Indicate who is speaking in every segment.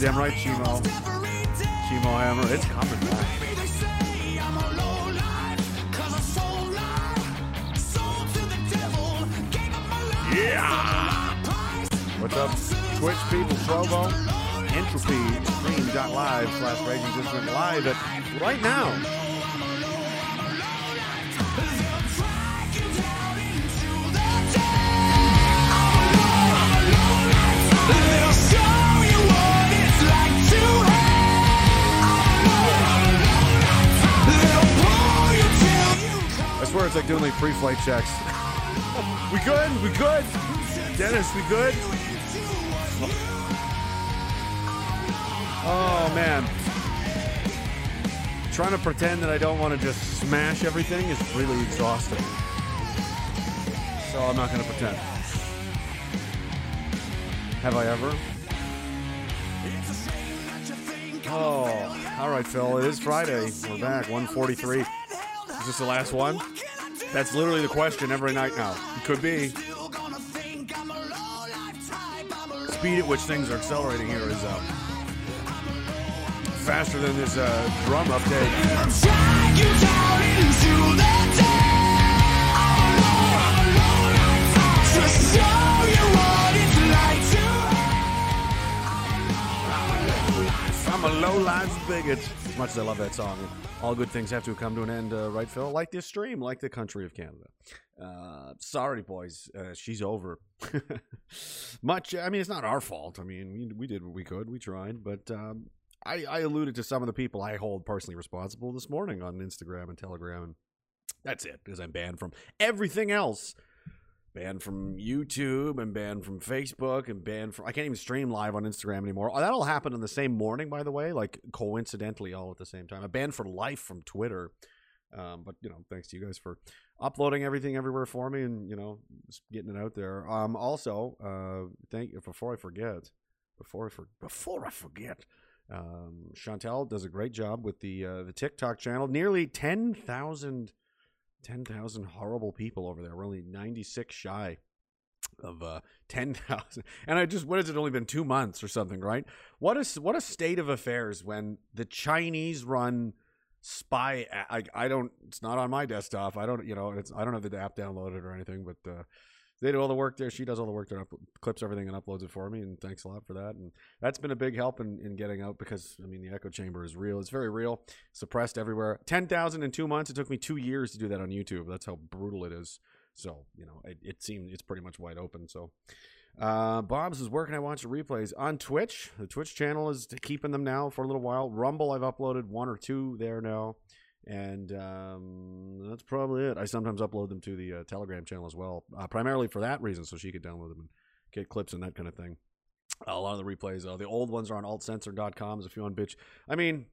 Speaker 1: goddamn right, checks. we good? We good? Dennis, we good? Oh man. Trying to pretend that I don't want to just smash everything is really exhausting. So I'm not going to pretend. Have I ever? Oh, all right, Phil. It is Friday. We're back. 143. Is this the last one? That's literally the question every night now. It could be. Speed at which things are accelerating here is uh, faster than this uh, drum update. I'm a low-life bigot. Much as I love that song, all good things have to come to an end, uh, right, Phil? Like this stream, like the country of Canada. Uh, sorry, boys, uh, she's over. much. I mean, it's not our fault. I mean, we, we did what we could. We tried, but um, I, I alluded to some of the people I hold personally responsible this morning on Instagram and Telegram, and that's it. Because I'm banned from everything else banned from YouTube and banned from Facebook and banned from I can't even stream live on Instagram anymore. Oh, that'll happen in the same morning, by the way, like coincidentally all at the same time. I'm banned for life from Twitter. Um, but you know, thanks to you guys for uploading everything everywhere for me and you know getting it out there. Um, also, uh, thank you before I forget, before I for, before I forget, um, Chantel does a great job with the uh, the TikTok channel. Nearly ten thousand 10,000 horrible people over there. We're only 96 shy of uh, 10,000. And I just, what has it only been two months or something, right? What is, what a state of affairs when the Chinese run spy. I, I don't, it's not on my desktop. I don't, you know, it's, I don't have the app downloaded or anything, but uh, they do all the work there. She does all the work there, up, clips everything and uploads it for me. And thanks a lot for that. And that's been a big help in, in getting out because, I mean, the echo chamber is real. It's very real, suppressed everywhere. 10,000 in two months. It took me two years to do that on YouTube. That's how brutal it is. So, you know, it, it seemed it's pretty much wide open. So, uh, Bob's is can I watch the replays? On Twitch. The Twitch channel is keeping them now for a little while. Rumble, I've uploaded one or two there now. And um, that's probably it. I sometimes upload them to the uh, Telegram channel as well, uh, primarily for that reason, so she could download them and get clips and that kind of thing. a lot of the replays, uh, the old ones are on altcensor.com. If you want bitch, I mean,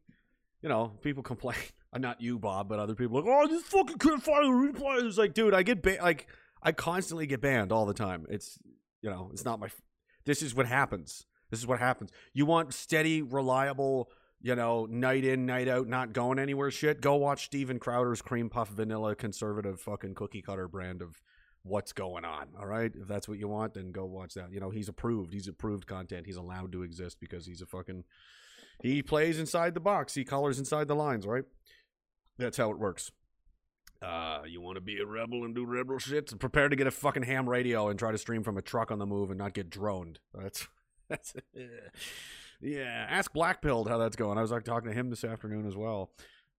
Speaker 1: you know, people complain. Uh, not you, Bob, but other people like, oh, this fucking couldn't find the replays. It's like, dude, I get ba- like, I constantly get banned all the time. It's, you know, it's not my. F- this is what happens. This is what happens. You want steady, reliable you know, night in, night out, not going anywhere shit, go watch Steven Crowder's cream puff vanilla conservative fucking cookie cutter brand of what's going on. All right. If that's what you want, then go watch that. You know, he's approved. He's approved content. He's allowed to exist because he's a fucking he plays inside the box. He colors inside the lines, right? That's how it works. Uh, you want to be a rebel and do rebel shit? Prepare to get a fucking ham radio and try to stream from a truck on the move and not get droned. That's that's yeah. Ask Blackpilled how that's going. I was like talking to him this afternoon as well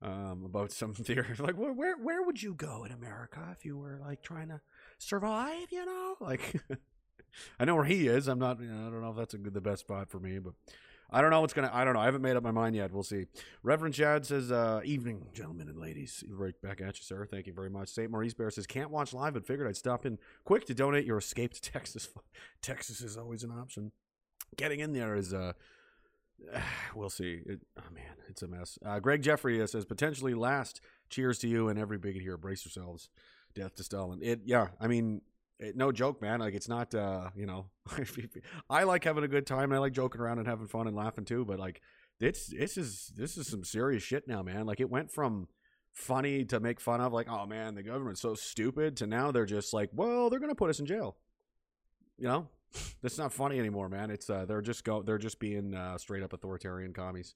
Speaker 1: um, about some theories. Like, where, where where would you go in America if you were like trying to survive? You know, like I know where he is. I'm not. You know, I don't know if that's a good, the best spot for me, but I don't know what's gonna. I don't know. I haven't made up my mind yet. We'll see. Reverend Chad says, uh, "Evening, gentlemen and ladies." Right back at you, sir. Thank you very much. Saint Maurice Bear says, "Can't watch live, but figured I'd stop in quick to donate your escape to Texas. Texas is always an option. Getting in there is uh." We'll see. It, oh man, it's a mess. Uh, Greg Jeffrey uh, says potentially last. Cheers to you and every bigot here. Brace yourselves. Death to Stalin. It. Yeah. I mean, it, no joke, man. Like it's not, uh, you know, I like having a good time and I like joking around and having fun and laughing too. But like, it's this is this is some serious shit now, man. Like it went from funny to make fun of, like, oh man, the government's so stupid, to now they're just like, well, they're gonna put us in jail. You know, that's not funny anymore, man. It's uh, they're just go they're just being uh, straight up authoritarian commies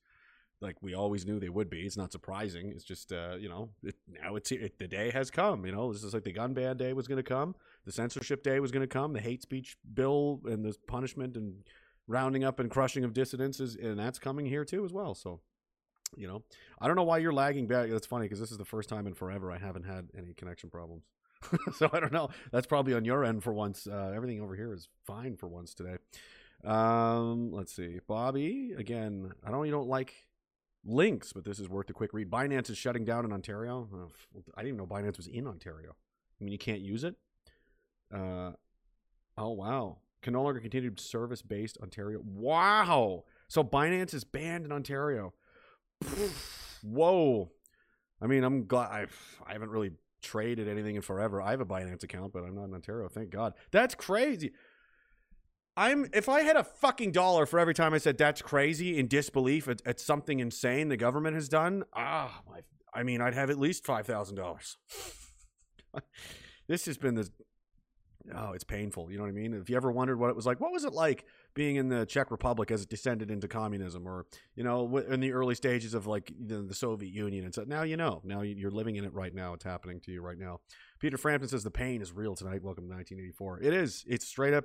Speaker 1: like we always knew they would be. It's not surprising. It's just uh, you know it, now it's it, the day has come. You know this is like the gun ban day was going to come, the censorship day was going to come, the hate speech bill and the punishment and rounding up and crushing of dissidents is, and that's coming here too as well. So you know I don't know why you're lagging back. That's funny because this is the first time in forever I haven't had any connection problems. so I don't know. That's probably on your end for once. Uh, everything over here is fine for once today. Um, let's see, Bobby. Again, I don't. You don't like links, but this is worth a quick read. Binance is shutting down in Ontario. Oh, I didn't even know Binance was in Ontario. I mean, you can't use it. Uh, oh wow, can no longer continue service based Ontario. Wow, so Binance is banned in Ontario. Whoa. I mean, I'm glad I've, I haven't really traded anything in forever. I have a Binance account, but I'm not in Ontario. Thank God. That's crazy. I'm if I had a fucking dollar for every time I said that's crazy in disbelief at, at something insane the government has done, ah, my, I mean, I'd have at least five thousand dollars. this has been the oh, it's painful. You know what I mean? If you ever wondered what it was like, what was it like being in the Czech Republic as it descended into communism, or you know, in the early stages of like the, the Soviet Union and so now you know. Now you're living in it right now. It's happening to you right now. Peter Frampton says the pain is real tonight. Welcome to 1984. It is. It's straight up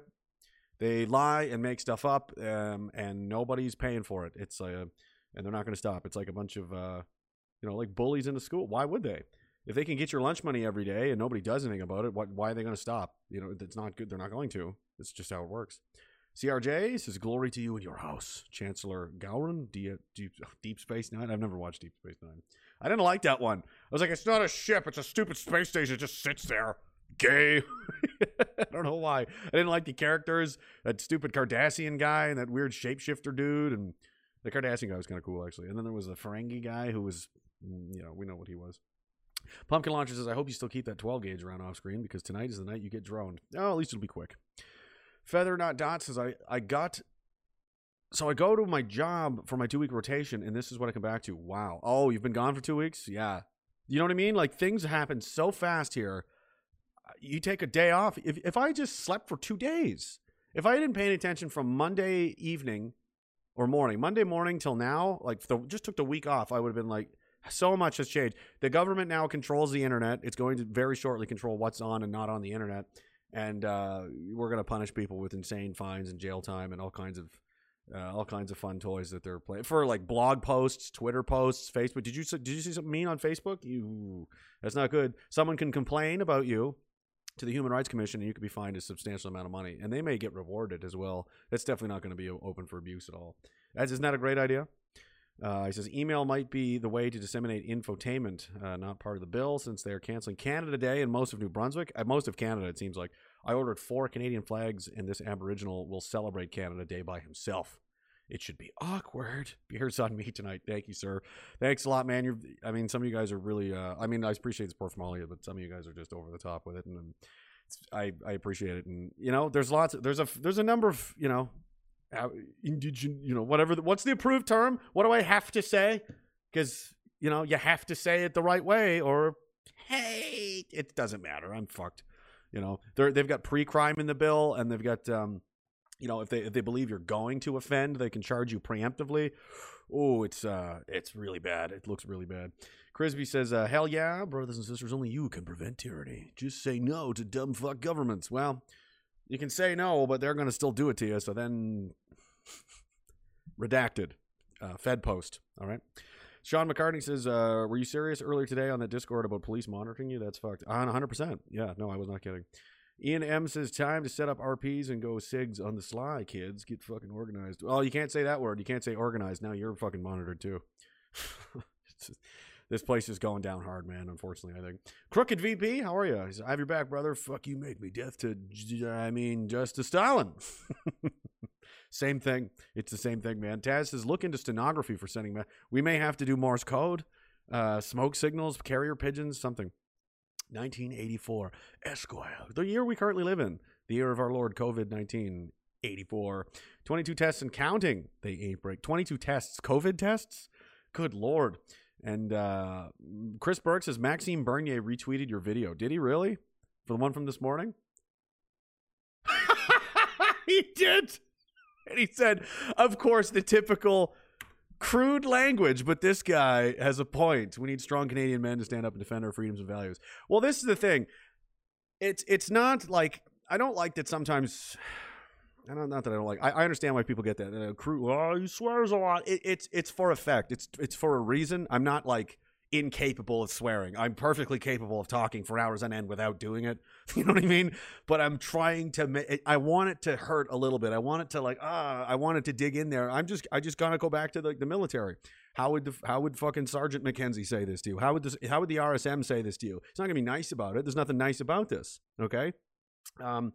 Speaker 1: they lie and make stuff up, um, and nobody's paying for it. It's uh, and they're not going to stop. It's like a bunch of, uh, you know, like bullies in the school. Why would they? If they can get your lunch money every day and nobody does anything about it, what, why are they going to stop? You know, it's not good. They're not going to. It's just how it works. CRJ says, "Glory to you and your house, Chancellor Gowron, Deep, Deep, Deep Space Nine. I've never watched Deep Space Nine. I didn't like that one. I was like, "It's not a ship; it's a stupid space station. It just sits there." gay. I don't know why. I didn't like the characters. That stupid Cardassian guy and that weird shapeshifter dude. And the Cardassian guy was kind of cool, actually. And then there was the Ferengi guy who was, mm, you know, we know what he was. Pumpkin Launcher says, I hope you still keep that 12 gauge around off screen because tonight is the night you get droned. Oh, at least it'll be quick. Feather Not Dot says, I, I got. So I go to my job for my two week rotation, and this is what I come back to. Wow. Oh, you've been gone for two weeks? Yeah. You know what I mean? Like things happen so fast here uh, you take a day off. If if I just slept for two days, if I didn't pay any attention from Monday evening or morning, Monday morning till now, like the, just took the week off, I would have been like, so much has changed. The government now controls the internet. It's going to very shortly control what's on and not on the internet, and uh, we're going to punish people with insane fines and jail time and all kinds of. Uh, all kinds of fun toys that they're playing for, like blog posts, Twitter posts, Facebook. Did you did you see something mean on Facebook? You that's not good. Someone can complain about you, to the Human Rights Commission, and you could be fined a substantial amount of money, and they may get rewarded as well. That's definitely not going to be open for abuse at all. As isn't that a great idea? Uh, he says email might be the way to disseminate infotainment, uh, not part of the bill, since they are canceling Canada Day and most of New Brunswick. Uh, most of Canada, it seems like. I ordered four Canadian flags, and this Aboriginal will celebrate Canada Day by himself. It should be awkward. Beers on me tonight. Thank you, sir. Thanks a lot, man. You're, I mean, some of you guys are really. Uh, I mean, I appreciate the support from all of you, but some of you guys are just over the top with it, and, and I I appreciate it. And you know, there's lots. Of, there's a there's a number of you know, indigenous. You know, whatever. The, what's the approved term? What do I have to say? Because you know, you have to say it the right way, or hey, it doesn't matter. I'm fucked. You know, they're they've got pre-crime in the bill, and they've got um you know, if they if they believe you're going to offend, they can charge you preemptively. Oh, it's uh, it's really bad. It looks really bad. Crisby says, uh, "Hell yeah, brothers and sisters, only you can prevent tyranny. Just say no to dumb fuck governments." Well, you can say no, but they're going to still do it to you. So then, redacted, uh, Fed post. All right. Sean McCartney says, uh, "Were you serious earlier today on that Discord about police monitoring you? That's fucked." On 100. percent Yeah, no, I was not kidding. Ian M says, time to set up RPs and go SIGs on the sly, kids. Get fucking organized. Well, you can't say that word. You can't say organized. Now you're fucking monitored too. this place is going down hard, man, unfortunately, I think. Crooked VP, how are you? I have your back, brother. Fuck you, make me death to, I mean, just to Stalin. same thing. It's the same thing, man. Taz says, look into steganography for sending. Ma- we may have to do Morse code, uh, smoke signals, carrier pigeons, something. 1984, Esquire, the year we currently live in, the year of our Lord COVID 19, 84. 22 tests and counting. They ain't break. 22 tests, COVID tests? Good Lord. And uh, Chris Burke says Maxime Bernier retweeted your video. Did he really? For the one from this morning? he did. And he said, of course, the typical crude language, but this guy has a point. We need strong Canadian men to stand up and defend our freedoms and values. Well, this is the thing. It's it's not like I don't like that sometimes. Not that I don't like. I, I understand why people get that. Uh, crude. Oh, he swears a lot. It, it's it's for effect. It's it's for a reason. I'm not like incapable of swearing. I'm perfectly capable of talking for hours on end without doing it. You know what I mean? But I'm trying to make I want it to hurt a little bit. I want it to like ah, I want it to dig in there. I'm just I just gotta go back to the, the military. How would the, how would fucking Sergeant McKenzie say this to you? How would this how would the RSM say this to you? It's not gonna be nice about it. There's nothing nice about this. Okay. Um,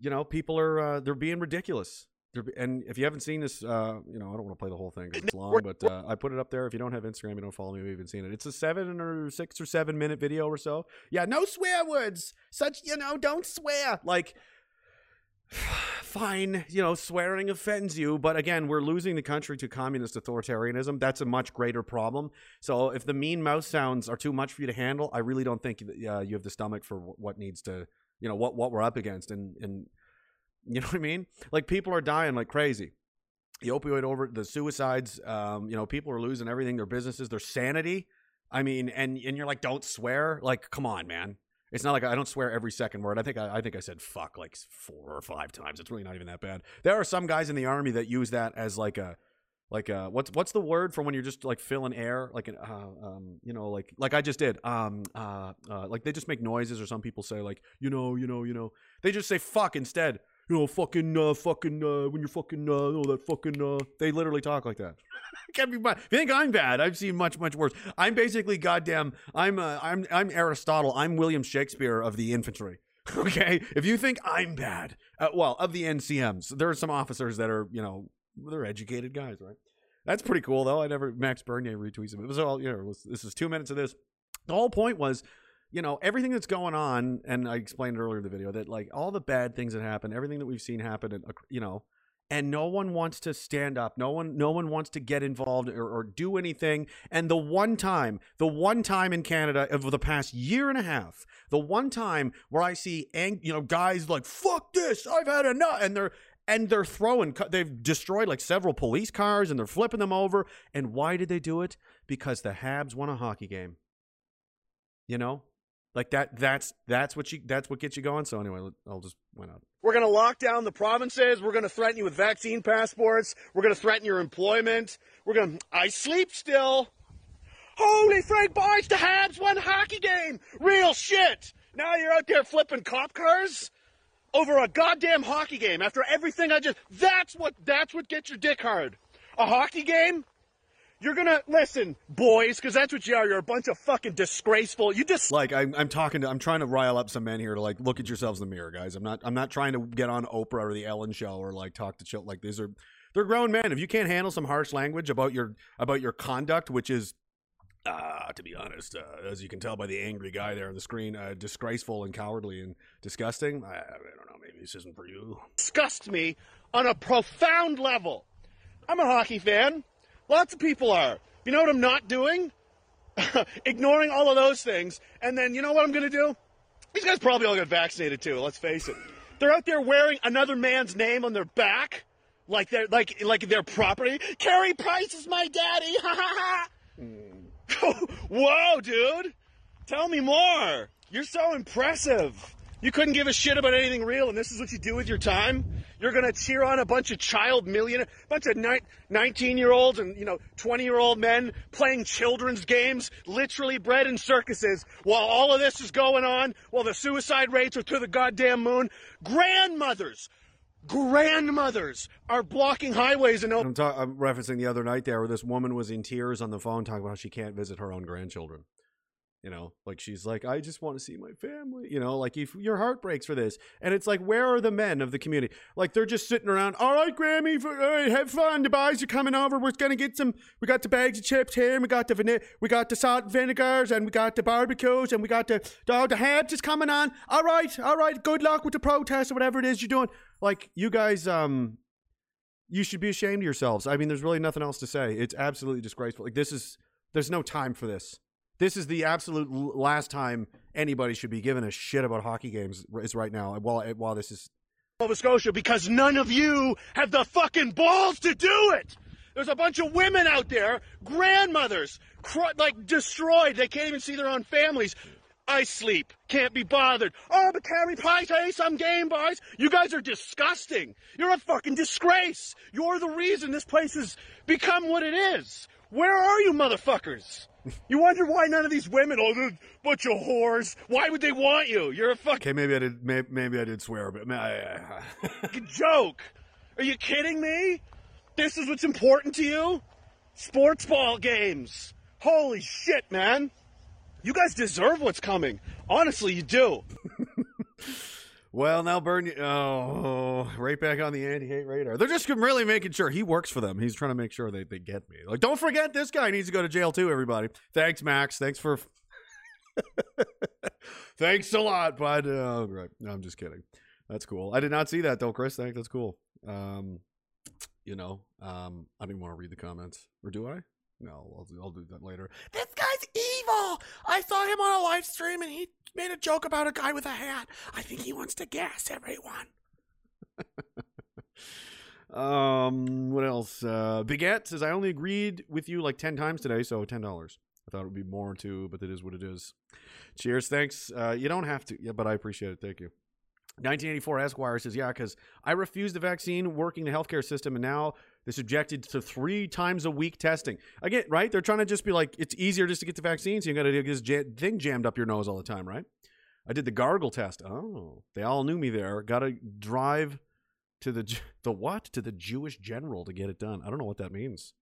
Speaker 1: you know, people are uh, they're being ridiculous and if you haven't seen this, uh, you know, I don't want to play the whole thing because it's long, but uh, I put it up there. If you don't have Instagram, you don't follow me, you haven't seen it. It's a seven or six or seven minute video or so. Yeah, no swear words. Such, you know, don't swear. Like, fine, you know, swearing offends you, but again, we're losing the country to communist authoritarianism. That's a much greater problem. So if the mean mouse sounds are too much for you to handle, I really don't think uh, you have the stomach for what needs to, you know, what what we're up against, and and you know what I mean? Like people are dying like crazy. The opioid over the suicides, um, you know, people are losing everything, their businesses, their sanity. I mean, and and you're like, don't swear. Like, come on, man. It's not like I don't swear every second word. I think I, I think I said fuck like four or five times. It's really not even that bad. There are some guys in the army that use that as like a like uh what's what's the word for when you're just like filling air like an uh, um you know like like I just did um uh, uh like they just make noises or some people say like you know you know you know they just say fuck instead you know, fucking, uh, fucking, uh, when you're fucking, uh, oh, that fucking, uh, they literally talk like that. Can't be bad. If you think I'm bad, I've seen much, much worse. I'm basically goddamn, I'm, I'm, I'm Aristotle. I'm William Shakespeare of the infantry. Okay. If you think I'm bad, uh, well, of the NCMs, there are some officers that are, you know, they're educated guys, right? That's pretty cool, though. I never, Max Bernier retweets him. It was all, you know, was, this is two minutes of this. The whole point was, you know everything that's going on and i explained earlier in the video that like all the bad things that happen everything that we've seen happen and you know and no one wants to stand up no one no one wants to get involved or, or do anything and the one time the one time in canada over the past year and a half the one time where i see ang- you know guys like fuck this i've had enough and they're and they're throwing they've destroyed like several police cars and they're flipping them over. And why did they do it? Because the habs won a hockey game. You know? Like that that's that's what you that's what gets you going. So anyway i'll just went out.
Speaker 2: We're going to lock down the provinces. We're going to threaten you with vaccine passports. We're going to threaten your employment. We're going to i sleep still. Holy frank boys the habs won hockey game. Real shit. Now you're out there flipping cop cars over a goddamn hockey game after everything i just that's what that's what gets your dick hard a hockey game you're gonna listen, boys, because that's what you are. You're a bunch of fucking disgraceful. You just
Speaker 1: like I'm, I'm talking to. I'm trying to rile up some men here to like look at yourselves in the mirror, guys. I'm not. I'm not trying to get on Oprah or the Ellen Show or like talk to chill. Like these are, they're grown men. If you can't handle some harsh language about your about your conduct, which is uh, to be honest, uh, as you can tell by the angry guy there on the screen, uh, disgraceful and cowardly and disgusting. I, I, don't know. Maybe this isn't for you.
Speaker 2: Disgust me on a profound level. I'm a hockey fan. Lots of people are. You know what I'm not doing? Ignoring all of those things. And then, you know what I'm going to do? These guys probably all got vaccinated too, let's face it. They're out there wearing another man's name on their back. Like they're like like their property. Carey Price is my daddy. Ha ha ha. Whoa, dude. Tell me more. You're so impressive. You couldn't give a shit about anything real, and this is what you do with your time? You're to cheer on a bunch of child millionaire, bunch of 19 year olds and, you know, 20 year old men playing children's games, literally bred in circuses, while all of this is going on, while the suicide rates are to the goddamn moon. Grandmothers, grandmothers are blocking highways and.
Speaker 1: I'm, ta- I'm referencing the other night there where this woman was in tears on the phone talking about how she can't visit her own grandchildren. You know, like she's like, I just want to see my family. You know, like if your heart breaks for this, and it's like, where are the men of the community? Like they're just sitting around. All right, Grammy, for, all right, have fun. The boys are coming over. We're gonna get some. We got the bags of chips here. And we got the we got the salt and vinegars, and we got the barbecues, and we got the the, the habs is coming on. All right, all right. Good luck with the protest or whatever it is you're doing. Like you guys, um, you should be ashamed of yourselves. I mean, there's really nothing else to say. It's absolutely disgraceful. Like this is there's no time for this. This is the absolute last time anybody should be giving a shit about hockey games is right now. While eh, while this is
Speaker 2: Nova Scotia because none of you have the fucking balls to do it. There's a bunch of women out there, grandmothers, like destroyed. They can't even see their own families. I sleep, can't be bothered. Oh, but Carey Pie, some game, boys. You guys are disgusting. You're a fucking disgrace. You're the reason this place has become what it is. Where are you, motherfuckers? You wonder why none of these women, oh, they're a bunch of whores. Why would they want you? You're a fucking
Speaker 1: okay. Maybe I did. Maybe, maybe I did swear, but I, I,
Speaker 2: joke. Are you kidding me? This is what's important to you? Sports ball games. Holy shit, man. You guys deserve what's coming. Honestly, you do.
Speaker 1: Well, now burn. Oh, right back on the anti-hate radar. They're just really making sure he works for them. He's trying to make sure they, they get me. Like, don't forget this guy needs to go to jail too. Everybody, thanks, Max. Thanks for. thanks a lot, bud. Oh, right. No, I'm just kidding. That's cool. I did not see that though, Chris. Thanks. That's cool. Um, you know, um, I didn't want to read the comments, or do I? No, I'll, I'll do that later. This guy's evil. I saw him on a live stream and he made a joke about a guy with a hat. I think he wants to gas everyone. um, what else? Uh, Biguette says I only agreed with you like ten times today, so ten dollars. I thought it would be more too, but that is what it is. Cheers, thanks. Uh, you don't have to, yeah, but I appreciate it. Thank you. 1984 Esquire says, yeah, because I refused the vaccine, working the healthcare system, and now they're subjected to three times a week testing. Again, right? They're trying to just be like, it's easier just to get the vaccine, so you got to get this ja- thing jammed up your nose all the time, right? I did the gargle test. Oh, they all knew me there. Got to drive to the the what to the Jewish general to get it done. I don't know what that means.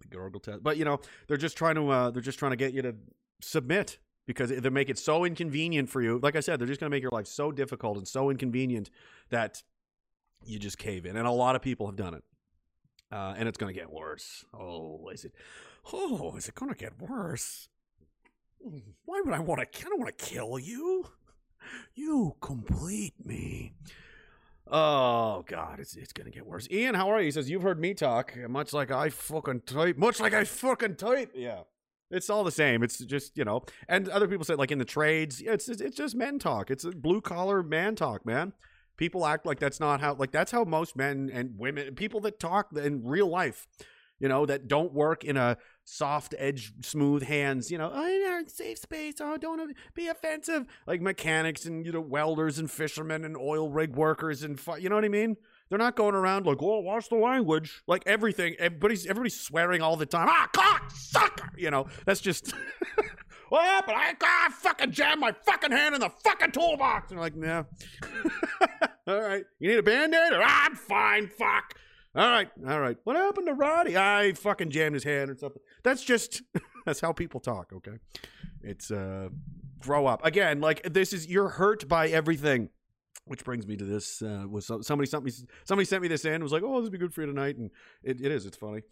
Speaker 1: The gargle test, but you know they're just trying to uh, they're just trying to get you to submit because they make it so inconvenient for you. Like I said, they're just going to make your life so difficult and so inconvenient that you just cave in. And a lot of people have done it. Uh, and it's going to get worse. Oh, is it? Oh, is it going to get worse? Why would I want to? I don't want to kill you. You complete me. Oh God, it's it's gonna get worse. Ian, how are you? He says you've heard me talk, much like I fucking type, much like I fucking type. Yeah, it's all the same. It's just you know, and other people say like in the trades, yeah, it's it's just men talk. It's blue collar man talk, man. People act like that's not how like that's how most men and women, people that talk in real life, you know, that don't work in a soft edge, smooth hands, you know, oh, in safe space. Oh, don't be offensive. Like mechanics and you know welders and fishermen and oil rig workers and you know what I mean. They're not going around like, oh, watch the language. Like everything, everybody's everybody's swearing all the time. Ah, cock sucker. You know, that's just what happened. I ah, fucking jammed my fucking hand in the fucking toolbox. And they're like, nah. all right, you need a band-aid? Or I'm fine. Fuck. All right, all right. What happened to Roddy? I fucking jammed his hand or something. That's just that's how people talk. Okay, it's uh, grow up again. Like this is you're hurt by everything. Which brings me to this. Uh, was so- somebody somebody somebody sent me this in? Was like, oh, this would be good for you tonight, and it, it is. It's funny.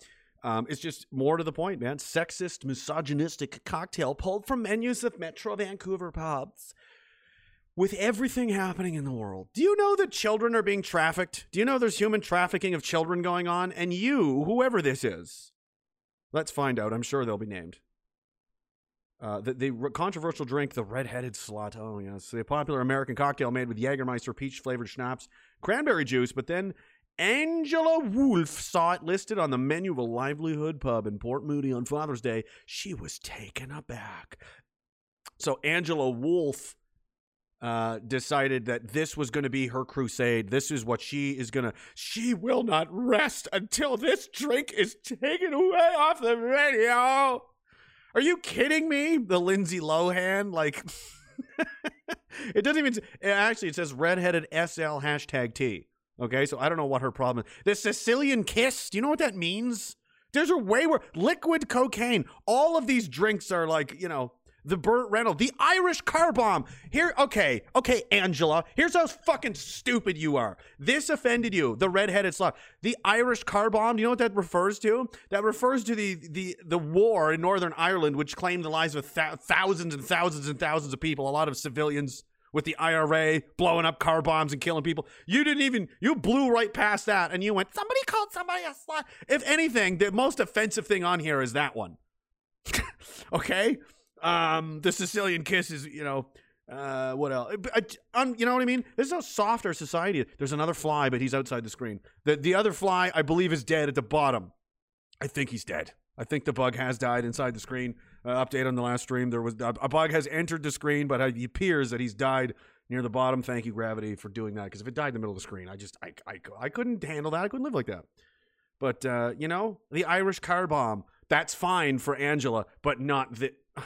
Speaker 1: Um, it's just more to the point, man. Sexist, misogynistic cocktail pulled from menus of Metro Vancouver pubs. With everything happening in the world, do you know that children are being trafficked? Do you know there's human trafficking of children going on? And you, whoever this is, let's find out. I'm sure they'll be named. Uh, the, the controversial drink, the red-headed slut. Oh yes, the popular American cocktail made with Jägermeister peach-flavored schnapps, cranberry juice. But then Angela Wolf saw it listed on the menu of a livelihood pub in Port Moody on Father's Day. She was taken aback. So Angela Wolf uh, decided that this was going to be her crusade. This is what she is going to. She will not rest until this drink is taken away off the radio. Are you kidding me? The Lindsay Lohan, like, it doesn't even. Actually, it says redheaded SL hashtag T. Okay, so I don't know what her problem is. The Sicilian kiss. Do you know what that means? There's a way where liquid cocaine. All of these drinks are like, you know, the Burt Reynolds, the Irish car bomb. Here, okay, okay, Angela. Here's how fucking stupid you are. This offended you, the redheaded slut. The Irish car bomb. Do you know what that refers to? That refers to the the the war in Northern Ireland, which claimed the lives of th- thousands and thousands and thousands of people, a lot of civilians. With the IRA blowing up car bombs and killing people, you didn't even you blew right past that, and you went. Somebody called somebody a slut. If anything, the most offensive thing on here is that one. okay, um, the Sicilian kiss is, you know, uh, what else? Um, you know what I mean? This is a softer society. There's another fly, but he's outside the screen. The the other fly, I believe, is dead at the bottom. I think he's dead. I think the bug has died inside the screen. Uh, update on the last stream: there was a bug has entered the screen, but it appears that he's died near the bottom. Thank you, Gravity, for doing that. Because if it died in the middle of the screen, I just I, I, I couldn't handle that. I couldn't live like that. But uh, you know, the Irish car bomb. That's fine for Angela, but not the.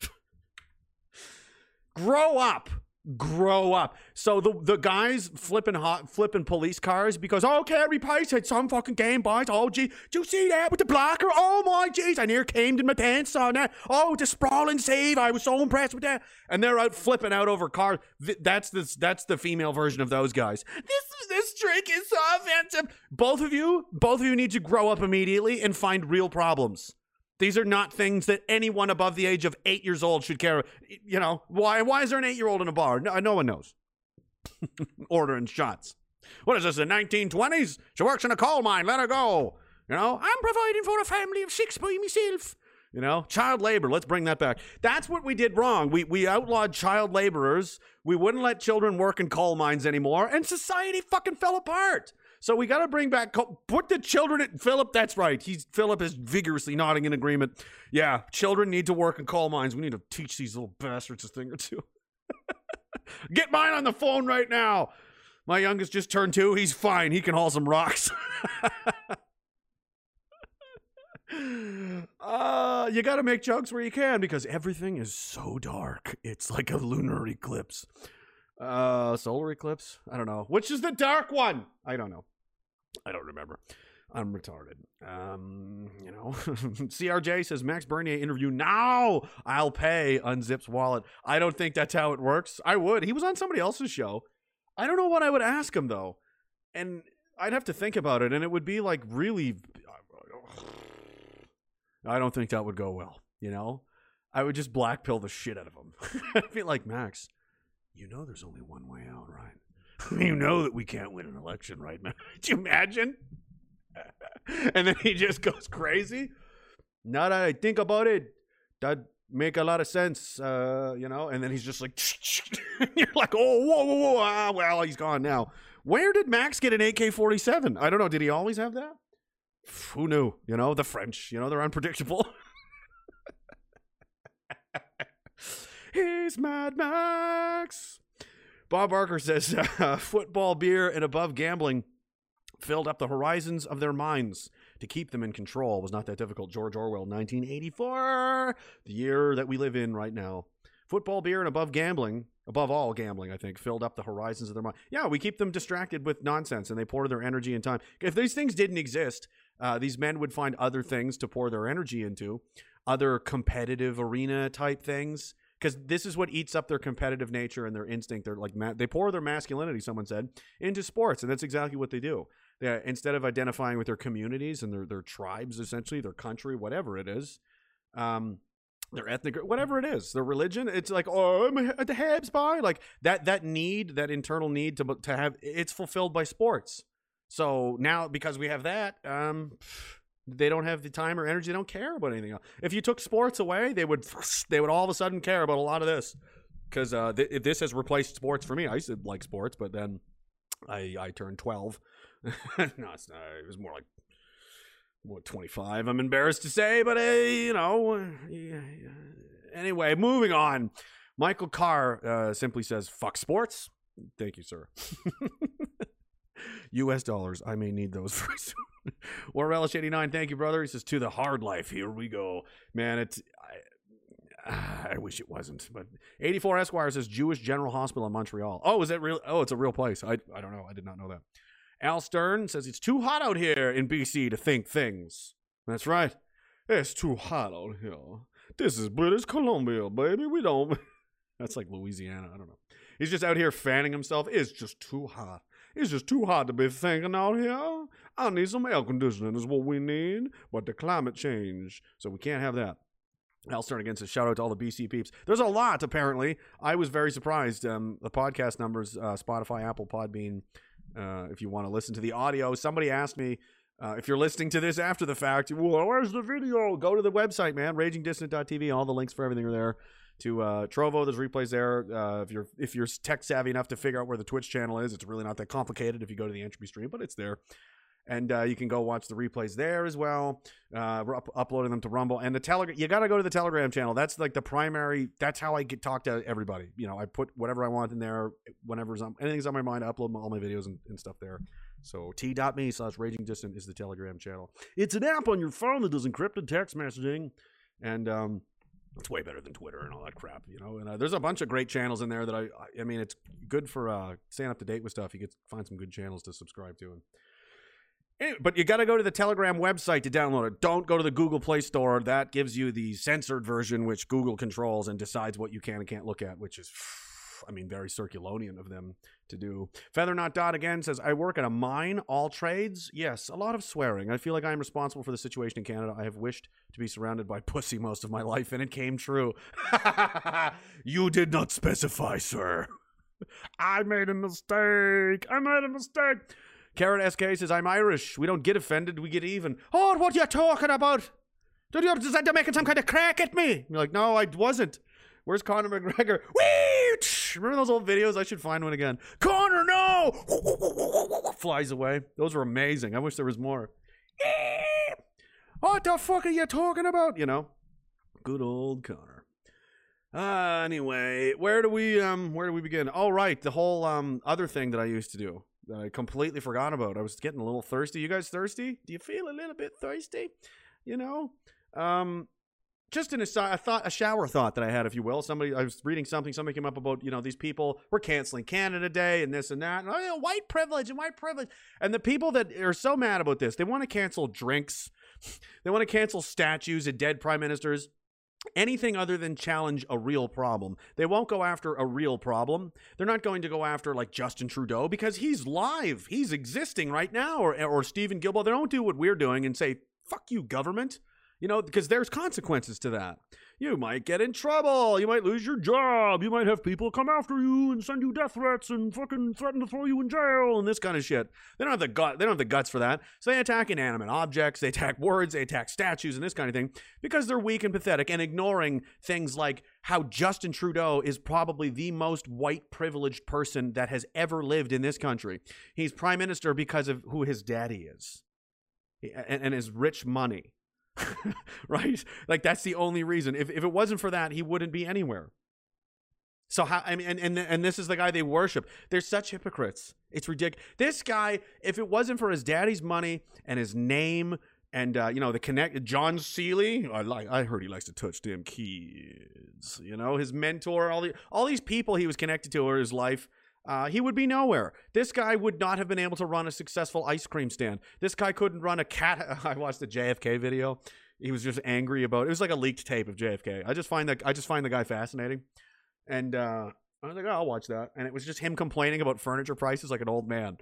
Speaker 1: Grow up. Grow up. So the the guys flipping hot flipping police cars because oh Carey Price had some fucking game boys. Oh gee, do you see that with the blocker? Oh my jeez, I near came in my pants on that. Oh the sprawling save, I was so impressed with that. And they're out flipping out over cars. That's the that's the female version of those guys. This this trick is so offensive. Both of you, both of you need to grow up immediately and find real problems. These are not things that anyone above the age of eight years old should care. You know, why, why is there an eight year old in a bar? No, no one knows. Ordering shots. What is this, the 1920s? She works in a coal mine. Let her go. You know, I'm providing for a family of six by myself. You know, child labor. Let's bring that back. That's what we did wrong. We we outlawed child laborers. We wouldn't let children work in coal mines anymore, and society fucking fell apart. So we got to bring back put the children at Philip. That's right. He's Philip is vigorously nodding in agreement. Yeah, children need to work in coal mines. We need to teach these little bastards a thing or two. Get mine on the phone right now. My youngest just turned two. He's fine. He can haul some rocks. uh, you got to make jokes where you can because everything is so dark. It's like a lunar eclipse. Uh, solar eclipse? I don't know. Which is the dark one? I don't know. I don't remember. I'm retarded. Um, you know, CRJ says Max Bernier interview now. I'll pay. Unzips wallet. I don't think that's how it works. I would. He was on somebody else's show. I don't know what I would ask him though, and I'd have to think about it, and it would be like really. I don't think that would go well. You know, I would just black pill the shit out of him. I'd be like Max. You know, there's only one way out, right? you know that we can't win an election right now. Could you imagine? and then he just goes crazy. Now that I think about it, that make a lot of sense, uh, you know. And then he's just like, you're like, oh, whoa, whoa, whoa. Ah, well, he's gone now. Where did Max get an AK-47? I don't know. Did he always have that? Who knew? You know, the French. You know, they're unpredictable. he's Mad Max. Bob Barker says uh, football, beer, and above gambling filled up the horizons of their minds to keep them in control. Was not that difficult. George Orwell, 1984, the year that we live in right now. Football, beer, and above gambling, above all gambling, I think, filled up the horizons of their mind. Yeah, we keep them distracted with nonsense and they pour their energy and time. If these things didn't exist, uh, these men would find other things to pour their energy into, other competitive arena type things because this is what eats up their competitive nature and their instinct. They're like ma- they pour their masculinity, someone said, into sports, and that's exactly what they do. They, instead of identifying with their communities and their their tribes, essentially their country, whatever it is, um, their ethnic, whatever it is, their religion. It's like oh, I'm at the Habs by like that that need, that internal need to to have it's fulfilled by sports. So now because we have that, um, they don't have the time or energy. They don't care about anything else. If you took sports away, they would they would all of a sudden care about a lot of this because uh, th- this has replaced sports for me. I used to like sports, but then I I turned twelve. no, it's not. It was more like what twenty five. I'm embarrassed to say, but uh, you know. Anyway, moving on. Michael Carr uh, simply says, "Fuck sports." Thank you, sir. U.S. dollars. I may need those very soon. War Relish 89, thank you, brother. He says, to the hard life. Here we go. Man, it's. I, ah, I wish it wasn't, but 84 Esquire says Jewish General Hospital in Montreal. Oh, is that real? Oh, it's a real place. I, I don't know. I did not know that. Al Stern says it's too hot out here in BC to think things. That's right. It's too hot out here. This is British Columbia, baby. We don't. That's like Louisiana. I don't know. He's just out here fanning himself. It's just too hot. It's just too hot to be thinking out here. I need some air conditioning, is what we need. But the climate change, so we can't have that. I'll start against a shout out to all the BC peeps. There's a lot, apparently. I was very surprised. Um, the podcast numbers, uh, Spotify, Apple, Podbean, uh, if you want to listen to the audio. Somebody asked me uh, if you're listening to this after the fact, well, where's the video? Go to the website, man. RagingDissident.tv. All the links for everything are there. To uh, Trovo, there's replays there. Uh, if you're if you're tech savvy enough to figure out where the Twitch channel is, it's really not that complicated if you go to the entropy stream, but it's there and uh, you can go watch the replays there as well. Uh, we're up- uploading them to Rumble and the Telegram. You got to go to the Telegram channel. That's like the primary. That's how I get talk to everybody. You know, I put whatever I want in there whenever's on anything's on my mind. I upload all my videos and, and stuff there. So t.me slash raging dissident is the Telegram channel. It's an app on your phone that does encrypted text messaging, and um, it's way better than Twitter and all that crap, you know. And uh, there's a bunch of great channels in there that I, I mean, it's good for uh, staying up to date with stuff. You get find some good channels to subscribe to, and Anyway, but you got to go to the Telegram website to download it. Don't go to the Google Play Store. That gives you the censored version, which Google controls and decides what you can and can't look at, which is, I mean, very Circulonian of them to do. Feather Not Dot again says, I work at a mine, all trades. Yes, a lot of swearing. I feel like I am responsible for the situation in Canada. I have wished to be surrounded by pussy most of my life, and it came true. you did not specify, sir. I made a mistake. I made a mistake. Carrot SK says, I'm Irish. We don't get offended, we get even. Oh, what are you talking about? Did you decide to making some kind of crack at me? You're like, no, I wasn't. Where's Conor McGregor? Remember those old videos? I should find one again. Conor, no! Flies away. Those were amazing. I wish there was more. What the fuck are you talking about? You know, good old Conor. Uh, anyway, where do we um where do we begin? All oh, right, the whole um other thing that I used to do that I completely forgot about. I was getting a little thirsty. You guys thirsty? Do you feel a little bit thirsty? You know, um, just an aside, a thought, a shower thought that I had, if you will. Somebody, I was reading something. Somebody came up about, you know, these people were canceling Canada Day and this and that, and oh, you know, white privilege and white privilege. And the people that are so mad about this, they want to cancel drinks, they want to cancel statues of dead prime ministers anything other than challenge a real problem. They won't go after a real problem. They're not going to go after like Justin Trudeau because he's live. He's existing right now or or Steven Guilbeault. They don't do what we're doing and say, "Fuck you government." You know, because there's consequences to that. You might get in trouble. You might lose your job. You might have people come after you and send you death threats and fucking threaten to throw you in jail and this kind of shit. They don't have the gut. They don't have the guts for that. So they attack inanimate objects. They attack words. They attack statues and this kind of thing because they're weak and pathetic and ignoring things like how Justin Trudeau is probably the most white privileged person that has ever lived in this country. He's prime minister because of who his daddy is and, and his rich money. right? Like that's the only reason. If if it wasn't for that, he wouldn't be anywhere. So how I mean and, and and this is the guy they worship. They're such hypocrites. It's ridiculous. This guy, if it wasn't for his daddy's money and his name and uh, you know the connect John Seeley, I like I heard he likes to touch them kids. You know, his mentor, all the all these people he was connected to over his life uh, he would be nowhere. This guy would not have been able to run a successful ice cream stand. This guy couldn't run a cat. I watched the JFK video. He was just angry about it. was like a leaked tape of JFK. I just find that I just find the guy fascinating, and uh, I was like, oh, I'll watch that. And it was just him complaining about furniture prices like an old man.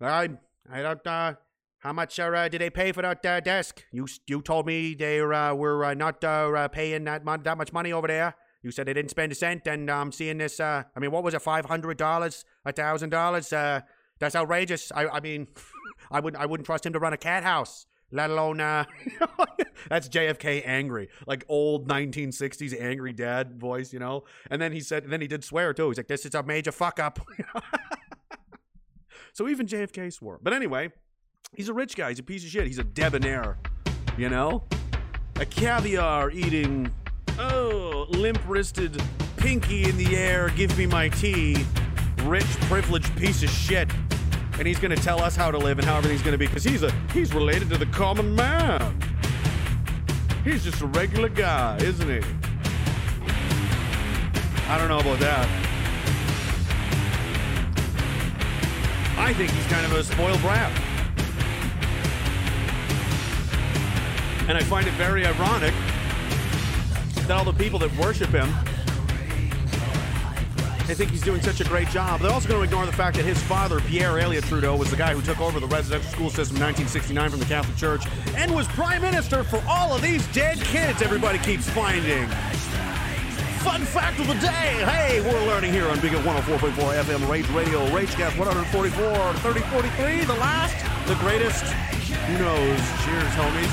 Speaker 1: I I don't. Uh, how much uh, did they pay for that uh, desk? You you told me they uh, were uh, not uh, paying that that much money over there. You said they didn't spend a cent, and I'm um, seeing this. Uh, I mean, what was it? Five hundred dollars, a thousand dollars. Uh, that's outrageous. I, I mean, I wouldn't, I wouldn't trust him to run a cat house, let alone. Uh, that's JFK angry, like old 1960s angry dad voice, you know. And then he said, then he did swear too. He's like, "This is a major fuck up." so even JFK swore. But anyway, he's a rich guy. He's a piece of shit. He's a debonair, you know, a caviar eating Oh, limp wristed, pinky in the air, give me my tea, rich, privileged piece of shit. And he's gonna tell us how to live and how everything's gonna be, because he's a he's related to the common man. He's just a regular guy, isn't he? I don't know about that. I think he's kind of a spoiled brat. And I find it very ironic that all the people that worship him, they think he's doing such a great job. They're also going to ignore the fact that his father, Pierre Elliott Trudeau, was the guy who took over the residential school system in 1969 from the Catholic Church and was prime minister for all of these dead kids everybody keeps finding. Fun fact of the day. Hey, we're learning here on Big 104.4 FM Rage Radio, Ragecast 144, 3043, the last, the greatest. Who knows? Cheers, homies.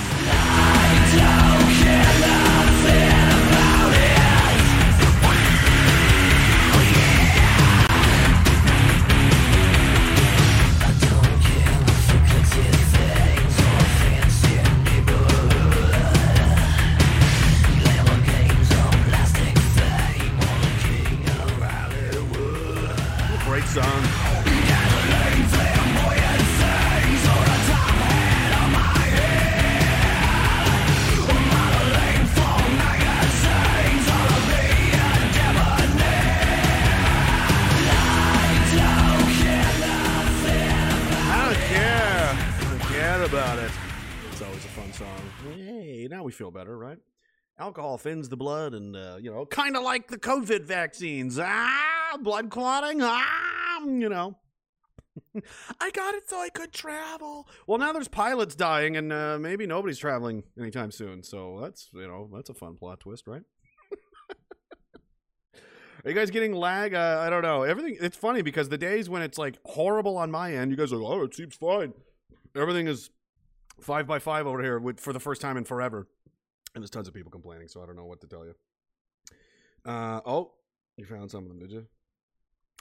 Speaker 1: We feel better, right? Alcohol thins the blood, and uh, you know, kind of like the COVID vaccines. Ah, blood clotting. Ah, you know. I got it so I could travel. Well, now there's pilots dying, and uh, maybe nobody's traveling anytime soon. So that's you know that's a fun plot twist, right? Are you guys getting lag? Uh, I don't know. Everything. It's funny because the days when it's like horrible on my end, you guys are like, "Oh, it seems fine." Everything is five by five over here with, for the first time in forever, and there's tons of people complaining. So I don't know what to tell you. Uh oh, you found some of them, did you?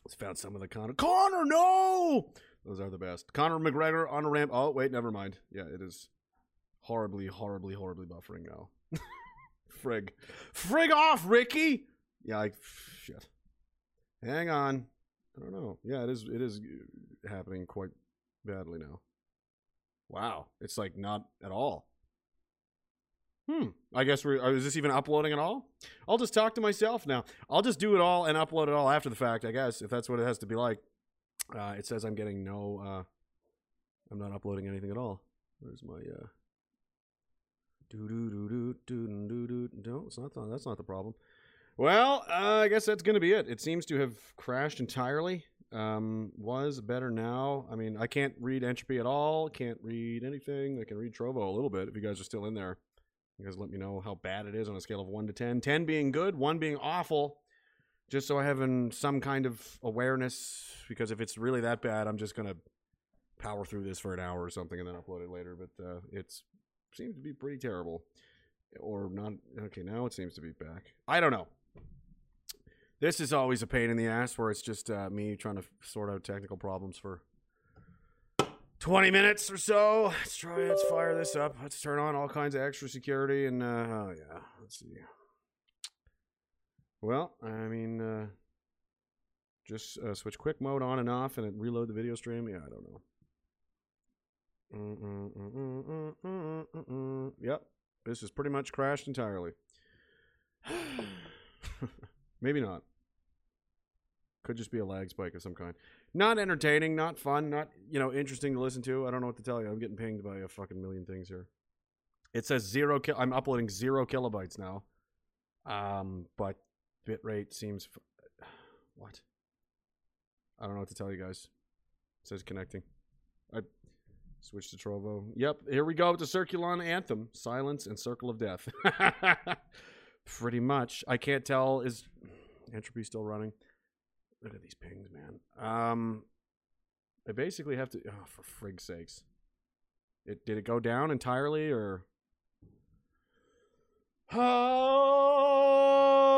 Speaker 1: Let's found some of the Connor. Connor, no! Those are the best. Conor McGregor on a ramp. Oh wait, never mind. Yeah, it is horribly, horribly, horribly buffering now. Frig, frig off, Ricky. Yeah, like shit. Hang on. I don't know. Yeah, it is. It is happening quite badly now. Wow, it's like not at all. Hmm. I guess we're. uh, Is this even uploading at all? I'll just talk to myself now. I'll just do it all and upload it all after the fact. I guess if that's what it has to be like. Uh, it says I'm getting no. Uh, I'm not uploading anything at all. Where's my? Uh, do do do do do do do. No, it's not. The, that's not the problem. Well, uh, I guess that's going to be it. It seems to have crashed entirely. Um, was better now. I mean, I can't read entropy at all. Can't read anything. I can read Trovo a little bit if you guys are still in there. You guys let me know how bad it is on a scale of 1 to 10. 10 being good, 1 being awful. Just so I have in some kind of awareness. Because if it's really that bad, I'm just going to power through this for an hour or something and then upload it later. But uh, it's seems to be pretty terrible. Or not. Okay, now it seems to be back. I don't know. This is always a pain in the ass where it's just uh, me trying to sort out technical problems for 20 minutes or so. Let's try, let's fire this up. Let's turn on all kinds of extra security and, uh, oh yeah, let's see. Well, I mean, uh, just uh, switch quick mode on and off and it reload the video stream. Yeah, I don't know. Yep, this is pretty much crashed entirely. Maybe not. Could just be a lag spike of some kind. Not entertaining, not fun, not you know interesting to listen to. I don't know what to tell you. I'm getting pinged by a fucking million things here. It says zero. Ki- I'm uploading zero kilobytes now. Um, but bitrate seems. F- what? I don't know what to tell you guys. It says connecting. I switched to Trovo. Yep, here we go with the Circulon Anthem. Silence and Circle of Death. Pretty much. I can't tell. Is entropy still running? Look at these pings, man. Um, I basically have to. Oh, for frig's sakes! It did it go down entirely, or Oh,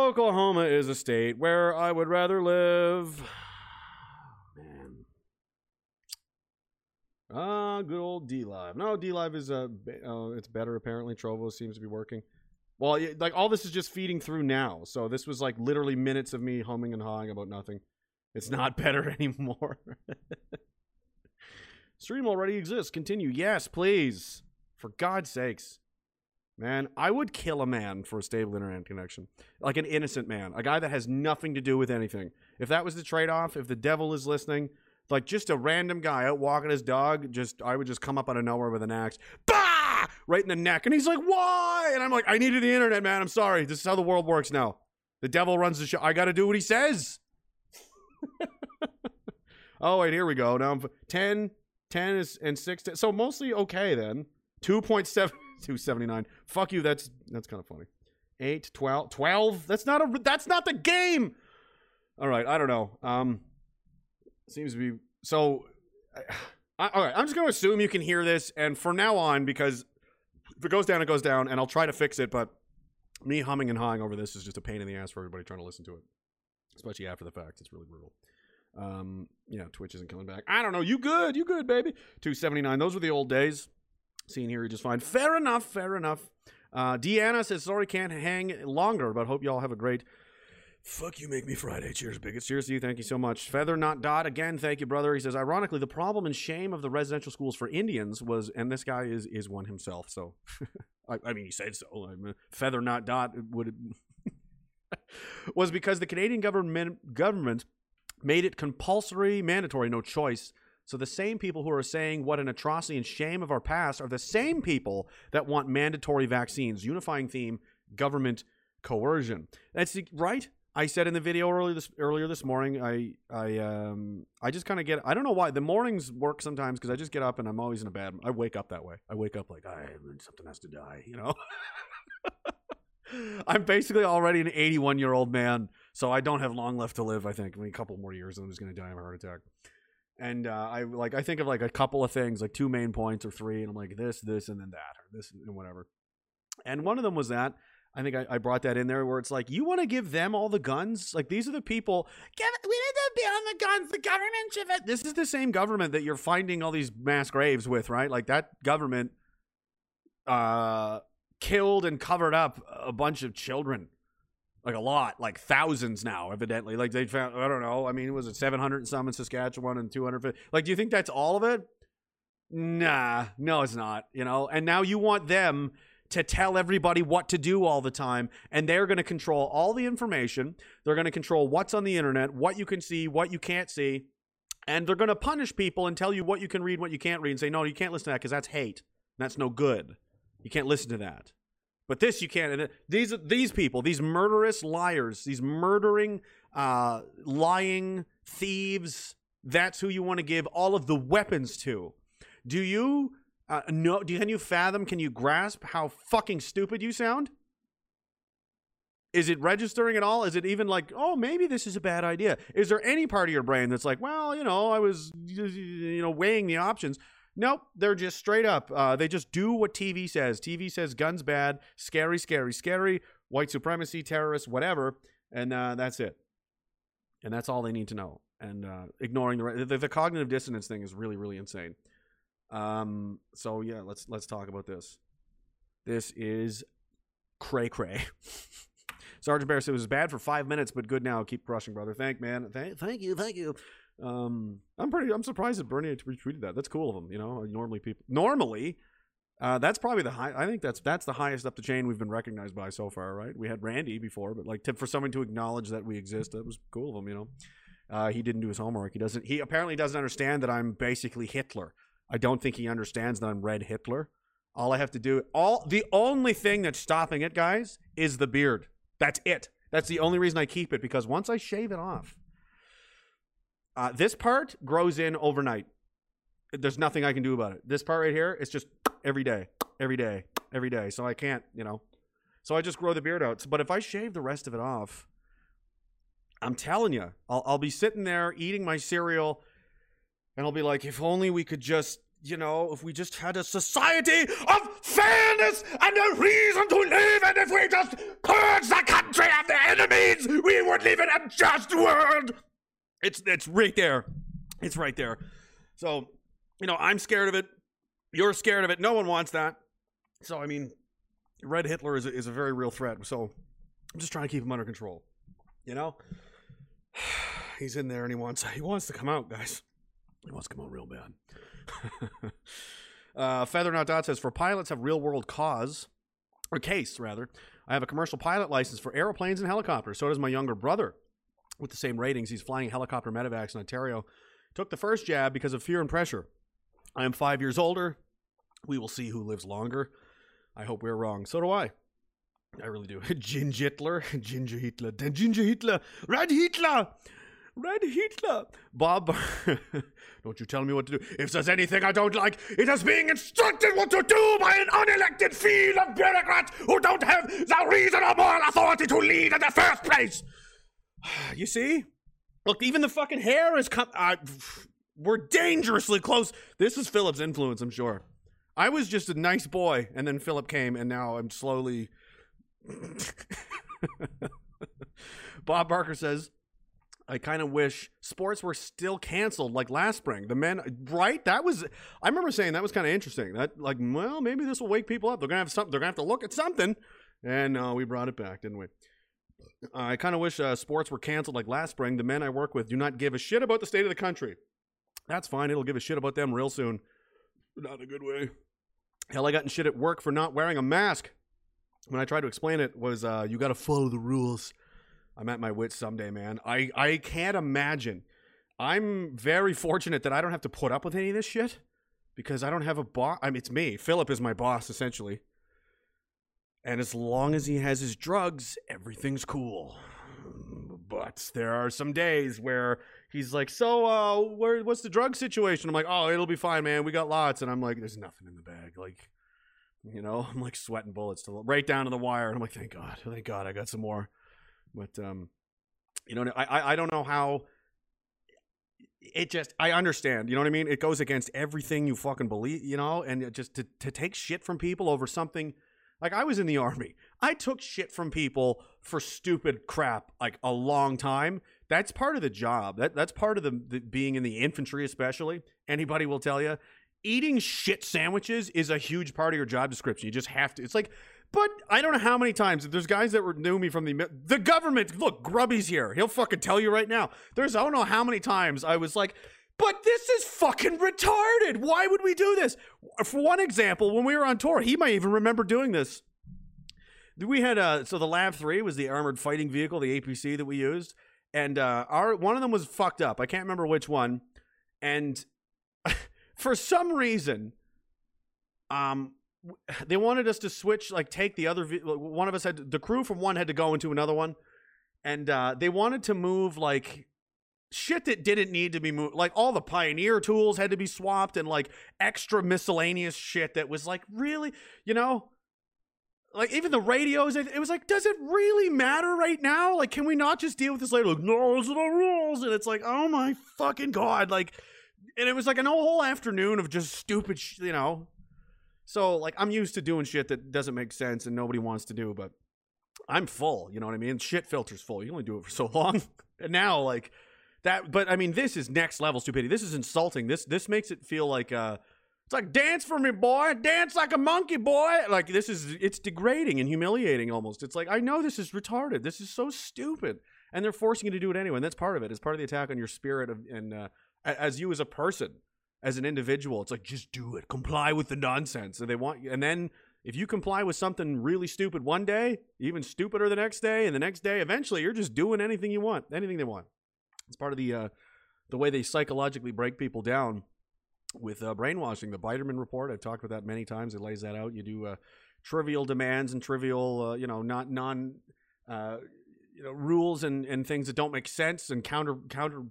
Speaker 1: Oklahoma is a state where I would rather live. Man. Ah, good old DLive. No, DLive is a. uh, it's better apparently. Trovo seems to be working. Well, like all this is just feeding through now. So this was like literally minutes of me humming and hawing about nothing. It's not better anymore. Stream already exists. Continue. Yes, please. For God's sakes. Man, I would kill a man for a stable internet connection. Like an innocent man, a guy that has nothing to do with anything. If that was the trade off, if the devil is listening, like just a random guy out walking his dog, just I would just come up out of nowhere with an axe. Bah! ah, right in the neck. And he's like, why? And I'm like, I needed the internet, man. I'm sorry. This is how the world works now. The devil runs the show. I got to do what he says. oh, wait, here we go. Now I'm 10, 10 is, and 6. So mostly okay then. 2.7, 279. Fuck you. That's that's kind of funny. 8, 12, 12. That's not a, that's not the game. All right. I don't know. Um, seems to be, so, I, all right. I'm just going to assume you can hear this. And from now on, because if it goes down, it goes down, and I'll try to fix it, but me humming and hawing over this is just a pain in the ass for everybody trying to listen to it, especially after the fact. It's really brutal. Um, yeah, Twitch isn't coming back. I don't know. You good? You good, baby? Two seventy nine. Those were the old days. Seeing here, just fine. Fair enough. Fair enough. Uh, Deanna says sorry can't hang longer, but hope y'all have a great. Fuck you, make me Friday. Cheers, bigots. Cheers to you. Thank you so much. Feather not dot again. Thank you, brother. He says, ironically, the problem and shame of the residential schools for Indians was, and this guy is is one himself. So, I, I mean, he said so. I mean, feather not dot would was because the Canadian government government made it compulsory, mandatory, no choice. So the same people who are saying what an atrocity and shame of our past are the same people that want mandatory vaccines. Unifying theme: government coercion. That's right. I said in the video earlier this earlier this morning. I I um I just kind of get. I don't know why the mornings work sometimes because I just get up and I'm always in a bad. I wake up that way. I wake up like I something has to die. You know. I'm basically already an 81 year old man, so I don't have long left to live. I think I mean, a couple more years, and I'm just gonna die of a heart attack. And uh, I like I think of like a couple of things, like two main points or three, and I'm like this, this, and then that, or this and whatever. And one of them was that I think I, I, brought that in there where it's like, you want to give them all the guns? Like, these are the people. Give, we need to be on the guns. The government should. Have, this is the same government that you're finding all these mass graves with, right? Like, that government uh, killed and covered up a bunch of children. Like, a lot. Like, thousands now, evidently. Like, they found, I don't know. I mean, was it 700 and some in Saskatchewan and 250? Like, do you think that's all of it? Nah, no, it's not, you know? And now you want them to tell everybody what to do all the time. And they're going to control all the information. They're going to control what's on the internet, what you can see, what you can't see. And they're going to punish people and tell you what you can read, what you can't read, and say, no, you can't listen to that because that's hate. That's no good. You can't listen to that. But this you can't. These these people, these murderous liars, these murdering, uh, lying thieves. That's who you want to give all of the weapons to. Do you uh, no, do can you fathom? Can you grasp how fucking stupid you sound? Is it registering at all? Is it even like, oh, maybe this is a bad idea? Is there any part of your brain that's like, well, you know, I was, you know, weighing the options? Nope, they're just straight up. Uh, they just do what TV says. TV says guns bad, scary, scary, scary, white supremacy, terrorists, whatever, and uh, that's it. And that's all they need to know. And uh, ignoring the, the the cognitive dissonance thing is really, really insane. Um, so yeah, let's let's talk about this. This is cray cray. Sergeant Bear said it was bad for five minutes, but good now. Keep crushing, brother. Thank man. Thank, thank you, thank you. Um, I'm pretty. I'm surprised that Bernie retweeted that. That's cool of him. You know, normally people normally. Uh, that's probably the high. I think that's that's the highest up the chain we've been recognized by so far, right? We had Randy before, but like to, for someone to acknowledge that we exist, that was cool of him. You know, uh, he didn't do his homework. He doesn't. He apparently doesn't understand that I'm basically Hitler. I don't think he understands that I'm Red Hitler. All I have to do, all the only thing that's stopping it, guys, is the beard. That's it. That's the only reason I keep it because once I shave it off, uh, this part grows in overnight. There's nothing I can do about it. This part right here, it's just every day, every day, every day. So I can't, you know. So I just grow the beard out. But if I shave the rest of it off, I'm telling you, I'll, I'll be sitting there eating my cereal and I'll be like, if only we could just, you know, if we just had a society of fairness and a reason to live, and if we just purge the country of the enemies, we would live in a just world. It's it's right there. It's right there. So, you know, I'm scared of it. You're scared of it. No one wants that. So, I mean, Red Hitler is a, is a very real threat. So, I'm just trying to keep him under control. You know, he's in there and he wants he wants to come out, guys. It to come out real bad. uh, Feather Not Dot says for pilots have real world cause or case rather. I have a commercial pilot license for airplanes and helicopters. So does my younger brother. With the same ratings, he's flying helicopter medevacs in Ontario. Took the first jab because of fear and pressure. I am five years older. We will see who lives longer. I hope we're wrong. So do I. I really do. Ginger Hitler, Ginger Hitler, Ginger Hitler, Red Hitler, Red Hitler. Bob, don't you tell me what to do. If there's anything I don't like, it is being instructed what to do by an unelected field of bureaucrats who don't have the reasonable authority to lead in the first place. You see? Look, even the fucking hair is come. We're dangerously close. This is Philip's influence, I'm sure. I was just a nice boy, and then Philip came, and now I'm slowly. Bob Barker says, I kind of wish sports were still canceled like last spring. The men, right? That was, I remember saying that was kind of interesting. That, like, well, maybe this will wake people up. They're going to have something, they're going to have to look at something. And uh, we brought it back, didn't we? I kind of wish uh, sports were canceled like last spring. The men I work with do not give a shit about the state of the country. That's fine. It'll give a shit about them real soon. Not a good way. Hell, I got in shit at work for not wearing a mask. When I tried to explain it, was uh, you got to follow the rules. I'm at my wits someday, man. I I can't imagine. I'm very fortunate that I don't have to put up with any of this shit because I don't have a boss. I mean, it's me. Philip is my boss essentially. And as long as he has his drugs, everything's cool. But there are some days where he's like, "So, uh, where, what's the drug situation?" I'm like, "Oh, it'll be fine, man. We got lots." And I'm like, "There's nothing in the bag." Like, you know, I'm like sweating bullets to right down to the wire. And I'm like, "Thank God, thank God, I got some more." But um, you know, I I, don't know how. It just, I understand, you know what I mean? It goes against everything you fucking believe, you know, and just to, to take shit from people over something like I was in the army. I took shit from people for stupid crap like a long time. That's part of the job. That that's part of the, the being in the infantry especially. Anybody will tell you eating shit sandwiches is a huge part of your job description. You just have to. It's like but I don't know how many times there's guys that knew me from the the government. Look, Grubby's here. He'll fucking tell you right now. There's I don't know how many times I was like, but this is fucking retarded. Why would we do this? For one example, when we were on tour, he might even remember doing this. We had uh so the LAV Three was the armored fighting vehicle, the APC that we used, and uh our one of them was fucked up. I can't remember which one, and for some reason, um they wanted us to switch, like take the other. One of us had the crew from one had to go into another one, and uh, they wanted to move like shit that didn't need to be moved. Like all the Pioneer tools had to be swapped, and like extra miscellaneous shit that was like really, you know. Like even the radios, it, was like, does it really matter right now? Like, can we not just deal with this later? Like, no, those are the rules, and it's like, oh my fucking god, like, and it was like an whole afternoon of just stupid, sh- you know, so like I'm used to doing shit that doesn't make sense and nobody wants to do, but I'm full, you know what I mean? Shit filter's full. You only do it for so long. and now like that but I mean this is next level stupidity. This is insulting. This this makes it feel like uh it's like dance for me, boy. Dance like a monkey, boy. Like this is it's degrading and humiliating almost. It's like I know this is retarded. This is so stupid, and they're forcing you to do it anyway. And that's part of it. It's part of the attack on your spirit of, and uh, as you as a person as an individual. It's like just do it, comply with the nonsense, and they want you. And then if you comply with something really stupid one day, even stupider the next day, and the next day, eventually you're just doing anything you want, anything they want. It's part of the uh, the way they psychologically break people down with uh, brainwashing. The Biderman report, I've talked about that many times. It lays that out. You do uh, trivial demands and trivial, uh, you know, not non. Uh, you know rules and, and things that don't make sense and counter counter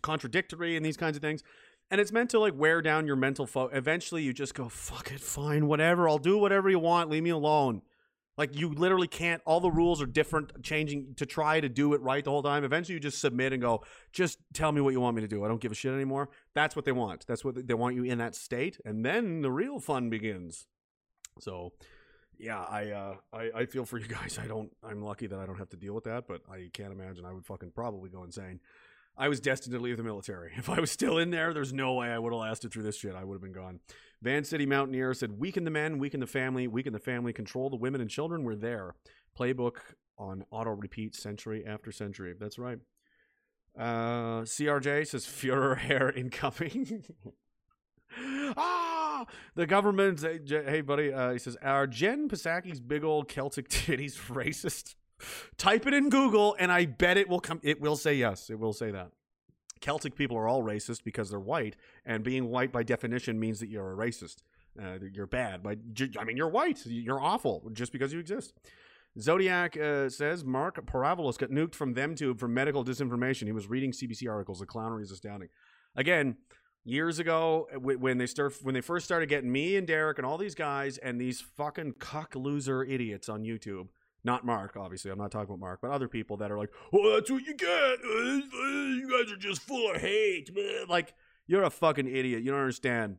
Speaker 1: contradictory and these kinds of things and it's meant to like wear down your mental fo eventually you just go fuck it fine whatever i'll do whatever you want leave me alone like you literally can't all the rules are different changing to try to do it right the whole time. Eventually you just submit and go just tell me what you want me to do. I don't give a shit anymore. That's what they want. That's what they want you in that state and then the real fun begins. So yeah i uh I, I feel for you guys. I don't i'm lucky that i don't have to deal with that but i can't imagine i would fucking probably go insane. I was destined to leave the military. If I was still in there, there's no way I would have lasted through this shit. I would have been gone. Van City Mountaineer said, Weaken the men, weaken the family, weaken the family, control the women and children. We're there. Playbook on auto repeat century after century. That's right. Uh, CRJ says, Führer hair incoming. ah, the government. Hey, buddy. Uh, he says, Are Jen Psaki's big old Celtic titties racist? Type it in Google, and I bet it will come. It will say yes. It will say that. Celtic people are all racist because they're white, and being white by definition means that you're a racist. Uh, you're bad, but I mean, you're white. You're awful just because you exist. Zodiac uh, says Mark Paravolos got nuked from ThemTube for medical disinformation. He was reading CBC articles. The clownery is astounding. Again, years ago uh, when they start when they first started getting me and Derek and all these guys and these fucking cuck loser idiots on YouTube. Not Mark, obviously. I'm not talking about Mark, but other people that are like, "Oh, that's what you get. You guys are just full of hate, man." Like, you're a fucking idiot. You don't understand.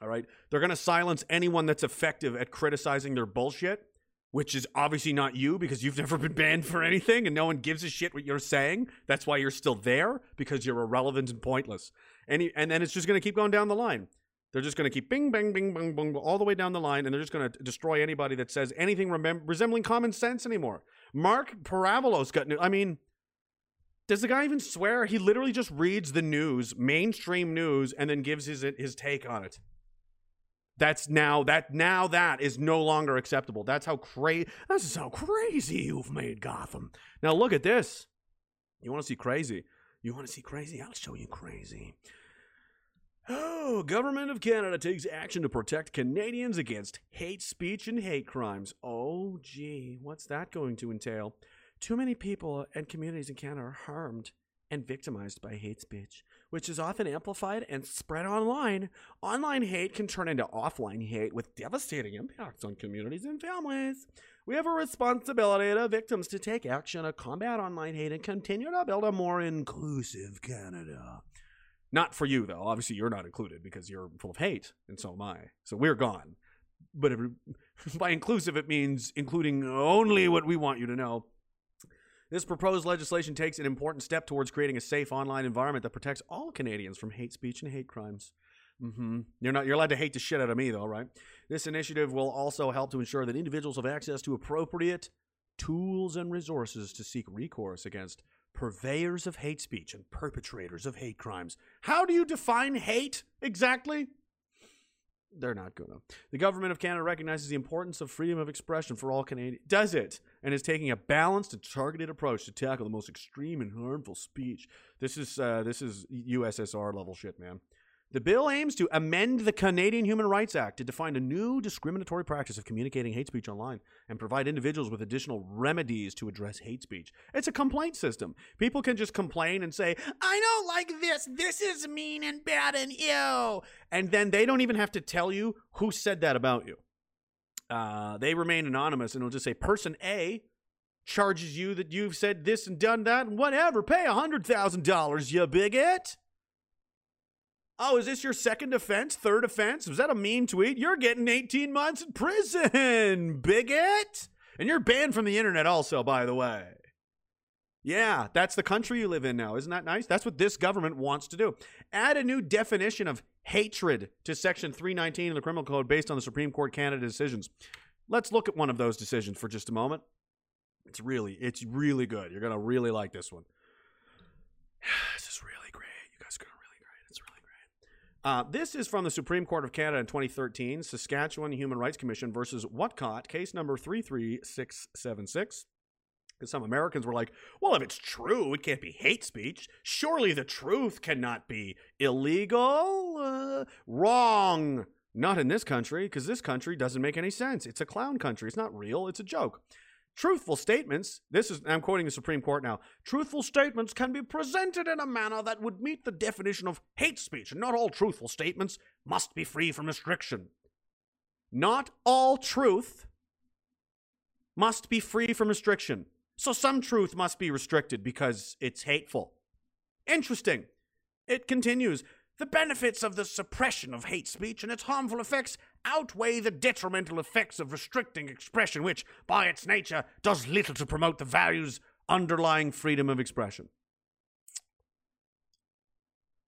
Speaker 1: All right, they're gonna silence anyone that's effective at criticizing their bullshit which is obviously not you because you've never been banned for anything and no one gives a shit what you're saying. That's why you're still there because you're irrelevant and pointless. And, and then it's just to keep going down the line. They're just going to keep bing, bang, bing, bang, bang, all the way down the line, and they're just going to destroy anybody that says anything remem- resembling common sense anymore. Mark Paravolos got new. I mean, does the guy even swear? He literally just reads the news, mainstream news, and then gives his his take on it. That's now that now that is no longer acceptable. That's how crazy. This is how crazy you've made Gotham. Now look at this. You want to see crazy? You want to see crazy? I'll show you crazy. Oh, government of Canada takes action to protect Canadians against hate speech and hate crimes. Oh, gee, what's that going to entail? Too many people and communities in Canada are harmed and victimized by hate speech, which is often amplified and spread online. Online hate can turn into offline hate with devastating impacts on communities and families. We have a responsibility to victims to take action to combat online hate and continue to build a more inclusive Canada. Not for you, though. Obviously, you're not included because you're full of hate, and so am I. So we're gone. But by inclusive, it means including only what we want you to know. This proposed legislation takes an important step towards creating a safe online environment that protects all Canadians from hate speech and hate crimes. Mm-hmm. You're not you're allowed to hate the shit out of me though, right? This initiative will also help to ensure that individuals have access to appropriate tools and resources to seek recourse against purveyors of hate speech and perpetrators of hate crimes. How do you define hate exactly? They're not going to. The government of Canada recognizes the importance of freedom of expression for all Canadians. Does it? And is taking a balanced and targeted approach to tackle the most extreme and harmful speech. This is uh, this is USSR level shit, man. The bill aims to amend the Canadian Human Rights Act to define a new discriminatory practice of communicating hate speech online and provide individuals with additional remedies to address hate speech. It's a complaint system. People can just complain and say, I don't like this. This is mean and bad and ew. And then they don't even have to tell you who said that about you. Uh, they remain anonymous and it'll just say, Person A charges you that you've said this and done that and whatever. Pay $100,000, you bigot. Oh, is this your second offense, third offense? Was that a mean tweet? You're getting 18 months in prison, bigot. And you're banned from the internet, also, by the way. Yeah, that's the country you live in now. Isn't that nice? That's what this government wants to do. Add a new definition of hatred to Section 319 of the Criminal Code based on the Supreme Court Canada decisions. Let's look at one of those decisions for just a moment. It's really, it's really good. You're going to really like this one. this is really great. You guys are going to really great. It's really great. Uh, this is from the Supreme Court of Canada in 2013, Saskatchewan Human Rights Commission versus Whatcott, case number 33676. Because some Americans were like, well, if it's true, it can't be hate speech. Surely the truth cannot be illegal. Uh, wrong. Not in this country, because this country doesn't make any sense. It's a clown country. It's not real. It's a joke. Truthful statements, this is, I'm quoting the Supreme Court now. Truthful statements can be presented in a manner that would meet the definition of hate speech, and not all truthful statements must be free from restriction. Not all truth must be free from restriction. So some truth must be restricted because it's hateful. Interesting. It continues. The benefits of the suppression of hate speech and its harmful effects outweigh the detrimental effects of restricting expression, which, by its nature, does little to promote the values underlying freedom of expression.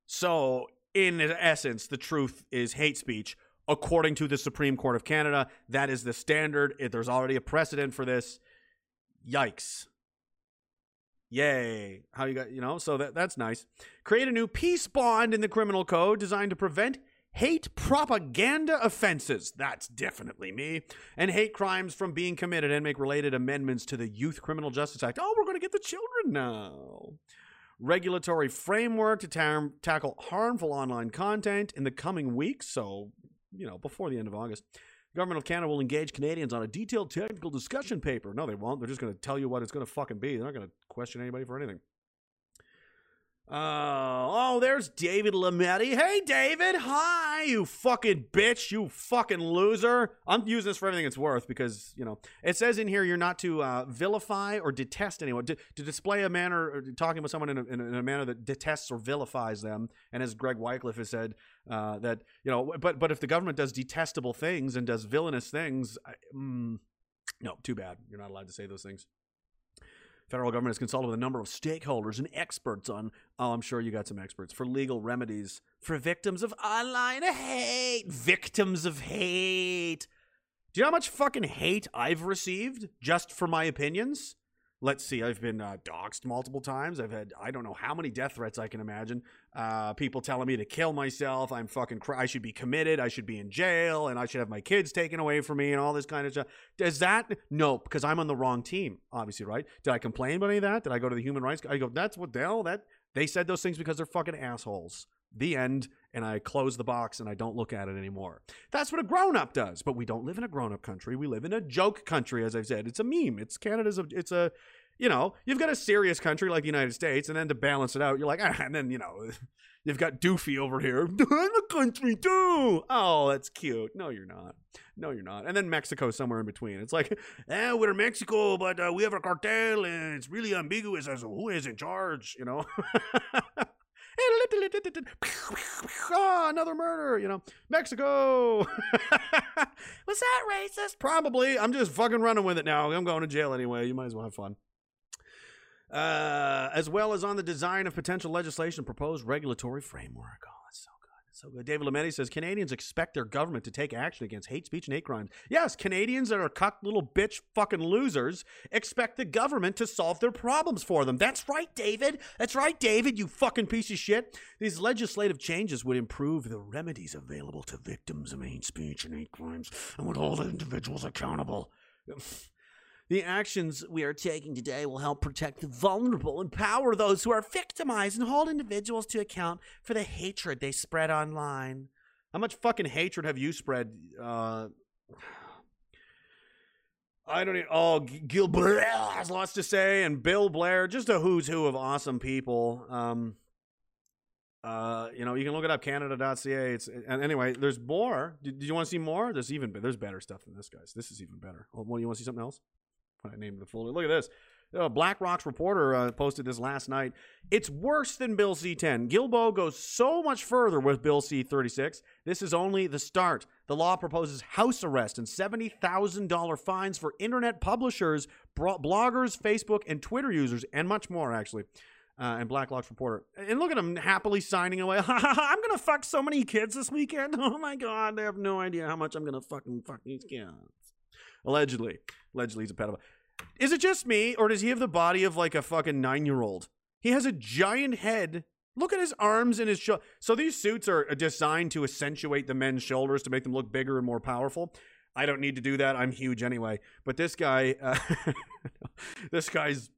Speaker 1: So, in essence, the truth is hate speech. According to the Supreme Court of Canada, that is the standard. If There's already a precedent for this. Yikes. Yay. How you got, you know, so that that's nice. Create a new peace bond in the criminal code designed to prevent hate propaganda offenses. That's definitely me. And hate crimes from being committed and make related amendments to the Youth Criminal Justice Act. Oh, we're going to get the children now. Regulatory framework to ta- tackle harmful online content in the coming weeks. So you know, before the end of August. The government of Canada will engage Canadians on a detailed technical discussion paper. No, they won't. They're just going to tell you what it's going to fucking be. They're not going to question anybody for anything. Uh, oh, there's David Lametti. Hey, David. Hi, you fucking bitch. You fucking loser. I'm using this for everything it's worth because, you know, it says in here you're not to uh, vilify or detest anyone, to, to display a manner, or talking with someone in a, in a, in a manner that detests or vilifies them. And as Greg Wycliffe has said, uh, that, you know, but, but if the government does detestable things and does villainous things, I, mm, no, too bad. You're not allowed to say those things federal government has consulted with a number of stakeholders and experts on oh i'm sure you got some experts for legal remedies for victims of online hate. Victims of hate. Do you know how much fucking hate i've received just for my opinions let's see i've been uh, doxxed multiple times. I've had i don't know how many death threats i can imagine. Uh, people telling me to kill myself. I'm fucking cr- i should be committed. I should be in jail and i should have my kids taken away from me and all this kind of stuff. Does that no because i'm on the wrong team obviously right? Did i complain about any of that? Did i go to the human rights i go that's what the hell that they said those things because they're fucking assholes the end and i close the box and i don't look at it anymore. That's what a grown-up does but we don't live in a grown-up country. We live in a joke country as i've said. It's a meme. It's canada's a, it's a you know you've got a serious country like the united states and then to balance it out you're like ah, and then you know you've got doofy over here. I'm a country too! Oh that's cute. No you're not. No you're not. And then mexico somewhere in between. It's like eh, we're mexico but uh, we have a cartel and it's really ambiguous as to who is in charge you know oh, another murder, you know. Mexico. Was that racist? Probably. I'm just fucking running with it now. I'm going to jail anyway. You might as well have fun. Uh, as well as on the design of potential legislation proposed regulatory framework. So good. David Lametti says Canadians expect their government to take action against hate speech and hate crimes. Yes, Canadians that are cuck little bitch fucking losers expect the government to solve their problems for them. That's right, David. That's right, David, you fucking piece of shit. These legislative changes would improve the remedies available to victims of hate speech and hate crimes and would hold individuals accountable. The actions we are taking today will help protect the vulnerable, empower those who are victimized, and hold individuals to account for the hatred they spread online. How much fucking hatred have you spread? Uh, I don't even. Oh, Gil Blair has lots to say, and Bill Blair, just a who's who of awesome people. Um, uh, you know, you can look it up, Canada.ca. It's and anyway, there's more. Did, did you want to see more? There's even there's better stuff than this, guys. This is even better. Oh, well, you want to see something else? I named the folder. Look at this. Uh, Blacklock's reporter uh, posted this last night. It's worse than Bill C 10. Guilbeault goes so much further with Bill C 36. This is only the start. The law proposes house arrest and $70,000 fines for internet publishers, bloggers, Facebook, and Twitter users, and much more, actually. Uh, and Blacklock's reporter. And look at him happily signing away. I'm going to fuck so many kids this weekend. Oh my God. They have no idea how much I'm going to fucking fuck these kids. Allegedly. Allegedly, he's a pedophile. Is it just me, or does he have the body of like a fucking nine year old? He has a giant head. Look at his arms and his shoulders. So these suits are designed to accentuate the men's shoulders to make them look bigger and more powerful. I don't need to do that. I'm huge anyway. But this guy, uh, this guy's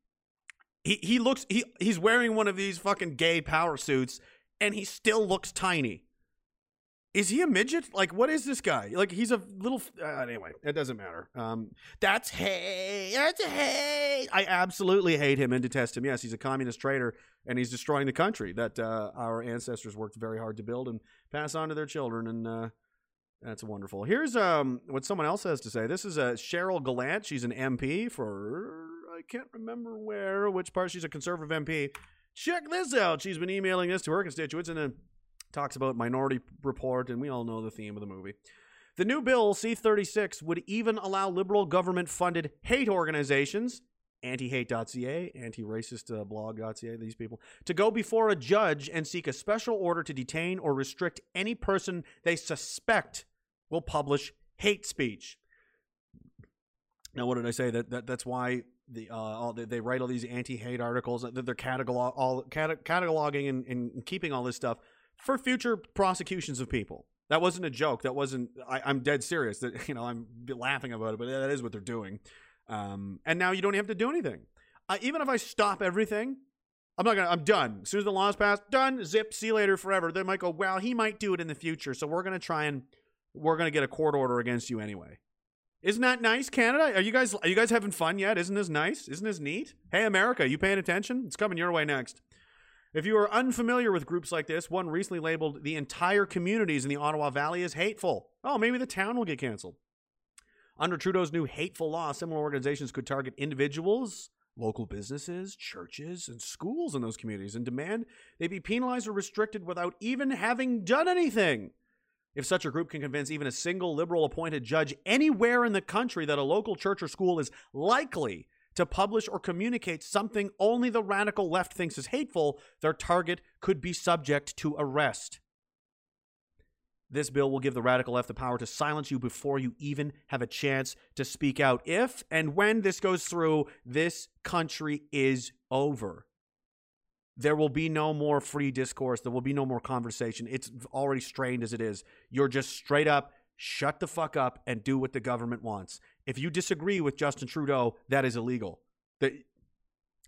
Speaker 1: he he looks he he's wearing one of these fucking gay power suits, and he still looks tiny. Is he a midget? Like, what is this guy? Like, he's a little. Uh, anyway, it doesn't matter. Um, that's hate. That's hate. I absolutely hate him and detest him. Yes, he's a communist traitor, and he's destroying the country that uh, our ancestors worked very hard to build and pass on to their children. And uh, that's wonderful. Here's um, what someone else has to say. This is uh, Cheryl Gallant. She's an MP for I can't remember where, which part. She's a conservative MP. Check this out. She's been emailing this to her constituents, and then talks about Minority Report, and we all know the theme of the movie. The new bill, C 36, would even allow liberal government funded hate organizations, anti hate.ca, anti racist uh, blog.ca, these people, to go before a judge and seek a special order to detain or restrict any person they suspect will publish hate speech. Now, what did I say? That, that That's why the uh, all, they, write all these anti-hate articles. That they're catalog, all, cataloging and, and keeping all this stuff for future prosecutions of people. That wasn't a joke. That wasn't. I, am dead serious. That you know, I'm laughing about it, but that is what they're doing. Um, and now you don't have to do anything. Uh, even if I stop everything, I'm not gonna. I'm done. As soon as the laws passed, done. Zip. See you later. Forever. They might go. Well, he might do it in the future, so we're gonna try and we're to get a court order against you anyway. Isn't that nice, Canada? Are you guys are you guys having fun yet? Isn't this nice? Isn't this neat? Hey, America, you paying attention? It's coming your way next. If you are unfamiliar with groups like this, one recently labeled the entire communities in the Ottawa Valley as hateful. Oh, maybe the town will get canceled. Under Trudeau's new hateful law, similar organizations could target individuals, local businesses, churches, and schools in those communities and demand they be penalized or restricted without even having done anything. If such a group can convince even a single liberal appointed judge anywhere in the country that a local church or school is likely to publish or communicate something only the radical left thinks is hateful, their target could be subject to arrest. This bill will give the radical left the power to silence you before you even have a chance to speak out. If and when this goes through, this country is over. There will be no more free discourse. There will be no more conversation. It's already strained as it is. You're just straight up shut the fuck up and do what the government wants. If you disagree with Justin Trudeau, that is illegal. They,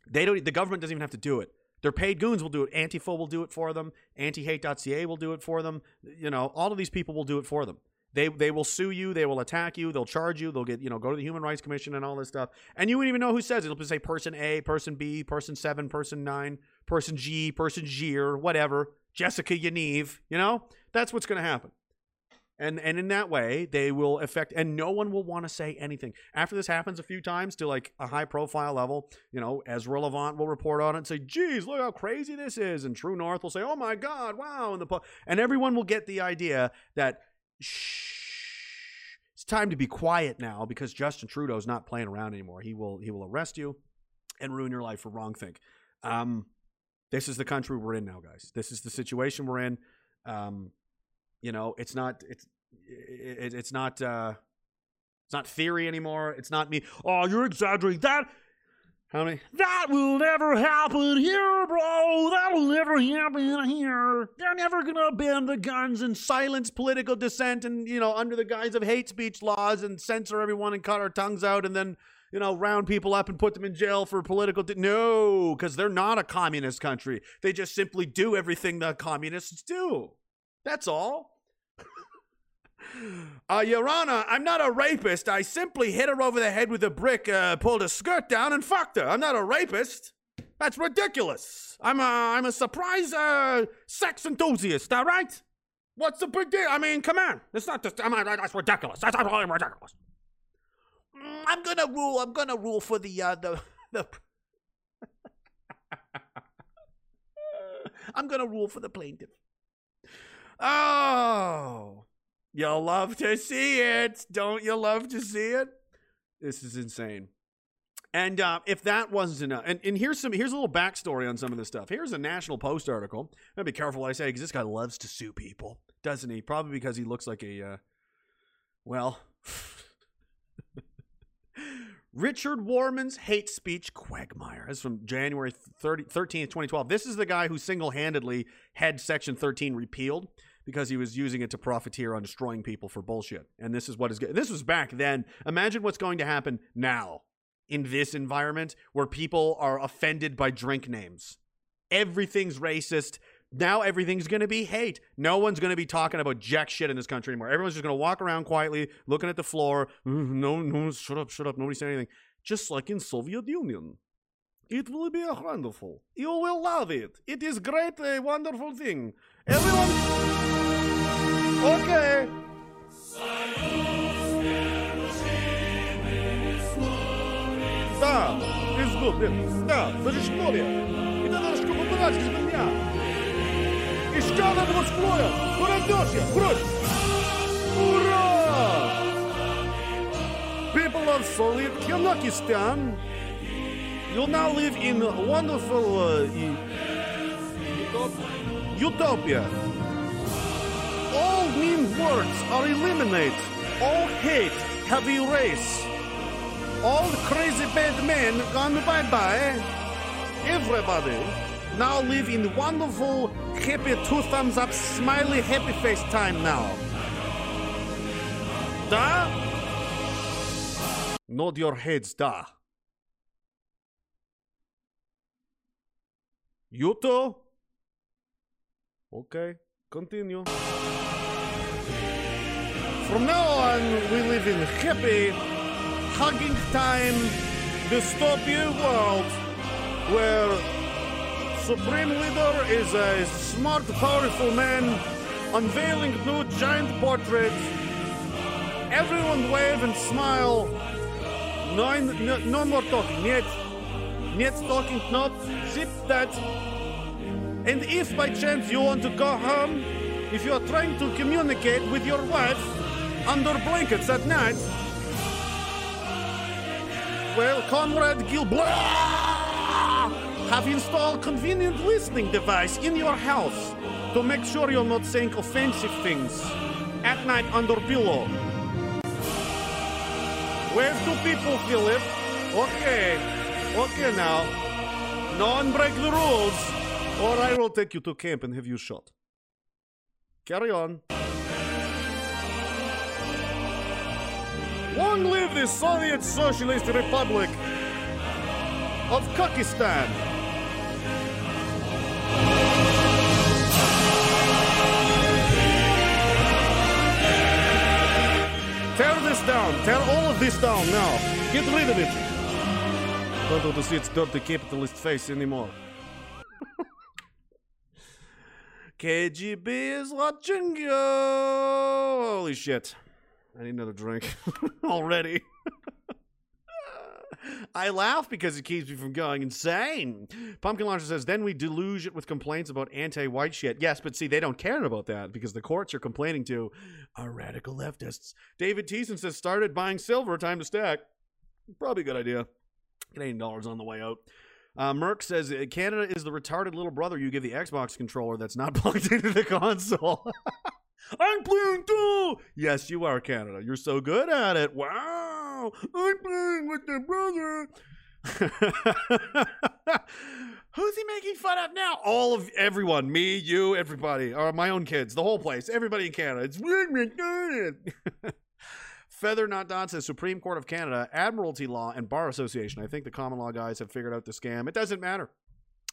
Speaker 1: they don't. The government doesn't even have to do it. Their paid goons will do it. Antifa will do it for them. Antihate.ca will do it for them. You know, all of these people will do it for them. They they will sue you. They will attack you. They'll charge you. They'll get you know go to the Human Rights Commission and all this stuff. And you wouldn't even know who says it. It'll just say person A, person B, person seven, person nine, person G, person G, or whatever. Jessica Yaniv. You know that's what's going to happen. And and in that way, they will affect, and no one will want to say anything after this happens a few times to like a high profile level. You know, Ezra Levant will report on it and say, "Geez, look how crazy this is," and True North will say, "Oh my God, wow!" And the and everyone will get the idea that shh, it's time to be quiet now because Justin Trudeau's not playing around anymore. He will he will arrest you and ruin your life for wrong think. Um, this is the country we're in now, guys. This is the situation we're in. Um, you know, it's not it's it, it's not uh it's not theory anymore. It's not me. Oh, you're exaggerating that. How many? That will never happen here, bro. That'll never happen here. They're never gonna ban the guns and silence political dissent and you know under the guise of hate speech laws and censor everyone and cut our tongues out and then you know round people up and put them in jail for political. Di- no, because they're not a communist country. They just simply do everything the communists do. That's all. Uh, Your Honor, I'm not a rapist. I simply hit her over the head with a brick, uh, pulled her skirt down, and fucked her. I'm not a rapist. That's ridiculous. I'm a, I'm a surprise uh, sex enthusiast, all right? What's the big deal? I mean, come on. It's not just, I mean, that's ridiculous. That's absolutely ridiculous. Mm, I'm gonna rule, I'm gonna rule for the, uh, the, the, I'm gonna rule for the plaintiff. Oh. You'll love to see it. Don't you love to see it? This is insane. And uh, if that wasn't enough, and, and here's some here's a little backstory on some of this stuff. Here's a National Post article. I'm gonna be careful what I say because this guy loves to sue people, doesn't he? Probably because he looks like a, uh, well, Richard Warman's hate speech quagmire. This is from January 30, 13th, 2012. This is the guy who single handedly had Section 13 repealed because he was using it to profiteer on destroying people for bullshit. And this is what is good. this was back then. Imagine what's going to happen now in this environment where people are offended by drink names. Everything's racist. Now everything's going to be hate. No one's going to be talking about jack shit in this country anymore. Everyone's just going to walk around quietly, looking at the floor. Mm-hmm, no, no, shut up, shut up. Nobody say anything. Just like in Soviet Union. It will be wonderful. You will love it. It is great, a wonderful thing. Everyone. Okay. Да, изгубит. Да, Заришкове. И да дашь кому брать из меня. И что надо восплоя? Курадёшья, брось! Ура! People of Soviet Kyrgyzstan, you now live in wonderful uh, utopia. All mean words are eliminated. All hate have erased. All crazy bad men gone bye-bye. Everybody now live in wonderful, happy, two thumbs up, smiley, happy face time now. Da? Nod your heads, da. You too? Okay, continue. From now on, we live in happy, hugging time, dystopian world where Supreme Leader is a smart, powerful man unveiling new giant portraits. Everyone wave and smile. No, no, no more talking. Нет. Нет talking, not. Zip that. And if by chance you want to go home, if you are trying to communicate with your wife under blankets at night, well, Conrad Guilbeault have installed convenient listening device in your house to make sure you're not saying offensive things at night under pillow. Where's two people, Philip? Okay, okay now. No one break the rules, or I will take you to camp and have you shot. Carry on. Long live the Soviet Socialist Republic of Kakistan. Tear this down. Tear all of this down now. Get rid of it. Don't want to see its dirty capitalist face anymore. KGB is watching you. Holy shit. I need another drink already. I laugh because it keeps me from going insane. Pumpkin Launcher says, then we deluge it with complaints about anti white shit. Yes, but see, they don't care about that because the courts are complaining to are radical leftists. David Thiessen says, started buying silver, time to stack. Probably a good idea. Canadian dollars on the way out. Uh, Merck says Canada is the retarded little brother you give the Xbox controller that's not plugged into the console. I'm playing too. Yes, you are, Canada. You're so good at it. Wow. I'm playing with the brother. Who's he making fun of now? All of everyone. Me, you, everybody. Or my own kids. The whole place. Everybody in Canada. It's weird. Feather Not Dot says Supreme Court of Canada, Admiralty Law, and Bar Association. I think the common law guys have figured out the scam. It doesn't matter.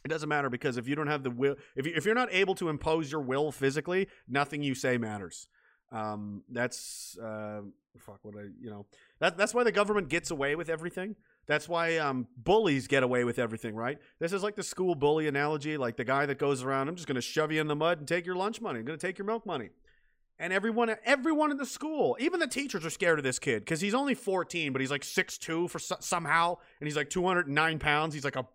Speaker 1: It doesn't matter because if you don't have the will, if, you, if you're not able to impose your will physically, nothing you say matters. Um, that's uh, fuck what I you know that that's why the government gets away with everything. That's why um, bullies get away with everything, right? This is like the school bully analogy, like the guy that goes around, I'm just going to shove you in the mud and take your lunch money. I'm going to take your milk money. And everyone, everyone in the school, even the teachers are scared of this kid because he's only 14, but he's like 6'2 for somehow, and he's like 209 pounds. He's like a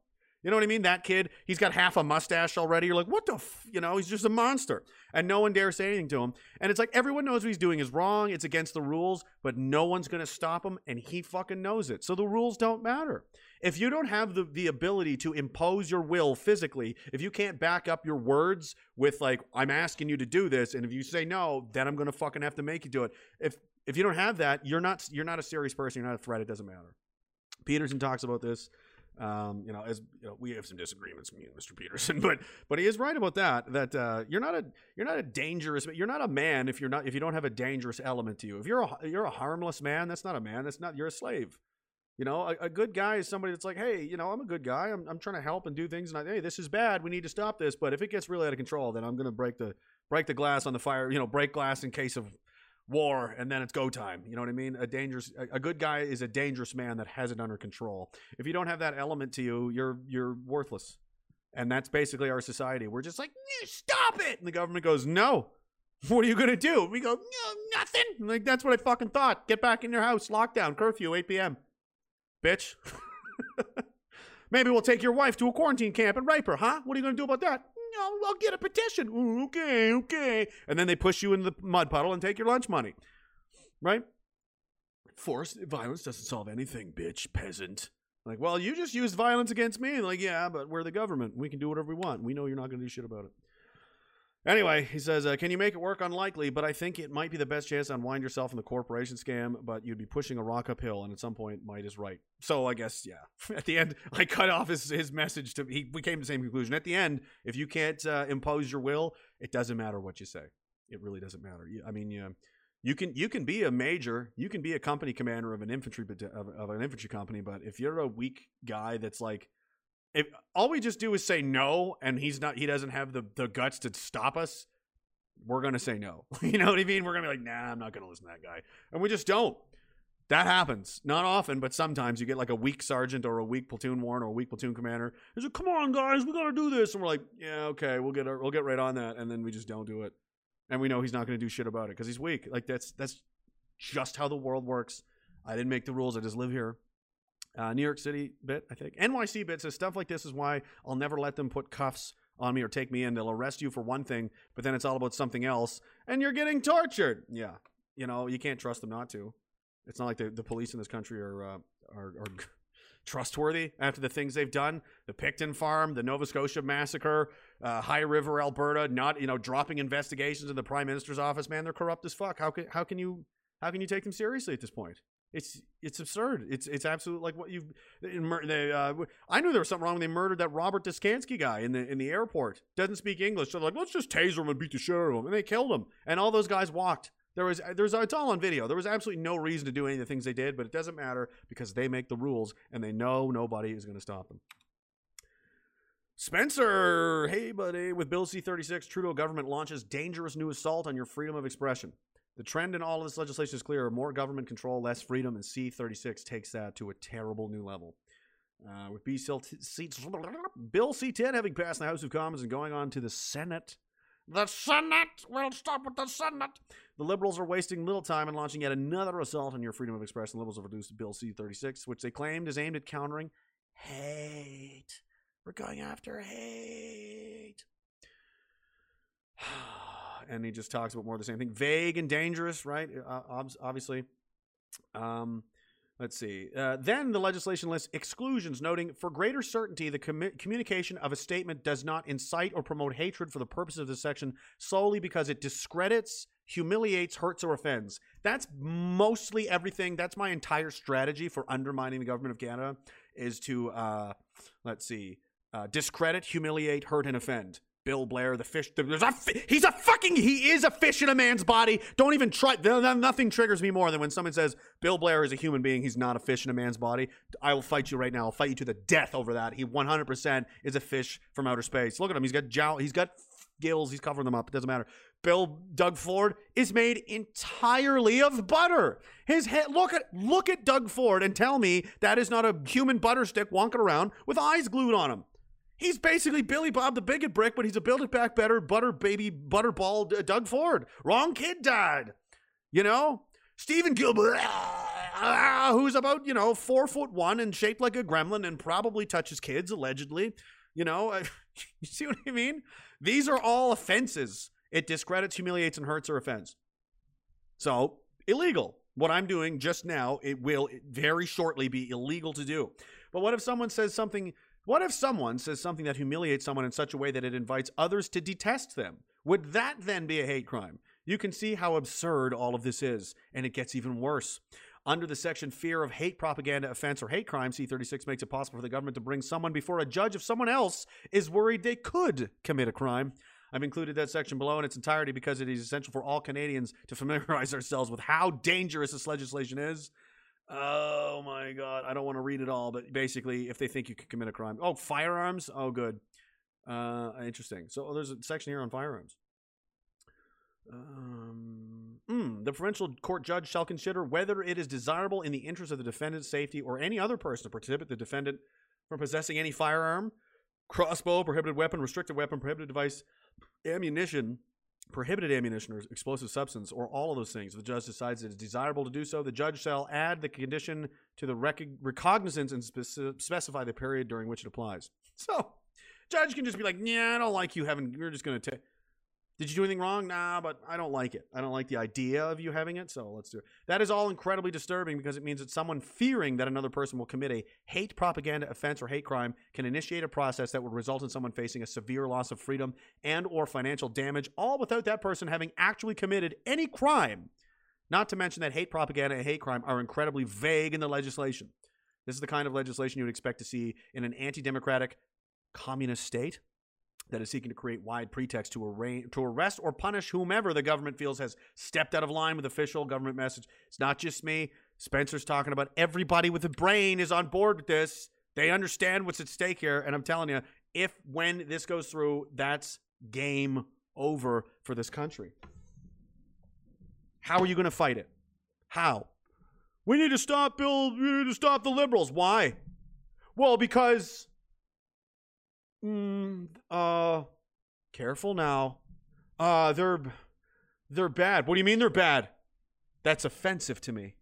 Speaker 1: you know what I mean? That kid, he's got half a mustache already. You're like, what the, f-? you know, he's just a monster. And no one dares say anything to him. And it's like everyone knows what he's doing is wrong. It's against the rules, but no one's to stop him. And he fucking knows it. So the rules don't matter. If you don't have the, the ability to impose your will physically, if you can't back up your words with, like, I'm asking you to do this, and if you say no, then I'm to fucking have to make you do it. If, if you don't have that, you're not, you're not a serious person. You're not a threat. It doesn't matter. Peterson talks about this. Um, you know, as you know, we have some disagreements, me and Mr. Peterson, but but he is right about that. That uh, you're not a you're not a dangerous you're not a man if you're not if you don't have a dangerous element to you. If you're a you're a harmless man, that's not a man. That's not you're a slave. You know, a, a good guy is somebody that's like, hey, you know, I'm a good guy. I'm I'm trying to help and do things, and I, hey, this is bad. We need to stop this. But if it gets really out of control, then I'm going to break the break the glass on the fire. You know, break glass in case of war and then it's go time. You know what i mean? A dangerous a, a, good guy is a dangerous man that has it under control. If you don't have that element to you you're you're worthless. And that's basically our society. We're just like stop it! And the government goes no. What are you gonna do? We go no nothing. Like that's what i fucking thought. Get back in your house. Lockdown. Curfew 8 p.m bitch maybe we'll take your wife to a quarantine camp and rape her huh what are you gonna do about that no, I'll get a petition. Okay, okay. And then they push you in the mud puddle and take your lunch money. Right? Force violence doesn't solve anything, bitch, peasant. Like, well, you just used violence against me. Like, yeah, but we're the government. We can do whatever we want. We know you're not going to do shit about it. Anyway, he says, uh, "Can you make it work? Unlikely, but I think it might be the best chance to unwind yourself in the corporation scam. But you'd be pushing a rock uphill, and at some point, might is right. So I guess, yeah. At the end, I cut off his his message to he. We came to the same conclusion. At the end, if you can't uh, impose your will, it doesn't matter what you say. It really doesn't matter. I mean, you, you can you can be a major, you can be a company commander of an infantry of, of an infantry company, but if you're a weak guy that's like if all we just do is say no and he's not he doesn't have the, the guts to stop us we're gonna say no. you know what I mean? We're gonna be like, nah, I'm not gonna listen to that guy, and we just don't. That happens. Not often, but sometimes you get like a weak sergeant or a weak platoon warrant or a weak platoon commander. He's like, "Come on, guys, we gotta do this," and we're like, "Yeah, okay, we'll get our, we'll get right on that," and then we just don't do it, and we know he's not gonna do shit about it because he's weak. Like that's that's just how the world works. I didn't make the rules. I just live here. Uh, New York City bit, I think. NYC bit says stuff like this is why I'll never let them put cuffs on me or take me in. They'll arrest you for one thing, but then it's all about something else, and you're getting tortured. Yeah, you know you can't trust them not to. It's not like the, the police in this country are, uh, are are trustworthy after the things they've done. The Picton Farm, the Nova Scotia massacre, uh, High River, Alberta, not you know dropping investigations in the Prime Minister's office. Man, they're corrupt as fuck. How can how can you how can you take them seriously at this point? It's it's absurd. It's it's absolute like what. They, uh, I knew there was something wrong when they murdered that Robert Dziekanski guy in the in the airport. Doesn't speak English, so they're like, let's just taser him and beat the shit out of him, and they killed him. And all those guys walked. There was there's it's all on video. There was absolutely no reason to do any of the things they did, but it doesn't matter because they make the rules and they know nobody is going to stop them. Spencer, hey buddy, with Bill C36, Trudeau government launches dangerous new assault on your freedom of expression. The trend in all of this legislation is clear more government control, less freedom, and C36 takes that to a terrible new level. Uh, with Bill C10 having passed the House of Commons and going on to the Senate. The Senate! We'll stop with the Senate! The Liberals are wasting little time in launching yet another assault on your freedom of expression. Liberals have reduced Bill C 36, which they claimed is aimed at countering hate. We're going after hate. and he just talks about more of the same thing. Vague and dangerous, right? Uh, obviously. Um, let's see. Uh, then the legislation lists exclusions, noting for greater certainty, the com- communication of a statement does not incite or promote hatred for the purpose of this section solely because it discredits, humiliates, hurts, or offends. That's mostly everything. That's my entire strategy for undermining the government of Canada is to, uh, let's see, uh, discredit, humiliate, hurt, and offend. Bill Blair, the fish. There's a, he's a fucking. He is a fish in a man's body. Don't even try. Nothing triggers me more than when someone says Bill Blair is a human being. He's not a fish in a man's body. I will fight you right now. I'll fight you to the death over that. He 100% is a fish from outer space. Look at him. He's got jowl. He's got gills. He's covering them up. It doesn't matter. Bill Doug Ford is made entirely of butter. His head. Look at look at Doug Ford and tell me that is not a human butter stick walking around with eyes glued on him. He's basically Billy Bob the Bigot Brick, but he's a build it back better butter baby butterball uh, Doug Ford. Wrong kid died. You know? Steven Guilbeault, uh, who's about, you know, four foot one and shaped like a gremlin and probably touches kids, allegedly. You know, you see what I mean? These are all offenses. It discredits, humiliates, and hurts or offends. So, illegal. What I'm doing just now, it will very shortly be illegal to do. But what if someone says something what if someone says something that humiliates someone in such a way that it invites others to detest them? Would that then be a hate crime? You can see how absurd all of this is, and it gets even worse. Under the section Fear of Hate Propaganda Offense or Hate Crime, C36 makes it possible for the government to bring someone before a judge if someone else is worried they could commit a crime. I've included that section below in its entirety because it is essential for all Canadians to familiarize ourselves with how dangerous this legislation is. Oh my god, I don't want to read it all, but basically, if they think you could commit a crime, oh, firearms, oh, good, uh, interesting. So oh, there's a section here on firearms. Um, mm, the provincial court judge shall consider whether it is desirable in the interest of the defendant's safety or any other person to prohibit the defendant from possessing any firearm, crossbow, prohibited weapon, restricted weapon, prohibited device, ammunition, prohibited ammunition or explosive substance or all of those things. If the judge decides it is desirable to do so, the judge shall add the condition to the rec- recognizance and spe- specify the period during which it applies. So, judge can just be like, "Yeah, I don't like you having. You're just going to take." Did you do anything wrong? Nah, but I don't like it. I don't like the idea of you having it, so let's do it. That is all incredibly disturbing because it means that someone fearing that another person will commit a hate propaganda offense or hate crime can initiate a process that would result in someone facing a severe loss of freedom and or financial damage all without that person having actually committed any crime. Not to mention that hate propaganda and hate crime are incredibly vague in the legislation. This is the kind of legislation you would expect to see in an anti-democratic communist state that is seeking to create wide pretext to, arra- to arrest or punish whomever the government feels has stepped out of line with official government message. It's not just me. Spencer's talking about everybody with a brain is on board with this. They understand what's at stake here. And I'm telling you, if when this goes through, that's game over for this country. How are you going to fight it? How? We need to stop Bill. We need to stop the liberals. Why? Well, because. Mm, uh, careful now. Uh, they're they're bad. What do you mean they're bad? That's offensive to me.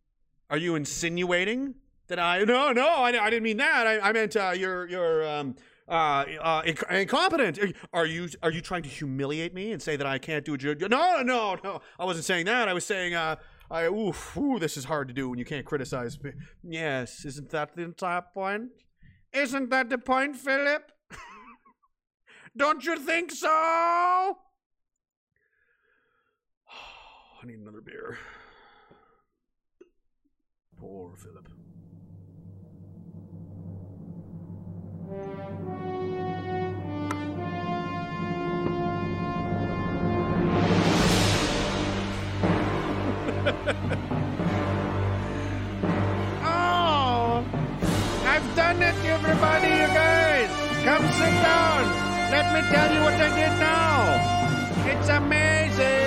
Speaker 1: Are you insinuating that I? No, no, I, I didn't mean that. I, I meant uh, you're you're um, uh, uh, inc- incompetent. Are you are you trying to humiliate me and say that I can't do a job? No, no, no. I wasn't saying that. I was saying, uh, I oof, ooh, this is hard to do when you can't criticize me. Yes, isn't that the entire point? Isn't that the point, Philip? Don't you think so? I need another beer. Poor Philip. oh, I've done it, everybody, you guys. Come sit down. Let me tell you what I did now. It's amazing.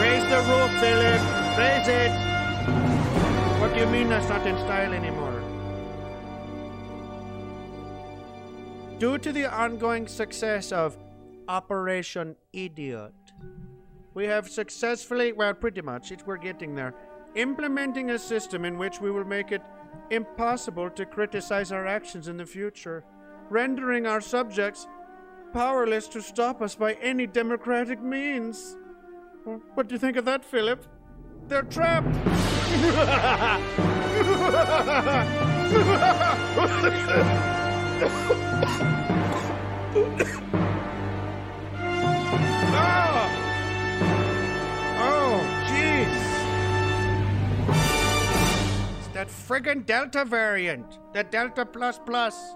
Speaker 1: Raise the roof, Philip. Raise it. What do you mean that's not in style anymore? Due to the ongoing success of Operation Idiot, we have successfully, well, pretty much, it, we're getting there, implementing a system in which we will make it impossible to criticize our actions in the future, rendering our subjects powerless to stop us by any democratic means. What do you think of that, Philip? They're trapped! oh! Oh, jeez! It's that friggin' Delta variant. The Delta plus plus.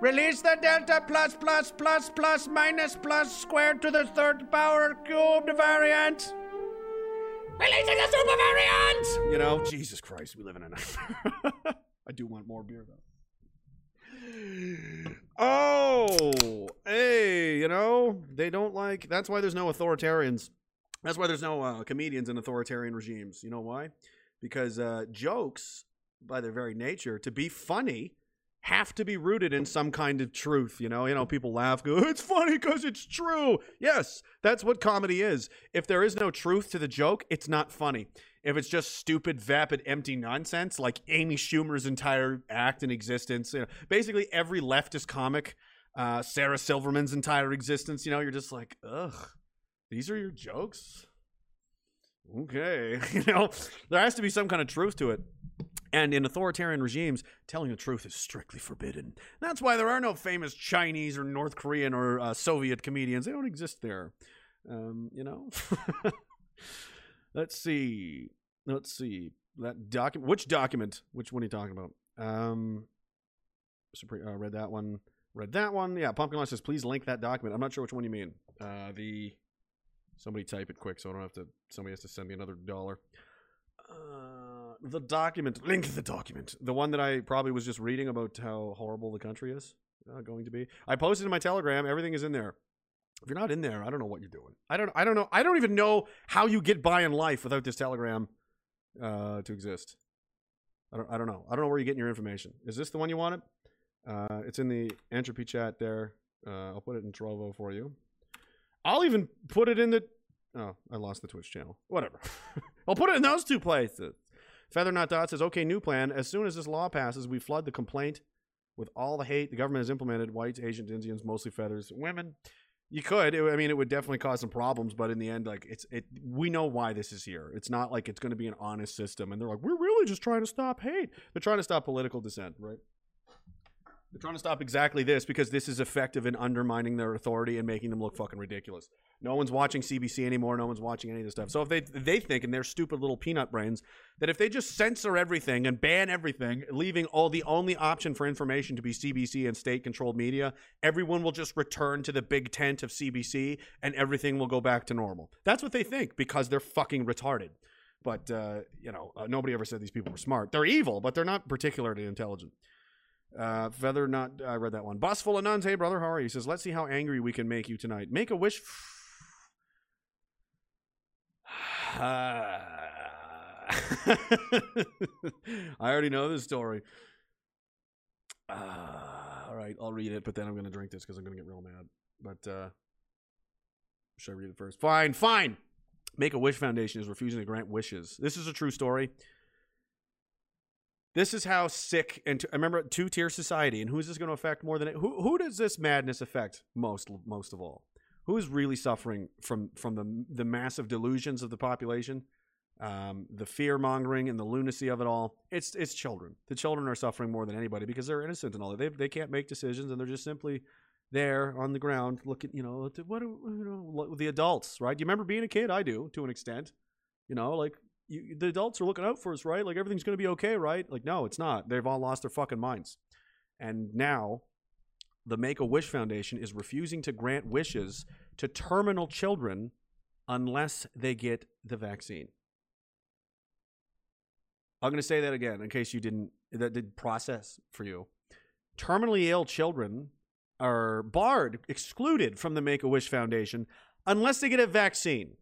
Speaker 1: Release the Delta plus plus plus plus minus plus squared to the third power cubed variant. Releasing the super variant! You know, Jesus Christ, we live in a nightmare. I do want more beer, though. Oh, hey, you know, they don't like. That's why there's no authoritarians. That's why there's no uh, comedians in authoritarian regimes. You know why? Because uh, jokes, by their very nature, to be funny, have to be rooted in some kind of truth. You know, you know, people laugh, go, "It's funny because it's true." Yes, that's what comedy is. If there is no truth to the joke, it's not funny. If it's just stupid, vapid, empty nonsense, like Amy Schumer's entire act and existence, you know, basically every leftist comic, uh, Sarah Silverman's entire existence, you know, you're just like, ugh, these are your jokes. Okay, you know, there has to be some kind of truth to it. And in authoritarian regimes, telling the truth is strictly forbidden. That's why there are no famous Chinese or North Korean or uh, Soviet comedians. They don't exist there. Um, you know? Let's see. Let's see. That document. Which document? Which one are you talking about? Um, Supreme, uh, read that one. Read that one. Yeah, Pumpkin Law says, please link that document. I'm not sure which one you mean. Uh, the. Somebody type it quick so I don't have to. Somebody has to send me another dollar. Uh, the document. Link the document. The one that I probably was just reading about how horrible the country is uh, going to be. I posted in my Telegram. Everything is in there. If you're not in there, I don't know what you're doing. I don't. I don't know. I don't even know how you get by in life without this Telegram uh, to exist. I don't. I don't know. I don't know where you're getting your information. Is this the one you wanted? Uh, it's in the entropy chat there. Uh, I'll put it in Trovo for you. I'll even put it in the. Oh, I lost the Twitch channel. Whatever. I'll put it in those two places. Feather Not Dot says, "Okay, new plan. As soon as this law passes, we flood the complaint with all the hate the government has implemented. Whites, Asians, Indians, mostly feathers, women." You could. It, I mean, it would definitely cause some problems, but in the end, like it's it. We know why this is here. It's not like it's going to be an honest system, and they're like, we're really just trying to stop hate. They're trying to stop political dissent, right? They're trying to stop exactly this because this is effective in undermining their authority and making them look fucking ridiculous. No one's watching CBC anymore. No one's watching any of this stuff. So if they they think in their stupid little peanut brains that if they just censor everything and ban everything, leaving all the only option for information to be CBC and state-controlled media, everyone will just return to the big tent of CBC and everything will go back to normal. That's what they think because they're fucking retarded. But uh, you know, uh, nobody ever said these people were smart. They're evil, but they're not particularly intelligent. Uh, Feather not. I read that one. Bus full of nuns. Hey brother, how are you? He says, let's see how angry we can make you tonight. Make a wish. I already know this story. Uh, all right, I'll read it, but then I'm going to drink this because I'm going to get real mad. But uh, should I read it first? Fine, fine. Make a Wish Foundation is refusing to grant wishes. This is a true story. This is how sick and t- I remember two tier society. And who is this going to affect more than it? Who who does this madness affect most most of all? Who is really suffering from from the the massive delusions of the population? um, the fear mongering and the lunacy of it all. It's it's children. The children are suffering more than anybody because they're innocent and all that. They they can't make decisions and they're just simply there on the ground looking. You know, what do, you know the adults, right? You remember being a kid? I do to an extent. You know, like you, the adults are looking out for us, right? Like everything's going to be okay, right? Like no, it's not. They've all lost their fucking minds, and now. The Make a Wish Foundation is refusing to grant wishes to terminal children unless they get the vaccine. I'm going to say that again in case you didn't that did process for you. Terminally ill children are barred, excluded from the Make a Wish Foundation unless they get a vaccine.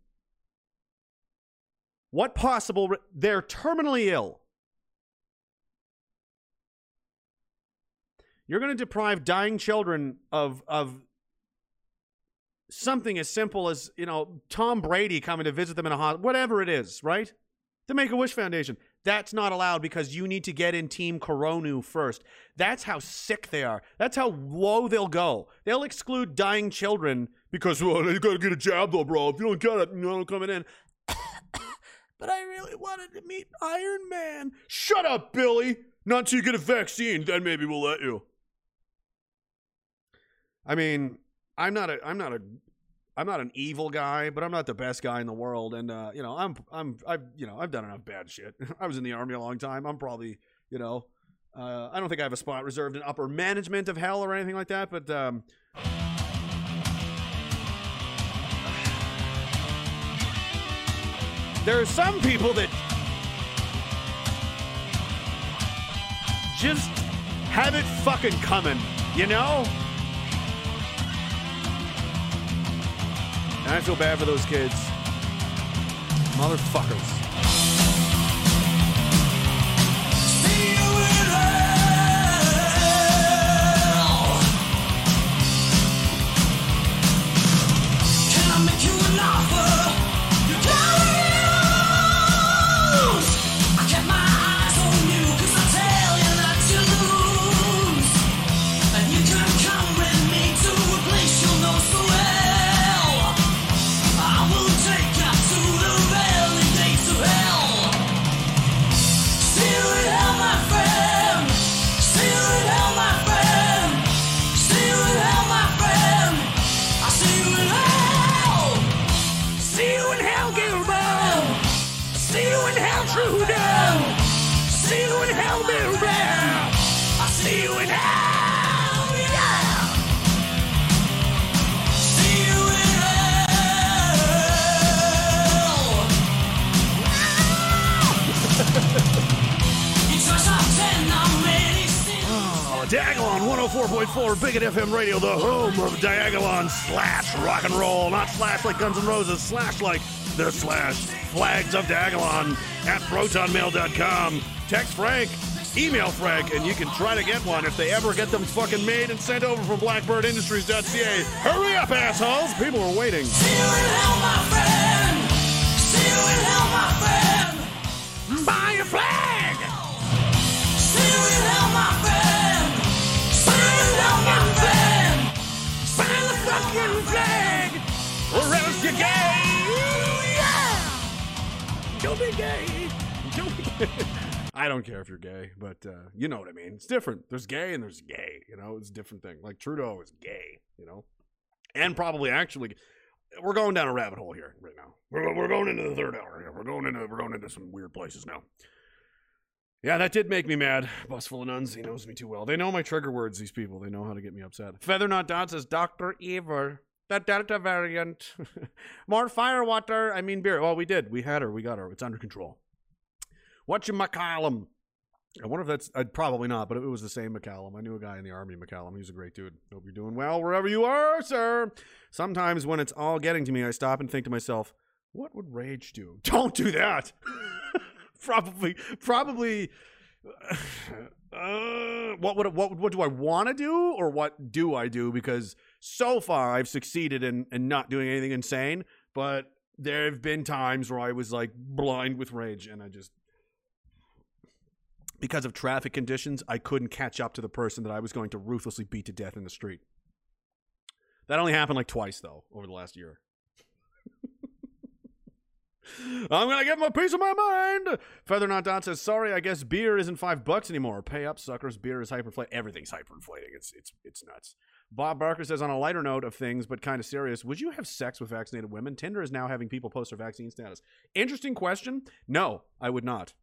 Speaker 1: What possible? They're terminally ill. You're going to deprive dying children of of something as simple as you know Tom Brady coming to visit them in a hospital, whatever it is, right? The Make a Wish Foundation. That's not allowed because you need to get in Team Coronu first. That's how sick they are. That's how low they'll go. They'll exclude dying children because, well, you gotta get a jab though, bro. If you don't get it, you're not coming in. but I really wanted to meet Iron Man. Shut up, Billy. Not until you get a vaccine, then maybe we'll let you. I mean, I'm not a I'm not a I'm not an evil guy, but I'm not the best guy in the world. And uh, you know, I'm I'm I've you know I've done enough bad shit. I was in the army a long time. I'm probably you know uh, I don't think I have a spot reserved in upper management of hell or anything like that. But um, there are some people that just have it fucking coming, you know. And I feel bad for those kids. Motherfuckers. Slash like Guns N' Roses, slash like the slash flags of Diagolon at protonmail.com. Text Frank, email Frank, and you can try to get one if they ever get them fucking made and sent over from blackbirdindustries.ca. Hurry up, assholes! People are waiting. See
Speaker 3: you in hell, my friend! See you in hell, my friend!
Speaker 1: Buy a flag! See you in hell,
Speaker 3: my friend! Spy you hell my friend!
Speaker 1: Buy the fucking flag, you're gay. Yeah. Don't be gay. Don't be gay. I don't care if you're gay, but uh, you know what I mean. It's different. There's gay and there's gay. You know, it's a different thing. Like Trudeau is gay. You know, and probably actually, we're going down a rabbit hole here right now. We're, we're going into the third hour here. We're going into we're going into some weird places now. Yeah, that did make me mad. Bus full of nuns. He knows me too well. They know my trigger words, these people. They know how to get me upset. Feather Not Dot says, Dr. Evil, the Delta variant. More firewater. I mean beer. Well, we did. We had her. We got her. It's under control. What your McCallum? I wonder if that's uh, probably not, but it was the same McCallum. I knew a guy in the army, McCallum. He's a great dude. Hope you're doing well wherever you are, sir. Sometimes when it's all getting to me, I stop and think to myself, what would rage do? Don't do that. probably, probably. Uh, what would what what do I want to do, or what do I do? Because so far I've succeeded in in not doing anything insane, but there have been times where I was like blind with rage, and I just because of traffic conditions, I couldn't catch up to the person that I was going to ruthlessly beat to death in the street. That only happened like twice though over the last year. I'm gonna give him a piece of my mind. Feather Not Dot says, "Sorry, I guess beer isn't five bucks anymore. Pay up, suckers. Beer is hyperinflated. Everything's hyperinflating. It's it's it's nuts." Bob Barker says, on a lighter note of things, but kind of serious, would you have sex with vaccinated women? Tinder is now having people post their vaccine status. Interesting question. No, I would not.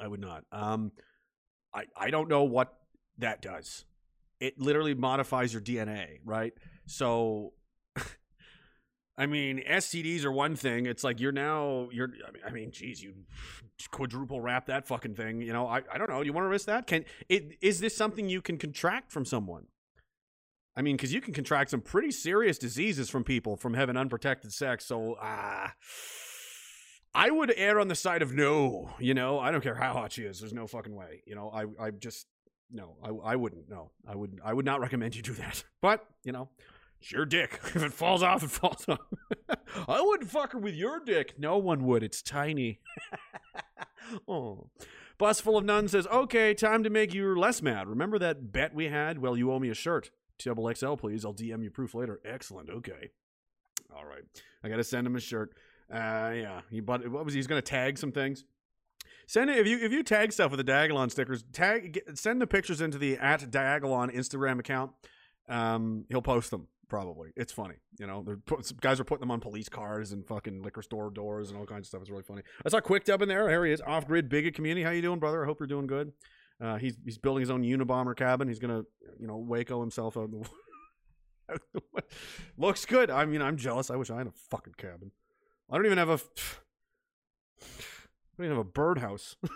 Speaker 1: I would not. Um, I I don't know what that does. It literally modifies your DNA, right? So I mean, STDs are one thing. It's like you're now you're. I mean, I mean, geez, you quadruple wrap that fucking thing. You know, I, I don't know. You want to risk that? Can it? Is this something you can contract from someone? I mean, because you can contract some pretty serious diseases from people from having unprotected sex. So, ah. Uh, I would err on the side of no. You know, I don't care how hot she is. There's no fucking way. You know, I I just no. I I wouldn't. No, I would I would not recommend you do that. But you know, it's your dick. If it falls off, it falls off. I wouldn't fuck her with your dick. No one would. It's tiny. oh. Bus full of nuns says, okay, time to make you less mad. Remember that bet we had? Well, you owe me a shirt. Double XL, please. I'll DM you proof later. Excellent. Okay. All right. I got to send him a shirt. Uh, yeah. He bought, what was he? He's going to tag some things. Send it if you if you tag stuff with the Diagolon stickers. Tag get, send the pictures into the at Diagolon Instagram account. Um, he'll post them probably. It's funny, you know. Put, guys are putting them on police cars and fucking liquor store doors and all kinds of stuff. It's really funny. I saw Quick Dub in there. Here he is, off grid bigot community. How you doing, brother? I hope you're doing good. Uh, he's he's building his own Unabomber cabin. He's gonna you know Waco himself out. The Looks good. I mean, I'm jealous. I wish I had a fucking cabin. I don't even have a. I don't even have a birdhouse.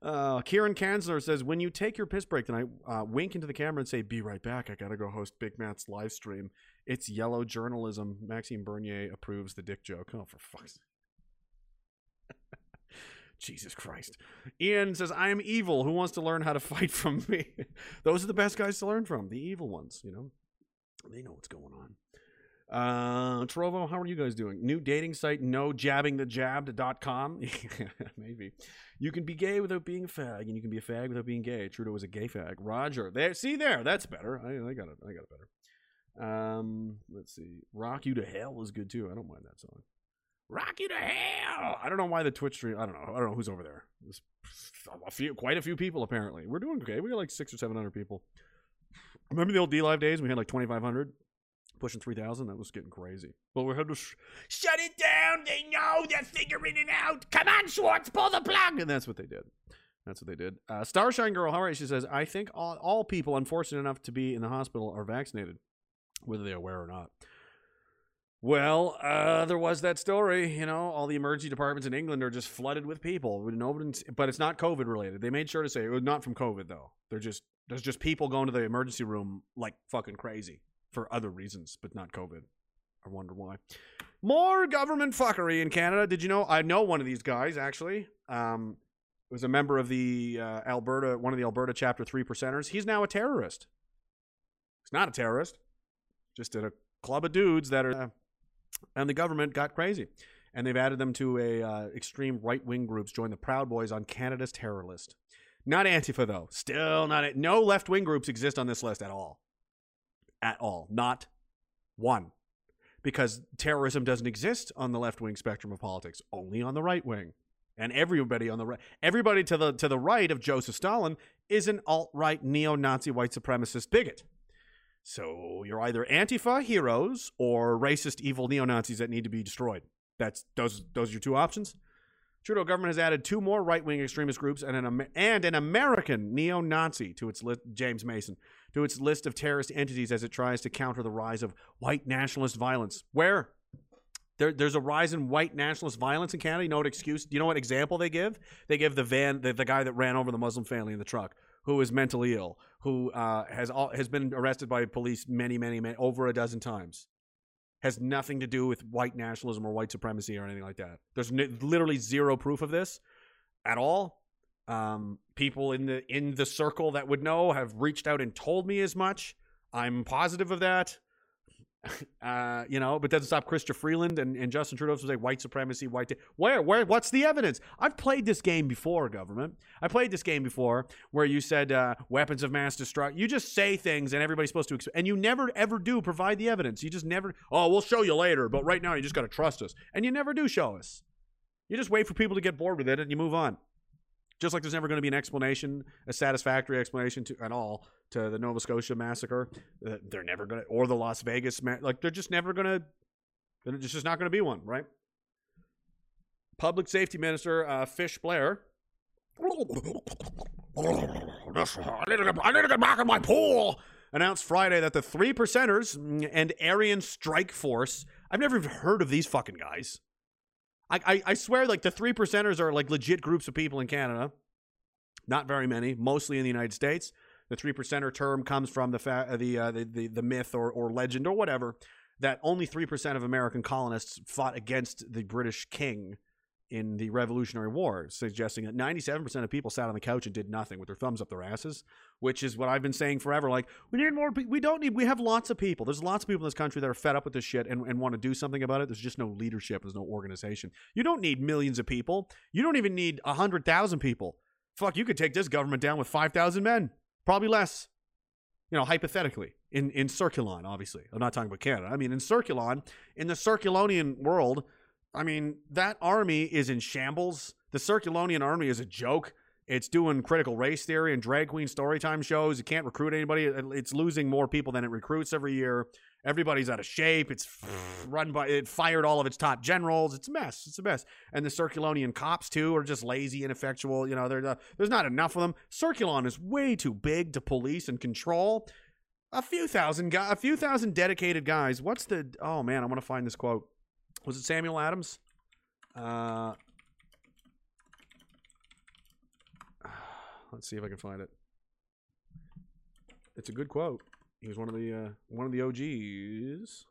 Speaker 1: Uh, Kieran Kanzler says, when you take your piss break tonight, uh, wink into the camera and say, be right back. I got to go host Big Matt's live stream. It's yellow journalism. Maxime Bernier approves the dick joke. Oh, for fuck's sake. Jesus Christ. Ian says, I am evil. Who wants to learn how to fight from me? Those are the best guys to learn from. The evil ones, you know? They know what's going on. Uh, Trovo, how are you guys doing? New dating site, no jabbing the jabbed.com. Maybe. You can be gay without being a fag, and you can be a fag without being gay. Trudeau was a gay fag. Roger. There, see there, that's better. I, I got it. I got it better. Um, let's see. Rock You to Hell is good too. I don't mind that song. Rock You to Hell. I don't know why the Twitch stream. I don't know. I don't know who's over there. There's a few, quite a few people apparently. We're doing okay. We got like six or seven hundred people. Remember the old DLive days? We had like twenty five hundred pushing 3,000. That was getting crazy. But we had to sh- shut it down. They know they're figuring it out. Come on, Schwartz, pull the plug. And that's what they did. That's what they did. Uh, Starshine Girl, how you? She says, I think all, all people unfortunate enough to be in the hospital are vaccinated, whether they're aware or not. Well, uh, there was that story. You know, all the emergency departments in England are just flooded with people. but it's not COVID related. They made sure to say it was not from COVID though. They're just there's just people going to the emergency room like fucking crazy for other reasons, but not COVID. I wonder why. More government fuckery in Canada. Did you know? I know one of these guys actually. Um, was a member of the uh, Alberta, one of the Alberta Chapter Three percenters. He's now a terrorist. He's not a terrorist. Just in a club of dudes that are, uh, and the government got crazy, and they've added them to a uh, extreme right wing groups. Join the Proud Boys on Canada's terror list. Not Antifa though. Still not. A, no left wing groups exist on this list at all at all. Not one. Because terrorism doesn't exist on the left wing spectrum of politics, only on the right wing. And everybody on the right, everybody to the to the right of Joseph Stalin is an alt right neo Nazi white supremacist bigot. So you're either Antifa heroes or racist evil neo Nazis that need to be destroyed. That's those those are your two options. Trudeau government has added two more right wing extremist groups and an and an American neo Nazi to its list. James Mason to its list of terrorist entities as it tries to counter the rise of white nationalist violence. Where? There, there's a rise in white nationalist violence in Canada. You know what excuse? Do you know what example they give? They give the van, the, the guy that ran over the Muslim family in the truck, who is mentally ill, who uh, has all, has been arrested by police many, many, many, over a dozen times. Has nothing to do with white nationalism or white supremacy or anything like that. There's n- literally zero proof of this at all. Um, people in the in the circle that would know have reached out and told me as much. I'm positive of that. Uh, you know, but doesn't stop Chrystia Freeland and, and Justin Trudeau to say white supremacy, white. where, where, what's the evidence? I've played this game before, government. I played this game before where you said uh, weapons of mass destruction. You just say things and everybody's supposed to, ex- and you never ever do provide the evidence. You just never. Oh, we'll show you later, but right now you just got to trust us, and you never do show us. You just wait for people to get bored with it and you move on. Just like there's never going to be an explanation, a satisfactory explanation to at all to the Nova Scotia massacre. Uh, they're never going to, or the Las Vegas, like they're just never going to. There's just not going to be one, right? Public Safety Minister uh, Fish Blair. I need, get, I need to get back in my pool. Announced Friday that the three percenters and Aryan Strike Force. I've never even heard of these fucking guys. I, I, I swear, like the three percenters are like legit groups of people in Canada. Not very many, mostly in the United States. The three percenter term comes from the fa- the, uh, the the the myth or or legend or whatever that only three percent of American colonists fought against the British king in the Revolutionary War, suggesting that 97% of people sat on the couch and did nothing with their thumbs up their asses, which is what I've been saying forever. Like, we need more, pe- we don't need, we have lots of people. There's lots of people in this country that are fed up with this shit and, and want to do something about it. There's just no leadership, there's no organization. You don't need millions of people. You don't even need 100,000 people. Fuck, you could take this government down with 5,000 men, probably less. You know, hypothetically, in, in Circulon, obviously. I'm not talking about Canada. I mean, in Circulon, in the Circulonian world, I mean, that army is in shambles. The Circulonian army is a joke. It's doing critical race theory and drag queen storytime shows. It can't recruit anybody. It's losing more people than it recruits every year. Everybody's out of shape. It's run by it fired all of its top generals. It's a mess. It's a mess. And the Circulonian cops too are just lazy, ineffectual. You know, uh, there's not enough of them. Circulon is way too big to police and control. A few thousand guys, a few thousand dedicated guys. What's the? Oh man, I want to find this quote. Was it Samuel Adams? Uh, let's see if I can find it. It's a good quote. He was one of the uh, one of the OGs.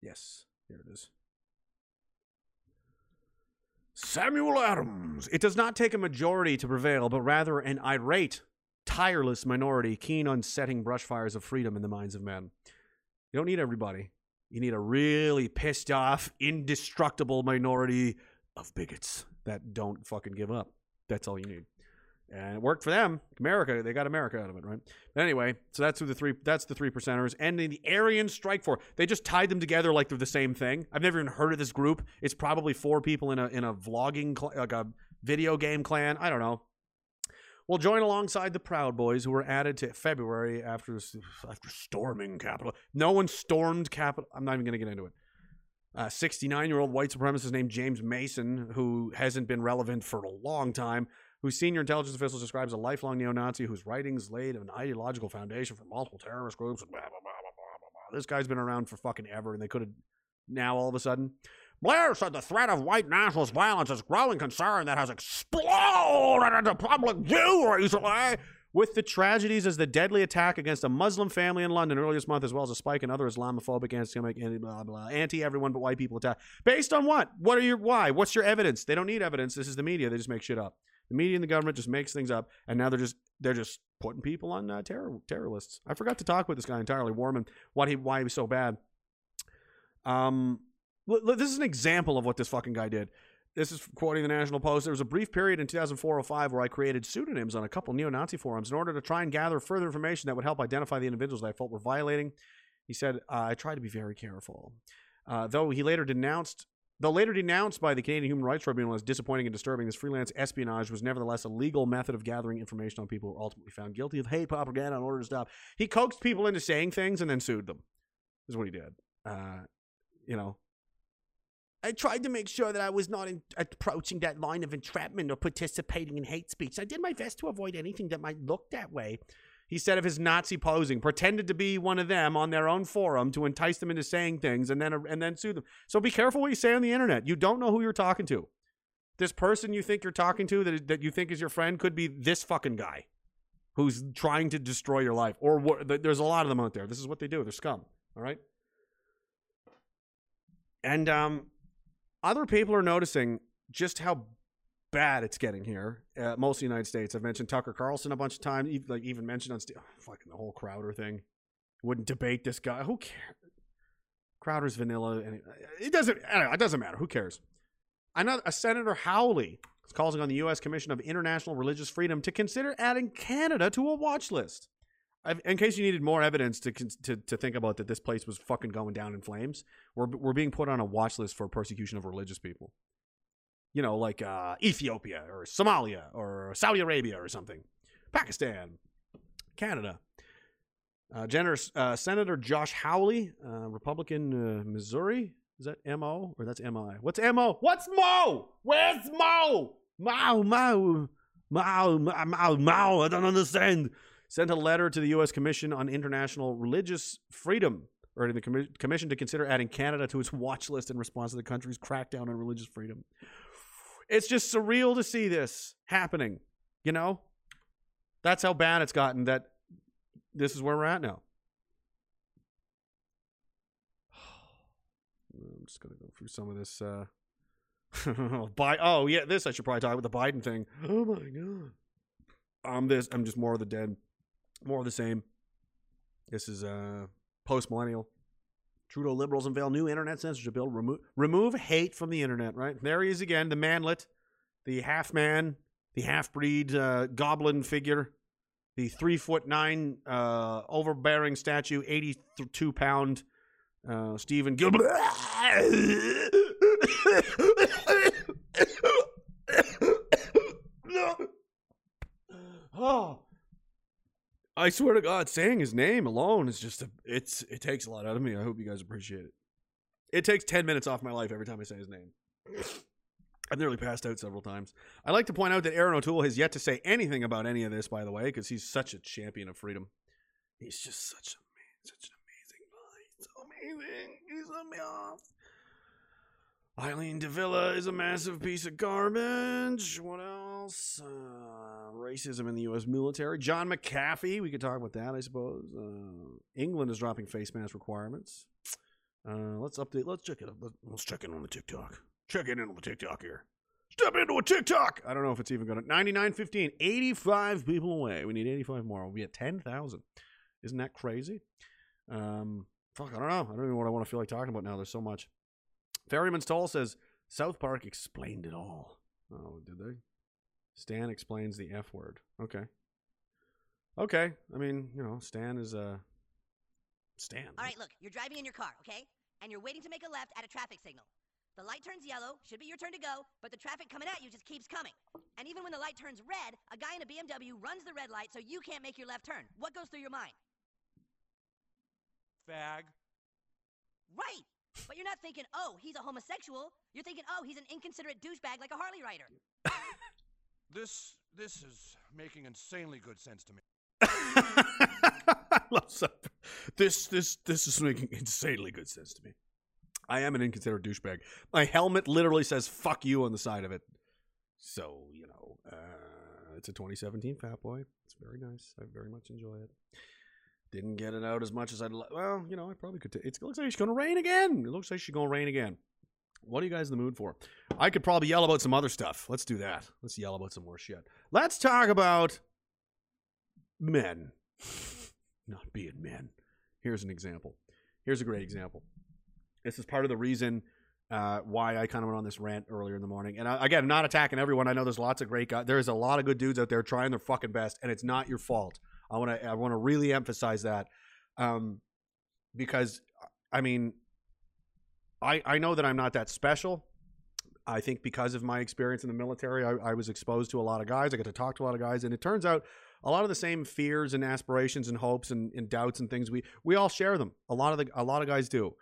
Speaker 1: Yes, here it is. Samuel Adams. It does not take a majority to prevail, but rather an irate, tireless minority keen on setting brush fires of freedom in the minds of men. You don't need everybody. You need a really pissed off, indestructible minority of bigots that don't fucking give up. That's all you need. And it worked for them. America, they got America out of it, right? But anyway, so that's who the three that's the three percenters. And the Aryan Strike Force. They just tied them together like they're the same thing. I've never even heard of this group. It's probably four people in a in a vlogging cl- like a video game clan. I don't know will join alongside the Proud Boys, who were added to February after after storming Capitol. No one stormed Capitol. I'm not even going to get into it. Uh, 69 year old white supremacist named James Mason, who hasn't been relevant for a long time, whose senior intelligence officials describes a lifelong neo Nazi whose writings laid an ideological foundation for multiple terrorist groups. Blah, blah, blah, this guy's been around for fucking ever, and they could have now all of a sudden. Blair said the threat of white nationalist violence is growing concern that has exploded into public view recently. With the tragedies as the deadly attack against a Muslim family in London earlier this month, as well as a spike in other Islamophobic, blah, anti-everyone but white people attack. Based on what? What are your why? What's your evidence? They don't need evidence. This is the media. They just make shit up. The media and the government just makes things up, and now they're just they're just putting people on uh, terror terror lists. I forgot to talk with this guy entirely, Warman, what he why he was so bad. Um, this is an example of what this fucking guy did. This is quoting the National Post. There was a brief period in 2004-05 where I created pseudonyms on a couple neo-Nazi forums in order to try and gather further information that would help identify the individuals that I felt were violating. He said, uh, "I tried to be very careful." Uh, though he later denounced, though later denounced by the Canadian Human Rights Tribunal as disappointing and disturbing, this freelance espionage was nevertheless a legal method of gathering information on people who were ultimately found guilty of hate propaganda in order to stop. He coaxed people into saying things and then sued them. This is what he did. Uh, you know, I tried to make sure that I was not in, approaching that line of entrapment or participating in hate speech. I did my best to avoid anything that might look that way. He said of his Nazi posing, pretended to be one of them on their own forum to entice them into saying things and then and then sue them. So be careful what you say on the internet. You don't know who you're talking to. This person you think you're talking to that that you think is your friend could be this fucking guy who's trying to destroy your life. Or what, there's a lot of them out there. This is what they do. They're scum. All right. And um, other people are noticing just how bad it's getting here. Uh, most of the United States. I've mentioned Tucker Carlson a bunch of times. Even, like even mentioned on st- oh, fucking the whole Crowder thing. Wouldn't debate this guy. Who cares? Crowder's vanilla, and it doesn't. Anyway, it doesn't matter. Who cares? Another a Senator Hawley is calling on the U.S. Commission of International Religious Freedom to consider adding Canada to a watch list. I've, in case you needed more evidence to, to to think about that this place was fucking going down in flames, we're we're being put on a watch list for persecution of religious people. You know, like uh, Ethiopia or Somalia or Saudi Arabia or something, Pakistan, Canada. Uh, Generous, uh, Senator Josh Hawley, uh, Republican, uh, Missouri. Is that M-O or that's M-I? What's M-O? What's Mo? Where's Mo? Mo, Mo, Mo, Mo, Mo. I don't understand. Sent a letter to the U.S. Commission on International Religious Freedom, urging the Com- Commission to consider adding Canada to its watch list in response to the country's crackdown on religious freedom. It's just surreal to see this happening. You know, that's how bad it's gotten. That this is where we're at now. I'm just gonna go through some of this. Uh, Bi- oh yeah, this I should probably talk about the Biden thing. Oh my god. I'm this. I'm just more of the dead, more of the same. This is uh post millennial. Trudeau liberals unveil new internet censorship bill. Remove remove hate from the internet. Right there he is again, the manlet, the half man, the half breed uh, goblin figure the three foot nine uh, overbearing statue, 82 pound uh, Stephen Guilbeault. oh. I swear to God, saying his name alone is just a, it's it takes a lot out of me. I hope you guys appreciate it. It takes 10 minutes off my life every time I say his name. I've nearly passed out several times. I'd like to point out that Erin O'Toole has yet to say anything about any of this, by the way, because he's such a champion of freedom. He's just such a such an amazing guy. He's so amazing. He's amazing. Eileen Davila is a massive piece of garbage. What else? Uh, racism in the U.S. military. John McAfee. We could talk about that, I suppose. Uh, England is dropping face mask requirements. Uh, let's update. Let's check it. Up. Let's check in on the TikTok. Check in on the TikTok here. Step into a TikTok. I don't know if it's even going to 9915. 85 people away. We need 85 more. We'll be at 10,000. Isn't that crazy? Um, fuck, I don't know. I don't even know what I want to feel like talking about now. There's so much. Ferryman's Toll says South Park explained it all. Oh, did they? Stan explains the F word. Okay. Okay. I mean, you know, Stan is a uh, Stan.
Speaker 4: All right, look, you're driving in your car, okay? And you're waiting to make a left at a traffic signal. The light turns yellow, should be your turn to go, but the traffic coming at you just keeps coming. And even when the light turns red, a guy in a BMW runs the red light so you can't make your left turn. What goes through your mind?
Speaker 5: Fag.
Speaker 4: Right! But you're not thinking, oh, he's a homosexual. You're thinking, oh, he's an inconsiderate douchebag like a Harley rider.
Speaker 5: This this is making insanely good sense to me.
Speaker 1: I love that. This this this is making insanely good sense to me. I am an inconsiderate douchebag. My helmet literally says "fuck you" on the side of it. So you know, uh, it's a 2017 Fat Boy. It's very nice. I very much enjoy it. Didn't get it out as much as I'd like. Well, you know, I probably could. T- it looks like it's going to rain again. It looks like she's going to rain again. What are you guys in the mood for? I could probably yell about some other stuff. Let's do that. Let's yell about some more shit. Let's talk about men not being men. Here's an example. Here's a great example. This is part of the reason uh, why I kind of went on this rant earlier in the morning. And I, again, not attacking everyone. I know there's lots of great guys. There's a lot of good dudes out there trying their fucking best, and it's not your fault. I want to I want to really emphasize that um, because I mean, I I know that I'm not that special. I think because of my experience in the military, I, I was exposed to a lot of guys. I got to talk to a lot of guys, and it turns out a lot of the same fears and aspirations and hopes and, and doubts and things we we all share them. A lot of the a lot of guys do.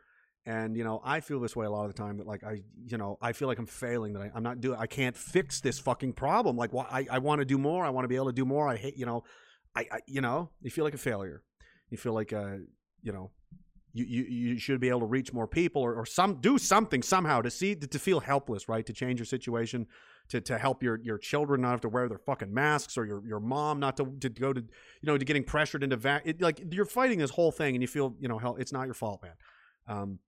Speaker 1: And you know, I feel this way a lot of the time that like I, you know, I feel like I'm failing that I, am not doing. I can't fix this fucking problem. Like, why I, I want to do more. I want to be able to do more. I hate, you know, I, I you know, you feel like a failure. You feel like uh, you know, you, you, you should be able to reach more people or, or some do something somehow to see to, to feel helpless, right? To change your situation, to, to help your, your children not have to wear their fucking masks or your, your mom not to, to go to you know to getting pressured into vac it, like you're fighting this whole thing and you feel you know hell it's not your fault man um,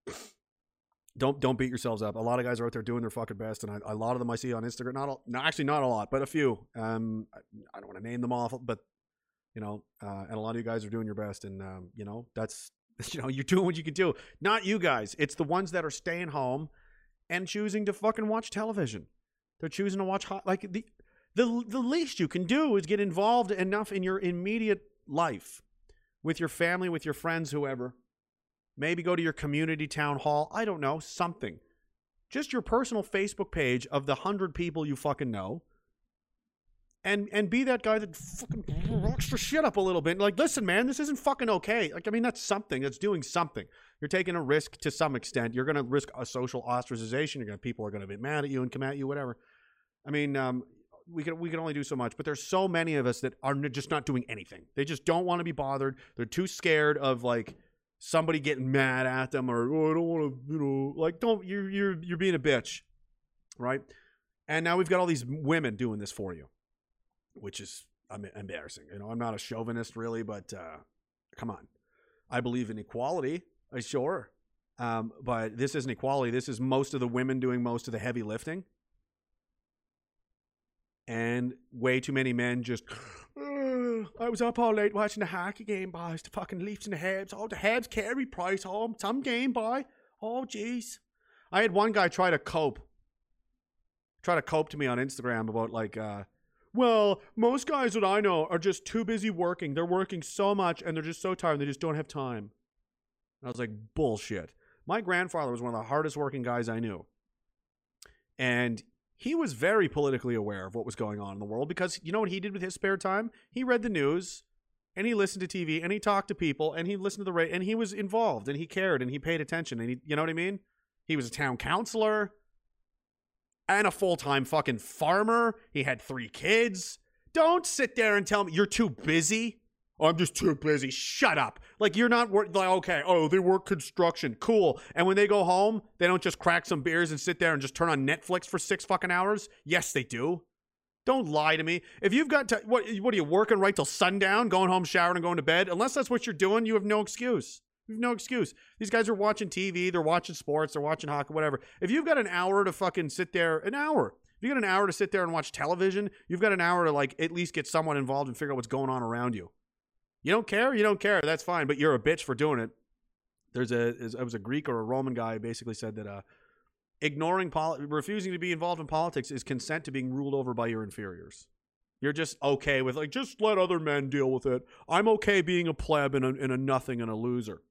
Speaker 1: don't don't beat yourselves up a lot of guys are out there doing their fucking best and I, a lot of them I see on Instagram not all, no actually not a lot but a few um I, I don't want to name them off but you know uh, and a lot of you guys are doing your best and um, you know that's you know you're doing what you can do. Not you guys. It's the ones that are staying home and choosing to fucking watch television. They're choosing to watch hot like the the the least you can do is get involved enough in your immediate life with your family with your friends whoever. Maybe go to your community town hall. I don't know. Something. Just your personal facebook page of the 100 people you fucking know and and be that guy that fucking rocks the shit up a little bit. Like, listen, man, this isn't fucking okay. Like, I mean, that's something. That's doing something. You're taking a risk to some extent. You're going to risk a social ostracization. You're going to people are going to be mad at you and come at you, whatever. I mean, um, we can we can only do so much. But there's so many of us that are just not doing anything. They just don't want to be bothered. They're too scared of like somebody getting mad at them or oh, I don't want to, you know, like don't you're you're you're being a bitch, right? And now we've got all these women doing this for you which is embarrassing. You know, I'm not a chauvinist really, but uh, come on. I believe in equality, I sure. Um, but this isn't equality. This is most of the women doing most of the heavy lifting. And way too many men just, I was up all late watching the hockey game, boys. The fucking Leafs and the Habs. Oh, the Habs Carey Price home. Some game, boy. Oh, jeez. I had one guy try to cope. Try to cope to me on Instagram about like, uh, well, most guys that I know are just too busy working. They're working so much and they're just so tired and they just don't have time. I was like, bullshit. My grandfather was one of the hardest working guys I knew. And he was very politically aware of what was going on in the world because you know what he did with his spare time? He read the news and he listened to TV and he talked to people and he listened to the radio and he was involved and he cared and he paid attention and he, you know what I mean? He was a town councilor and a full time fucking farmer. He had three kids. Don't sit there and tell me you're too busy. I'm just too busy. Shut up. Like you're not work. Like okay, oh they work construction, cool. And when they go home, they don't just crack some beers and sit there and just turn on Netflix for six fucking hours. Yes, they do. Don't lie to me. If you've got to, what, what are you working right till sundown, going home, showering, and going to bed? Unless that's what you're doing, you have no excuse. You have no excuse. These guys are watching TV, they're watching sports, they're watching hockey, whatever. If you've got an hour to fucking sit there, an hour. If you got an hour to sit there and watch television, you've got an hour to like at least get someone involved and figure out what's going on around you. You don't care, you don't care. That's fine, but you're a bitch for doing it. There's a it was a Greek or a Roman guy basically said that uh, ignoring poli- refusing to be involved in politics is consent to being ruled over by your inferiors. You're just okay with like just let other men deal with it. I'm okay being a pleb and a, and a nothing and a loser.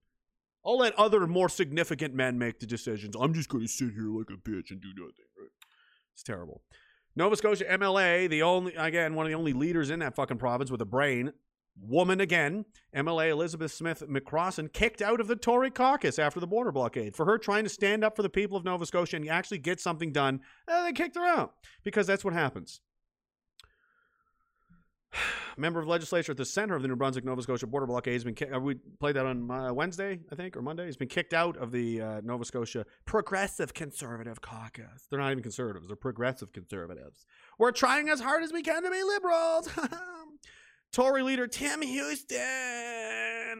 Speaker 1: I'll let other more significant men make the decisions. I'm just going to sit here like a bitch and do nothing. Right? It's terrible. Nova Scotia MLA, the only again one of the only leaders in that fucking province with a brain, woman again. MLA Elizabeth Smith McCrossin kicked out of the Tory caucus after the border blockade for her trying to stand up for the people of Nova Scotia and actually get something done. Eh, they kicked her out because that's what happens member of legislature at the center of the New Brunswick Nova Scotia border blockade has been kicked. Uh, we played that on uh, Wednesday, I think, or Monday. He's been kicked out of the uh, Nova Scotia Progressive Conservative Caucus. They're not even conservatives; they're progressive conservatives. We're trying as hard as we can to be liberals. Tory leader Tim Houston.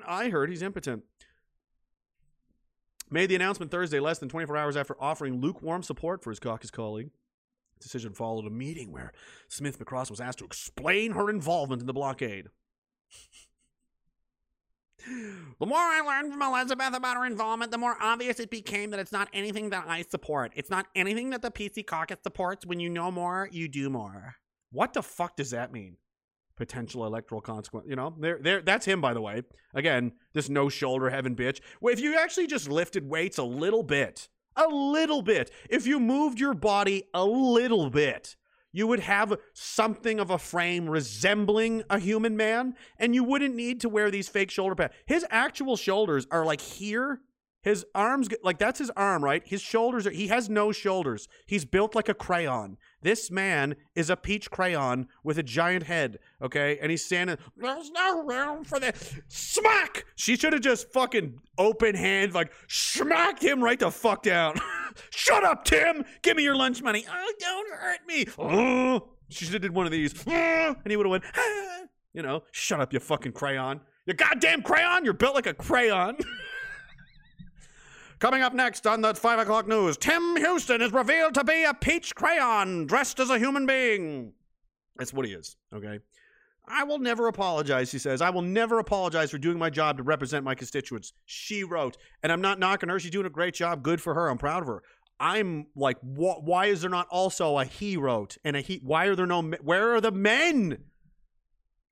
Speaker 1: I heard he's impotent. Made the announcement Thursday, less than 24 hours after offering lukewarm support for his caucus colleague decision followed a meeting where Smith McCross was asked to explain her involvement in the blockade. The more I learned from Elizabeth about her involvement, the more obvious it became that it's not anything that I support. It's not anything that the PC caucus supports. When you know more, you do more. What the fuck does that mean? Potential electoral consequence. You know, there, there. That's him, by the way. Again, this no shoulder heaven bitch. If you actually just lifted weights a little bit, a little bit. If you moved your body a little bit, you would have something of a frame resembling a human man, and you wouldn't need to wear these fake shoulder pads. His actual shoulders are like here His arms, like that's his arm, right? His shoulders are. He has no shoulders. He's built like a crayon. This man is a peach crayon with a giant head. Okay, and he's standing. There's no room for this. Smack! She should have just fucking open hand, like smacked him right the fuck down. Shut up, Tim. Give me your lunch money. Oh, don't hurt me. She should have did one of these, and he would have went. You know, shut up, you fucking crayon. You goddamn crayon. You're built like a crayon. Coming up next on the 5 o'clock news, Tim Houston is revealed to be a peach crayon dressed as a human being. That's what he is, okay? I will never apologize, he says. I will never apologize for doing my job to represent my constituents. She wrote, and I'm not knocking her. She's doing a great job. Good for her. I'm proud of her. I'm like, wh- why is there not also a he wrote and a he? Why are there no? me- Where are the men?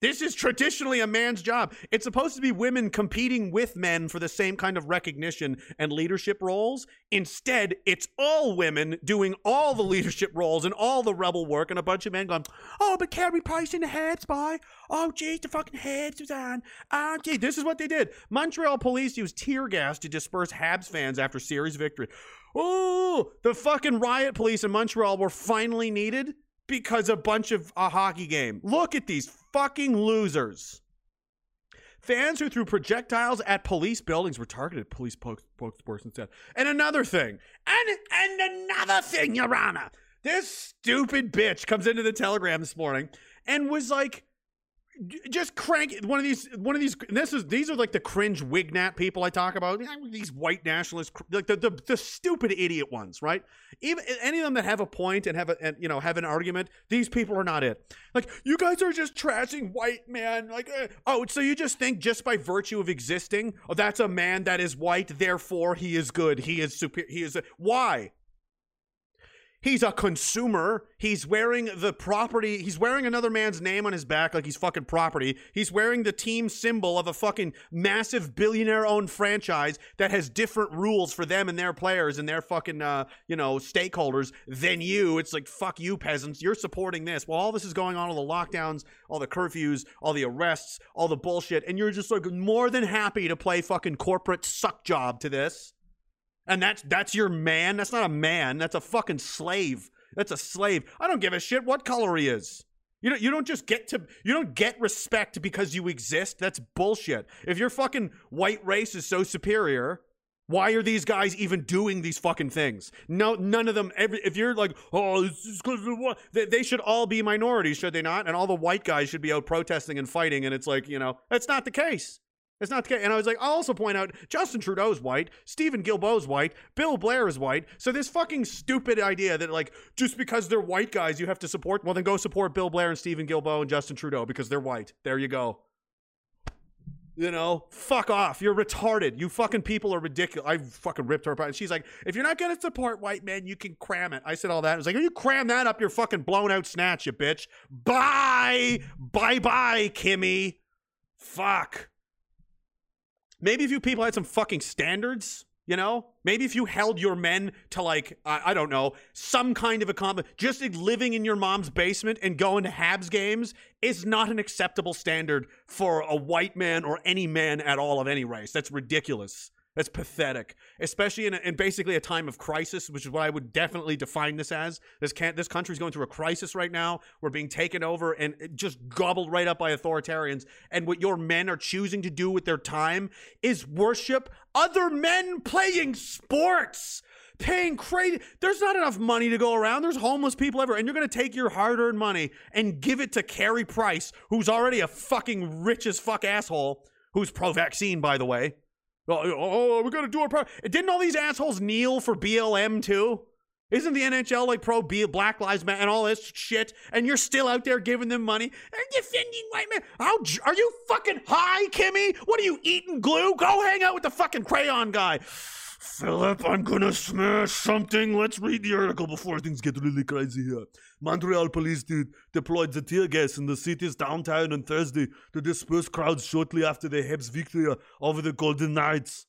Speaker 1: This is traditionally a man's job. It's supposed to be women competing with men for the same kind of recognition and leadership roles. Instead, it's all women doing all the leadership roles and all the rebel work, and a bunch of men going, "Oh, but Carey Price in the heads, boy. Oh, geez, the fucking heads was on. Oh, gee, this is what they did. Montreal police used tear gas to disperse Habs fans after series victory. Oh, the fucking riot police in Montreal were finally needed because a bunch of a hockey game. Look at these fucking losers. Fans who threw projectiles at police buildings were targeted police spokesperson said. And another thing, and and another thing, Your Honor. This stupid bitch comes into the telegram this morning and was like just crank one of these one of these this is these are like the cringe wignat people I talk about. These white nationalists like the, the the stupid idiot ones right? Even any of them that have a point and have a and, you know have an argument these people are not it. Like you guys are just trashing white man like uh, oh so you just think just by virtue of existing oh that's a man that is white therefore he is good. He is superior he is a, why He's a consumer. He's wearing the property. He's wearing another man's name on his back like he's fucking property. He's wearing the team symbol of a fucking massive billionaire owned franchise that has different rules for them and their players and their fucking, uh, you know, stakeholders than you. It's like, fuck you, peasants. You're supporting this. Well, all this is going on, all the lockdowns, all the curfews, all the arrests, all the bullshit. And you're just like more than happy to play fucking corporate suck job to this. And that's that's your man. That's not a man. That's a fucking slave. That's a slave. I don't give a shit what color he is. You don't you don't just get to you don't get respect because you exist. That's bullshit. If your fucking white race is so superior, why are these guys even doing these fucking things? No, none of them. Every if you're like, oh, they, they should all be minorities, should they not? And all the white guys should be out protesting and fighting. And it's like, you know, that's not the case. It's not the case. And I was like, I'll also point out Justin Trudeau's white, Stephen Guilbeault's white, Bill Blair is white. So this fucking stupid idea that like just because they're white guys you have to support, well then go support Bill Blair and Stephen Guilbeault and Justin Trudeau because they're white. There you go. You know, fuck off. You're retarded. You fucking people are ridiculous. I fucking ripped her apart. And she's like, if you're not gonna support white men, you can cram it. I said all that. I was like, you cram that up your fucking blown out snatch, you bitch. Bye. Bye bye, Kimmy. Fuck. Maybe if you people had some fucking standards, you know? Maybe if you held your men to like, I, I don't know, some kind of a comp, just living in your mom's basement and going to Habs games is not an acceptable standard for a white man or any man at all of any race. That's ridiculous. That's pathetic, especially in, a, in basically a time of crisis, which is what I would definitely define this as. This can't. This country's going through a crisis right now. We're being taken over and just gobbled right up by authoritarians. And what your men are choosing to do with their time is worship other men playing sports paying crazy. There's not enough money to go around. There's homeless people everywhere. And you're going to take your hard earned money and give it to Carey Price, who's already a fucking rich as fuck asshole, who's pro vaccine, by the way. Oh, oh, we're going to do our part. Didn't all these assholes kneel for BLM too? Isn't the NHL like pro Black Lives Matter and all this shit? And you're still out there giving them money and defending white men? How are you fucking high, Kimmy? What are you eating glue? Go hang out with the fucking crayon guy. Philip, I'm gonna smash something. Let's read the article before things get really crazy here. Montreal police de- deployed the tear gas in the city's downtown on Thursday to disperse crowds shortly after the Habs' victory over the Golden Knights.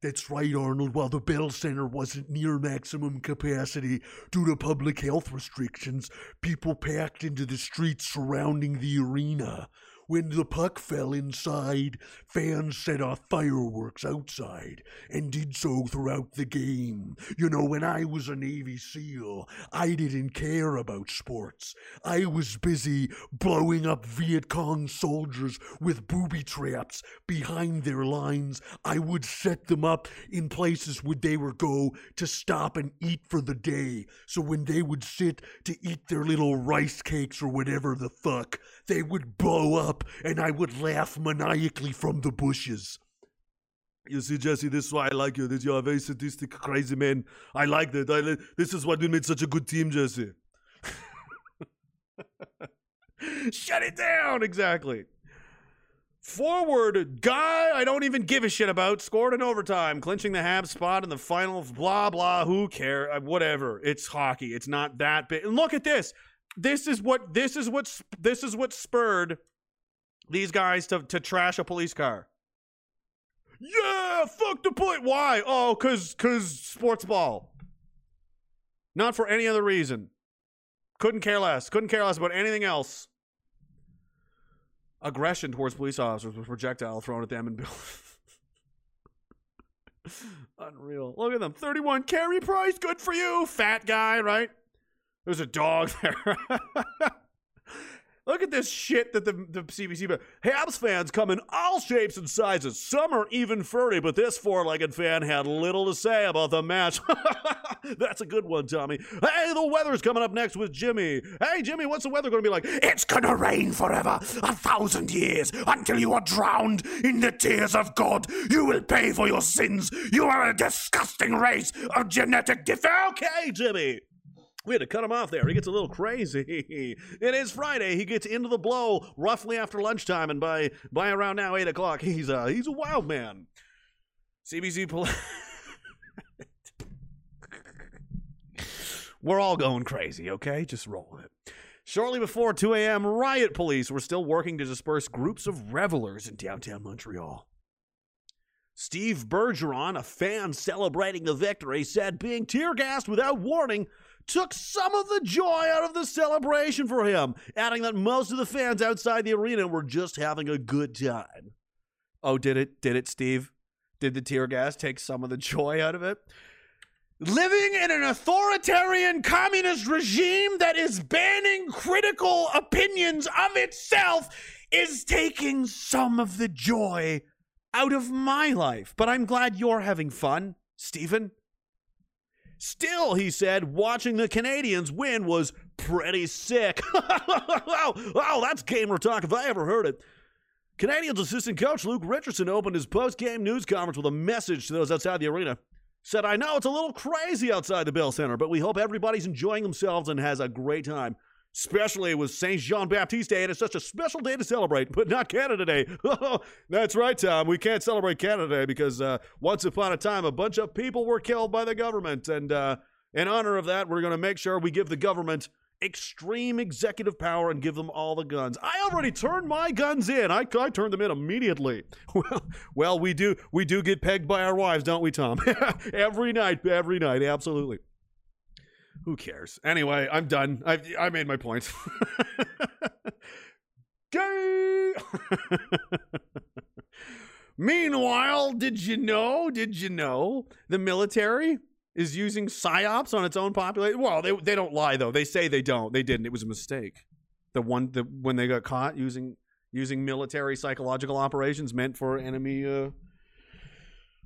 Speaker 1: That's right, Arnold. While the Bell Center wasn't near maximum capacity due to public health restrictions, people packed into the streets surrounding the arena.
Speaker 6: When the puck fell inside, fans set off fireworks outside and did so throughout the game. You know, when I was a Navy SEAL, I didn't care about sports. I was busy blowing up Viet Cong soldiers with booby traps behind their lines. I would set them up in places where they would go to stop and eat for the day. So when they would sit to eat their little rice cakes or whatever the fuck, they would blow up and I would laugh maniacally from the bushes. You see, Jesse, this is why I like you. This you're a very sadistic, crazy man. I like that. I this is why we made such a good team, Jesse.
Speaker 1: Shut it down. Exactly. Forward guy, I don't even give a shit about. Scored in overtime, clinching the Habs spot in the final. Blah blah. Who care? Uh, Whatever. It's hockey. It's not that big. And look at this. This is what. This is what. This is what spurred these guys to to trash a police car. Yeah, fuck the point. Why? Oh, cause cause sports ball. Not for any other reason. Couldn't care less. Couldn't care less about anything else. Aggression towards police officers with projectile thrown at them and Bill. Unreal. Look at them. 31 Carey Price. Good for you, fat guy, right? There's a dog there. Look at this shit that the, the CBC. Habs fans come in all shapes and sizes. Some are even furry, but this four-legged fan had little to say about the match. That's a good one, Tommy. Hey, the weather's coming up next with Jimmy. Hey, Jimmy, what's the weather going to be like?
Speaker 6: It's gonna rain forever, a thousand years, until you are drowned in the tears of God. You will pay for your sins. You are a disgusting race of genetic defects.
Speaker 1: Okay, Jimmy. We had to cut him off there. He gets a little crazy. it is Friday. He gets into the blow roughly after lunchtime, and by by around now eight o'clock, he's uh he's a wild man. CBC pol- We're all going crazy, okay? Just roll with it. Shortly before 2 a.m., riot police were still working to disperse groups of revelers in downtown Montreal. Steve Bergeron, a fan celebrating the victory, said being tear gassed without warning took some of the joy out of the celebration for him, adding that most of the fans outside the arena were just having a good time. Oh, did it? Did it, Steve? Did the tear gas take some of the joy out of it? Living in an authoritarian communist regime that is banning critical opinions of itself is taking some of the joy out of my life. But I'm glad you're having fun, Stephen. Still, he said, watching the Canadiens win was pretty sick. wow, that's gamer talk if I ever heard it. Canadiens assistant coach Luke Richardson opened his post-game news conference with a message to those outside the arena. Said, I know it's a little crazy outside the Bell Center, but we hope everybody's enjoying themselves and has a great time. Especially with St. Jean Baptiste Day, and it's such a special day to celebrate, but not Canada Day. That's right, Tom. We can't celebrate Canada Day because uh, once upon a time, a bunch of people were killed by the government. And uh, in honor of that, we're going to make sure we give the government extreme executive power and give them all the guns. I already turned my guns in. I, I turned them in immediately. Well, well, we do we do get pegged by our wives, don't we, Tom? every night, every night, absolutely. Who cares? Anyway, I'm done. I I made my point. Gay. Meanwhile, did you know? Did you know the military is using psyops on its own population? Well, they they don't lie though. They say they don't. They didn't. It was a mistake. The one the when they got caught using using military psychological operations meant for enemy uh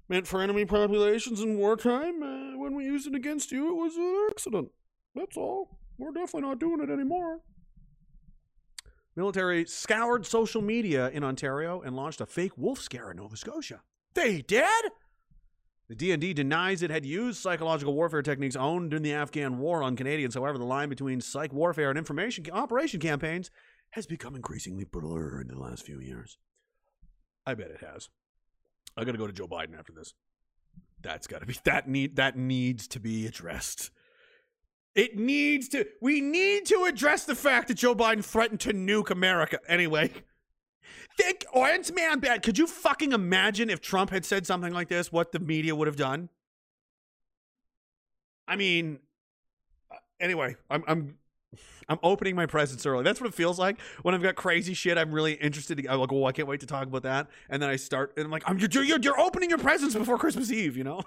Speaker 1: meant for enemy populations in wartime. Uh, when we used it against you, it was an accident. That's all. We're definitely not doing it anymore. Military scoured social media in Ontario and launched a fake wolf scare in Nova Scotia. They did? The DND denies it had used psychological warfare techniques owned in the Afghan war on Canadians. However, the line between psych warfare and information operation campaigns has become increasingly blurred in the last few years. I bet it has. I got to go to Joe Biden after this. That's got to be that need that needs to be addressed. It needs to. We need to address the fact that Joe Biden threatened to nuke America. Anyway, think Orange Man bad. Could you fucking imagine if Trump had said something like this? What the media would have done? I mean, uh, anyway, I'm I'm I'm opening my presents early. That's what it feels like when I've got crazy shit. I'm really interested. To, I'm like, oh, I can't wait to talk about that. And then I start, and I'm like, I'm you're, you're, you're opening your presents before Christmas Eve. You know,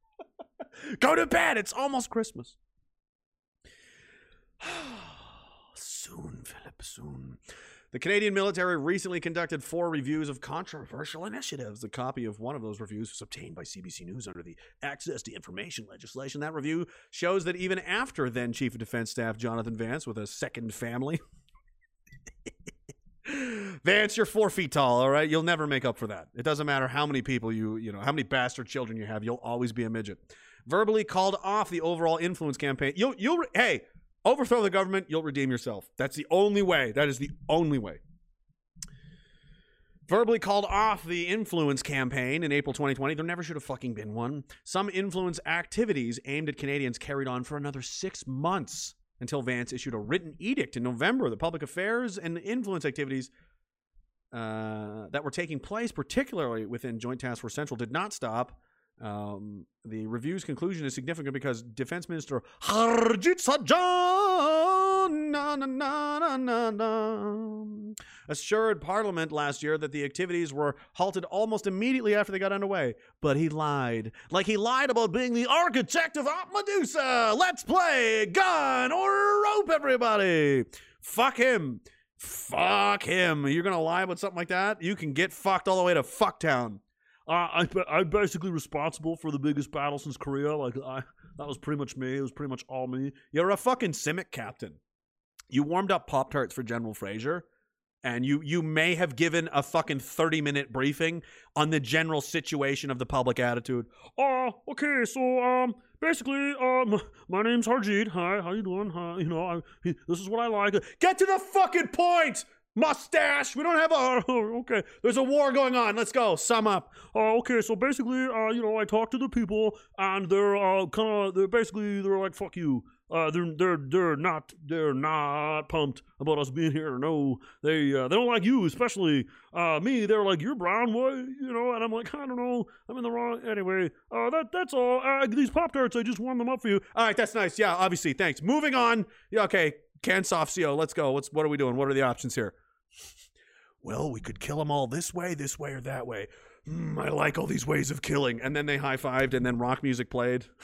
Speaker 1: go to bed. It's almost Christmas. soon, Philip. Soon. The Canadian military recently conducted four reviews of controversial initiatives. A copy of one of those reviews was obtained by CBC News under the Access to Information legislation. That review shows that even after then Chief of Defense Staff Jonathan Vance, with a second family, Vance, you're four feet tall, all right? You'll never make up for that. It doesn't matter how many people you, you know, how many bastard children you have, you'll always be a midget. Verbally called off the overall influence campaign. You'll, you'll, hey, overthrow the government, you'll redeem yourself. That's the only way. That is the only way. Verbally called off the influence campaign in April 2020. There never should have fucking been one. Some influence activities aimed at Canadians carried on for another six months until Vance issued a written edict in November. The public affairs and influence activities uh, that were taking place, particularly within Joint Task Force Central, did not stop. Um, the review's conclusion is significant because Defense Minister Harjit Sajjan assured Parliament last year that the activities were halted almost immediately after they got underway. But he lied. Like he lied about being the architect of Medusa. Let's play gun or rope, everybody. Fuck him. Fuck him. You're going to lie about something like that? You can get fucked all the way to Fucktown.
Speaker 6: Uh, I, I'm basically responsible for the biggest battle since Korea. Like, I, that was pretty much me. It was pretty much all me.
Speaker 1: You're a fucking CIMIC captain. You warmed up Pop Tarts for General Fraser, and you you may have given a fucking 30 minute briefing on the general situation of the public attitude.
Speaker 6: Uh, okay, so, um, basically, um, my name's Harjit. Hi, how you doing? Uh, you know, I, this is what I like.
Speaker 1: Get to the fucking point! Mustache! We don't have a.
Speaker 6: okay.
Speaker 1: There's a war going on. Let's go. Sum up.
Speaker 6: Uh, okay, so basically, uh, you know, I talked to the people, and they're uh, kind of, they're basically, they're like, "Fuck you." Uh, they're they're they're not they're not pumped about us being here. No, they uh, they don't like you, especially uh, me. They're like, "You're brown, what?" You know, and I'm like, I don't know, I'm in the wrong. Anyway, uh, that that's all. Uh, these pop tarts, I just warmed them up for you.
Speaker 1: All right, that's nice. Yeah, obviously, thanks. Moving on. Yeah, okay. Cansoft CO, let's go. What's what are we doing? What are the options here?
Speaker 6: Well, we could kill them all this way, this way, or that way. Mm, I like all these ways of killing.
Speaker 1: And then they high fived, and then rock music played.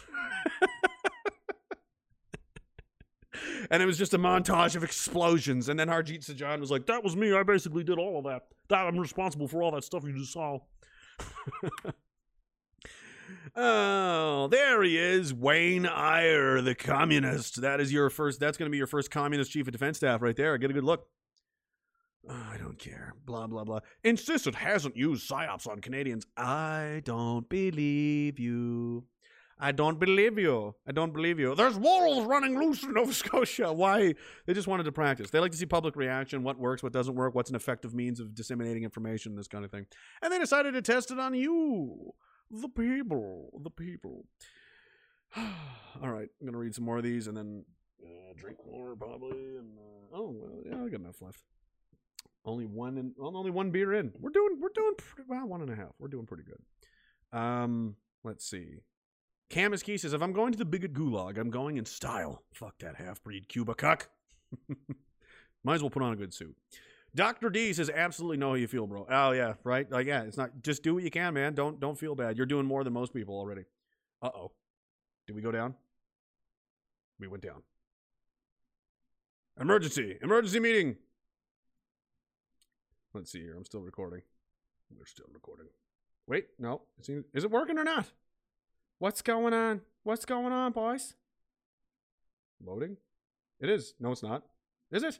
Speaker 1: and it was just a montage of explosions. And then Harjit Sajjan was like,
Speaker 6: That was me. I basically did all of that. That I'm responsible for all that stuff you just saw.
Speaker 1: Oh, there he is, Wayne Eyre, the communist. That is your first. That's going to be your first communist chief of defense staff, right there. Get a good look. Oh, I don't care. Blah blah blah. Insists it hasn't used psyops on Canadians. I don't believe you. I don't believe you. I don't believe you. There's wolves running loose in Nova Scotia. Why? They just wanted to practice. They like to see public reaction, what works, what doesn't work, what's an effective means of disseminating information, this kind of thing. And they decided to test it on you. The people. The people. All right, I'm gonna read some more of these and then uh, drink more probably. And uh, oh, well, yeah, I got enough left. Only one and well, only one beer in. We're doing we're doing pretty, well one and a half. We're doing pretty good. Um, let's see. Camus Key says, if I'm going to the bigot gulag, I'm going in style. Fuck that half breed Cuba cuck. Might as well put on a good suit. Dr. D says, absolutely know how you feel, bro. Oh yeah, right? Like, yeah, it's not just do what you can, man. Don't don't feel bad. You're doing more than most people already. Uh oh. Did we go down? We went down. Emergency! Emergency meeting! Let's see here. I'm still recording. We're still recording. Wait, no. It seems, is it working or not? What's going on? What's going on, boys? Loading? It is. No, it's not. Is it?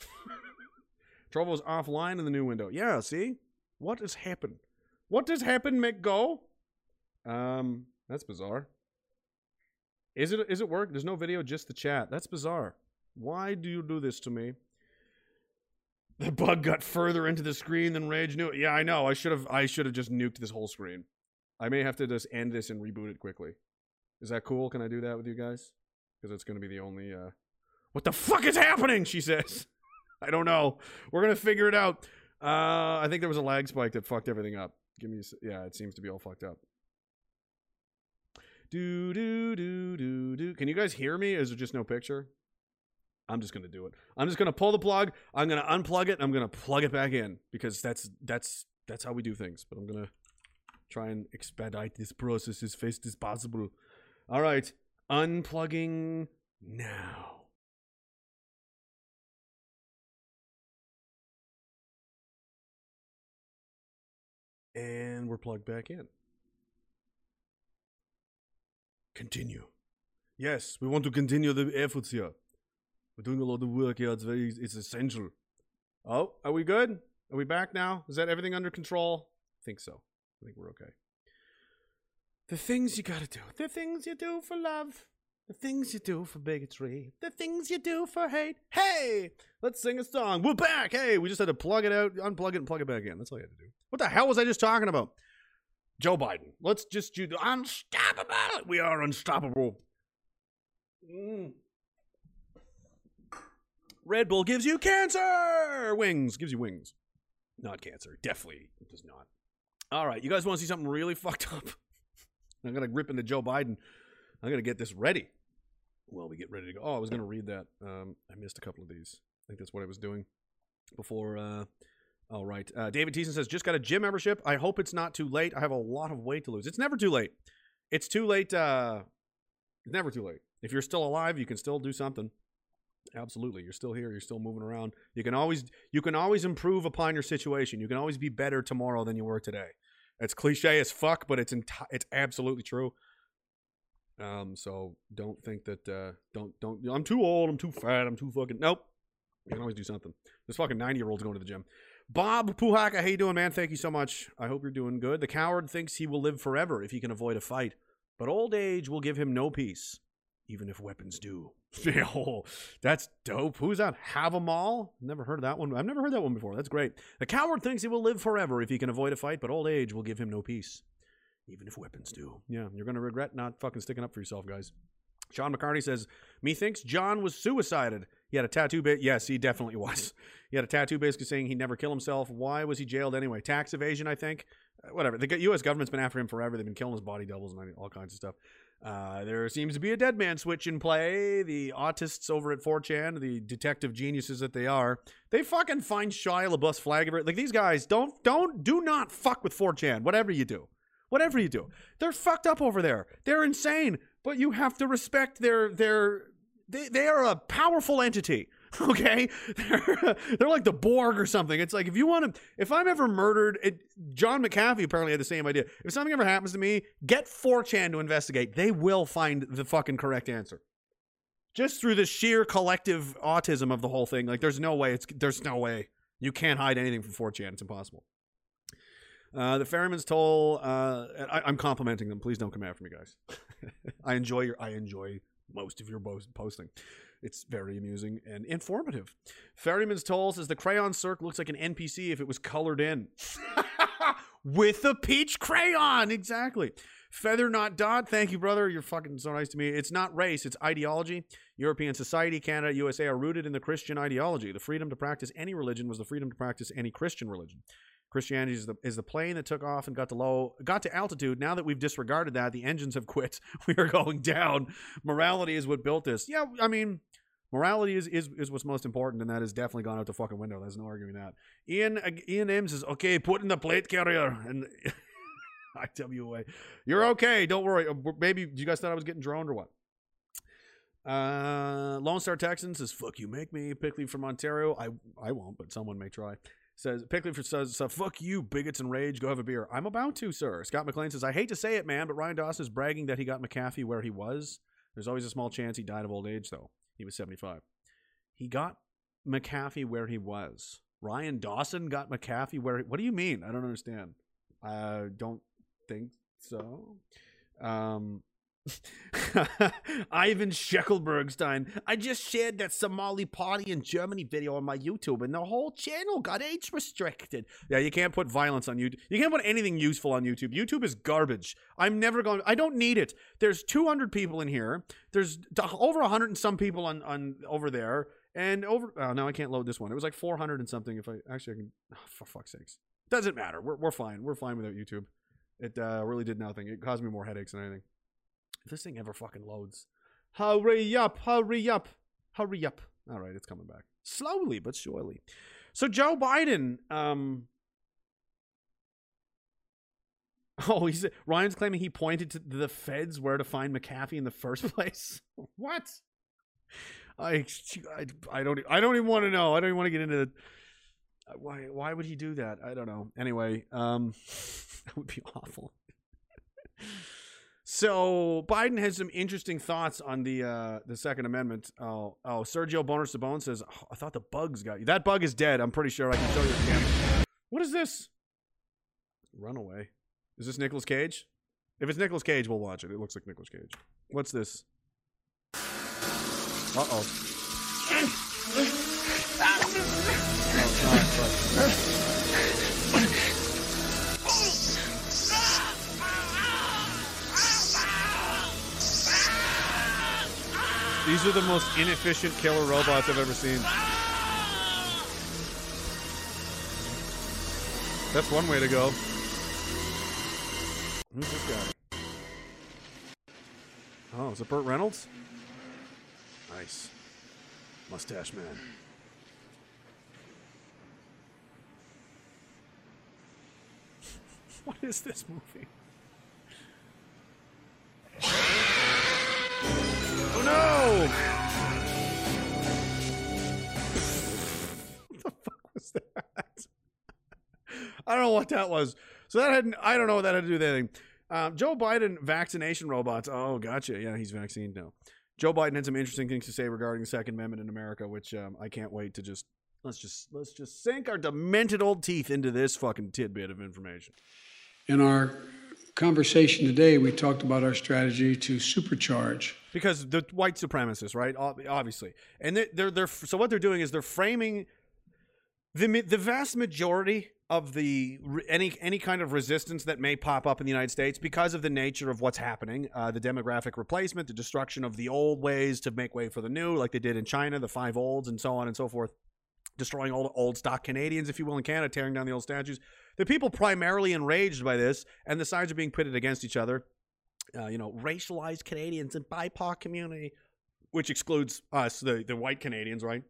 Speaker 1: Trovo's offline in the new window. Yeah, see? What has happened? What has happened, McGo? Um, that's bizarre. Is it is it work? There's no video, just the chat. That's bizarre. Why do you do this to me? The bug got further into the screen than Rage knew. Yeah, I know. I should have I should have just nuked this whole screen. I may have to just end this and reboot it quickly. Is that cool? Can I do that with you guys? Because it's going to be the only. Uh... What the fuck is happening? She says. I don't know. We're gonna figure it out. Uh, I think there was a lag spike that fucked everything up. Give me. Yeah, it seems to be all fucked up. Do do do do do. Can you guys hear me? Is there just no picture? I'm just gonna do it. I'm just gonna pull the plug. I'm gonna unplug it. I'm gonna plug it back in because that's that's that's how we do things. But I'm gonna try and expedite this process as fast as possible. All right, unplugging now. And we're plugged back in. Continue. Yes, we want to continue the efforts here. We're doing a lot of work here. It's very, it's essential. Oh, are we good? Are we back now? Is that everything under control? I think so. I think we're okay. The things you gotta do. The things you do for love. The things you do for bigotry. The things you do for hate. Hey, let's sing a song. We're back. Hey, we just had to plug it out, unplug it, and plug it back in. That's all you had to do. What the hell was I just talking about? Joe Biden. Let's just do the unstoppable. We are unstoppable. Mm. Red Bull gives you cancer. Wings gives you wings. Not cancer. Definitely it does not. All right, you guys want to see something really fucked up? I'm gonna rip into Joe Biden. I'm gonna get this ready. Well, we get ready to go. Oh, I was gonna read that. Um, I missed a couple of these. I think that's what I was doing before. Uh, all right. Uh, David Thiessen says, just got a gym membership. I hope it's not too late. I have a lot of weight to lose. It's never too late. It's too late. Uh, it's never too late. If you're still alive, you can still do something. Absolutely. You're still here. You're still moving around. You can always you can always improve upon your situation. You can always be better tomorrow than you were today. It's cliche as fuck, but it's enti- it's absolutely true. Um, so don't think that uh, don't don't I'm too old, I'm too fat, I'm too fucking nope. You can always do something. This fucking 90 year old's going to the gym. Bob Puhaka, how you doing, man? Thank you so much. I hope you're doing good. The coward thinks he will live forever if he can avoid a fight, but old age will give him no peace, even if weapons do. oh, that's dope. Who's that? Havamal? Never heard of that one. I've never heard that one before. That's great. The coward thinks he will live forever if he can avoid a fight, but old age will give him no peace, even if weapons do. Yeah, you're gonna regret not fucking sticking up for yourself, guys. Sean McCartney says, Methinks John was suicided. He had a tattoo bit. Yes, he definitely was. He had a tattoo basically saying he'd never kill himself. Why was he jailed anyway? Tax evasion, I think. Uh, whatever. The U.S. government's been after him forever. They've been killing his body doubles and all kinds of stuff. Uh, there seems to be a dead man switch in play. The autists over at 4chan, the detective geniuses that they are, they fucking find Shia LaBeouf's flag over it. Like these guys, don't, don't, do not fuck with 4chan. Whatever you do, whatever you do, they're fucked up over there. They're insane. But you have to respect their their they, they are a powerful entity. Okay, they're, they're like the Borg or something. It's like if you want to, if I'm ever murdered, it, John McAfee apparently had the same idea. If something ever happens to me, get 4chan to investigate. They will find the fucking correct answer. Just through the sheer collective autism of the whole thing, like there's no way. It's there's no way you can't hide anything from 4chan. It's impossible. Uh, the ferryman's toll. Uh, I, I'm complimenting them. Please don't come after me, guys. I enjoy your. I enjoy most of your posting. It's very amusing and informative. Ferryman's Toll says the crayon circ looks like an NPC if it was colored in. With a peach crayon, exactly. Feather Not Dot, thank you, brother. You're fucking so nice to me. It's not race, it's ideology. European society, Canada, USA are rooted in the Christian ideology. The freedom to practice any religion was the freedom to practice any Christian religion. Christianity is the, is the plane that took off and got to low, got to altitude. Now that we've disregarded that, the engines have quit. We are going down. Morality is what built this. Yeah, I mean, morality is, is is what's most important, and that has definitely gone out the fucking window. There's no arguing that. Ian Ian M says, "Okay, put in the plate carrier." And IWA, you're okay. Don't worry. Uh, maybe you guys thought I was getting droned or what? Uh, Lone Star Texan says, "Fuck you, make me." Pickley from Ontario. I I won't, but someone may try. Says Pickley says, "So "Fuck you, bigots and rage. Go have a beer." I'm about to, sir. Scott McLean says, "I hate to say it, man, but Ryan Dawson is bragging that he got McAfee where he was. There's always a small chance he died of old age, though. He was 75. He got McAfee where he was. Ryan Dawson got McAfee where. He, what do you mean? I don't understand. I don't think so. Um, Ivan Scheckelbergstein. I just shared that Somali party in Germany video on my YouTube, and the whole channel got age restricted. Yeah, you can't put violence on YouTube. You can't put anything useful on YouTube. YouTube is garbage. I'm never going. I don't need it. There's 200 people in here. There's over 100 and some people on on over there, and over. Oh no, I can't load this one. It was like 400 and something. If I actually, I can. Oh, for fuck's sakes, doesn't matter. We're we're fine. We're fine without YouTube. It uh, really did nothing. It caused me more headaches than anything. If this thing ever fucking loads. Hurry up, hurry up, hurry up. All right, it's coming back slowly but surely. So Joe Biden, um, oh, he's Ryan's claiming he pointed to the feds where to find McAfee in the first place. what? I, I, I don't, I don't even want to know. I don't even want to get into the, why, why would he do that? I don't know. Anyway, um, that would be awful. So Biden has some interesting thoughts on the uh, the Second Amendment. Oh, oh, Sergio Boner Sabone says, oh, "I thought the bugs got you. That bug is dead. I'm pretty sure I can show you a camera. What is this? Runaway. Is this Nicolas Cage? If it's Nicolas Cage, we'll watch it. It looks like Nicolas Cage. What's this? Uh oh. These are the most inefficient killer robots I've ever seen. That's one way to go. Who's this guy? Oh, is it Burt Reynolds? Nice. Mustache man. what is this movie? No! what the fuck was that? I don't know what that was. So that had I don't know what that had to do with anything. Um, Joe Biden vaccination robots. Oh, gotcha. Yeah, he's vaccinated now. Joe Biden had some interesting things to say regarding the Second Amendment in America, which um, I can't wait to just let's just let's just sink our demented old teeth into this fucking tidbit of information.
Speaker 7: In our conversation today, we talked about our strategy to supercharge.
Speaker 1: Because the white supremacists, right? Obviously, and they're, they're, they're so what they're doing is they're framing the the vast majority of the any any kind of resistance that may pop up in the United States because of the nature of what's happening, uh, the demographic replacement, the destruction of the old ways to make way for the new, like they did in China, the five olds, and so on and so forth, destroying all the old stock Canadians, if you will, in Canada, tearing down the old statues. The people primarily enraged by this, and the sides are being pitted against each other. Uh, you know, racialized Canadians and BIPOC community, which excludes us, the the white Canadians, right?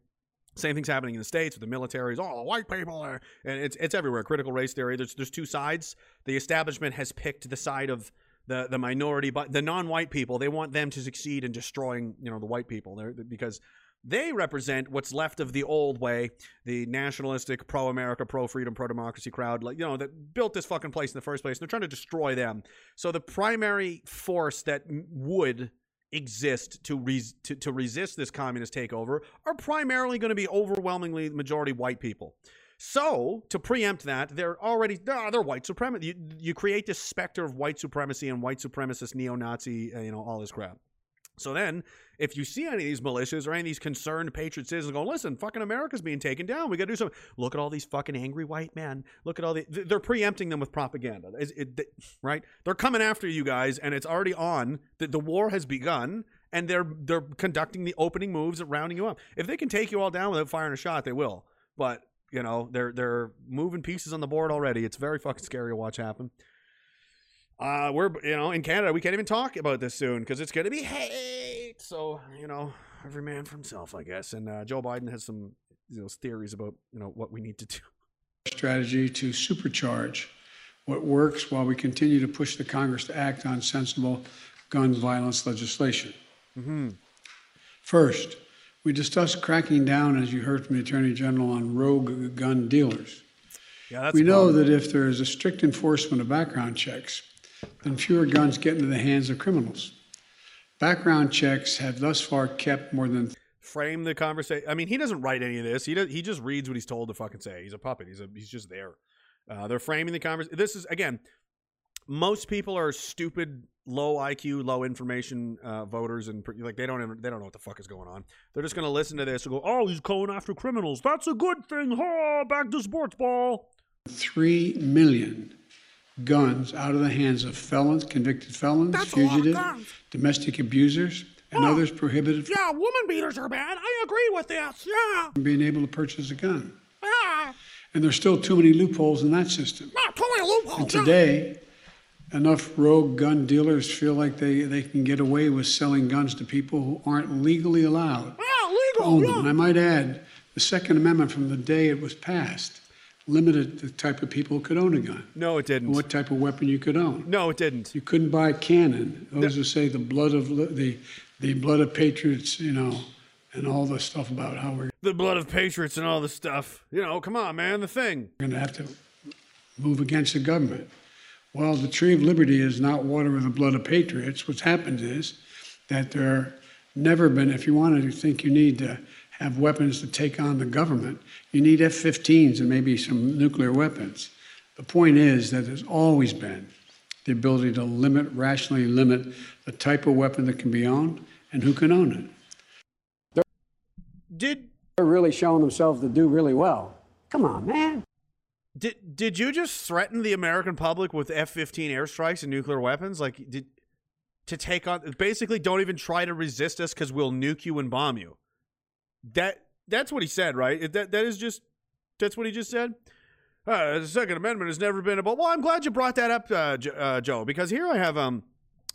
Speaker 1: Same thing's happening in the states with the militaries. All oh, white people are, and it's it's everywhere. Critical race theory. There's there's two sides. The establishment has picked the side of the the minority, but the non-white people. They want them to succeed in destroying you know the white people. They're, because they represent what's left of the old way, the nationalistic, pro-America, pro-freedom, pro-democracy crowd, like you know that built this fucking place in the first place. And they're trying to destroy them. So the primary force that would exist to, res- to, to resist this communist takeover are primarily going to be overwhelmingly majority white people. So to preempt that, they're already oh, they're white supremacy. You, you create this specter of white supremacy and white supremacist neo-Nazi, uh, you know, all this crap. So then, if you see any of these militias or any of these concerned patriot citizens going, listen, fucking America's being taken down. We got to do something. Look at all these fucking angry white men. Look at all the. They're preempting them with propaganda, it, right? They're coming after you guys, and it's already on. The, the war has begun, and they're they're conducting the opening moves of rounding you up. If they can take you all down without firing a shot, they will. But you know, they're they're moving pieces on the board already. It's very fucking scary to watch happen. Uh, we're you know in Canada we can't even talk about this soon because it's going to be hate. So you know every man for himself, I guess. And uh, Joe Biden has some you know theories about you know what we need to do.
Speaker 7: Strategy to supercharge what works while we continue to push the Congress to act on sensible gun violence legislation.
Speaker 1: Mm-hmm.
Speaker 7: First, we discussed cracking down, as you heard from the Attorney General, on rogue gun dealers.
Speaker 1: Yeah,
Speaker 7: we know that if there is a strict enforcement of background checks, then fewer guns get into the hands of criminals. Background checks have thus far kept more than
Speaker 1: frame the conversation. I mean, he doesn't write any of this. He does, he just reads what he's told to fucking say. He's a puppet. He's a, he's just there. Uh, they're framing the conversation. This is again, most people are stupid, low IQ, low information uh, voters, and like they don't even, they don't know what the fuck is going on. They're just going to listen to this and go, "Oh, he's going after criminals. That's a good thing." Ha! Back to sports ball.
Speaker 7: Three million guns out of the hands of felons, convicted felons, That's fugitives, domestic abusers, and oh, others prohibited.
Speaker 1: Yeah, woman beaters are bad. I agree with this. Yeah.
Speaker 7: From being able to purchase a gun. Yeah. And there's still too many loopholes in that system.
Speaker 1: Not too many loopholes.
Speaker 7: And today, enough rogue gun dealers feel like they, they can get away with selling guns to people who aren't legally allowed.
Speaker 1: Yeah,
Speaker 7: to own them. And I might add, the Second Amendment from the day it was passed limited the type of people who could own a gun.
Speaker 1: No, it didn't.
Speaker 7: What type of weapon you could own.
Speaker 1: No, it didn't.
Speaker 7: You couldn't buy a cannon. Those who say the blood of the the blood of patriots, you know, and all the stuff about how we're
Speaker 1: The blood of patriots and all this stuff. You know, come on, man. The thing.
Speaker 7: We're going to have to move against the government. Well, the tree of liberty is not water with the blood of patriots. What's happened is that there never been, if you want to think you need to have weapons to take on the government, you need F 15s and maybe some nuclear weapons. The point is that there's always been the ability to limit, rationally limit the type of weapon that can be owned and who can own it.
Speaker 1: Did
Speaker 8: They're really showing themselves to do really well. Come on, man.
Speaker 1: did did you just threaten the American public with F-15 airstrikes and nuclear weapons? Like, did to take on basically don't even try to resist us because we'll nuke you and bomb you. That that's what he said, right? That that is just that's what he just said. Uh, the Second Amendment has never been about. Well, I'm glad you brought that up, uh, J- uh, Joe, because here I have um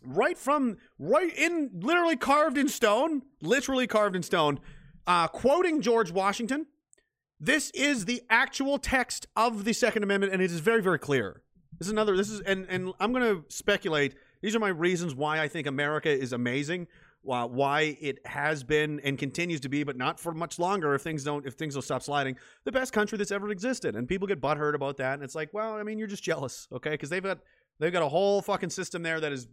Speaker 1: right from right in literally carved in stone, literally carved in stone, uh, quoting George Washington. This is the actual text of the Second Amendment, and it is very, very clear. This is another. This is, and and I'm going to speculate. These are my reasons why I think America is amazing. Why, it has been and continues to be, but not for much longer. If things don't, if things don't stop sliding, the best country that's ever existed, and people get butthurt about that. And it's like, well, I mean, you're just jealous, okay? Because they've got they've got a whole fucking system there that is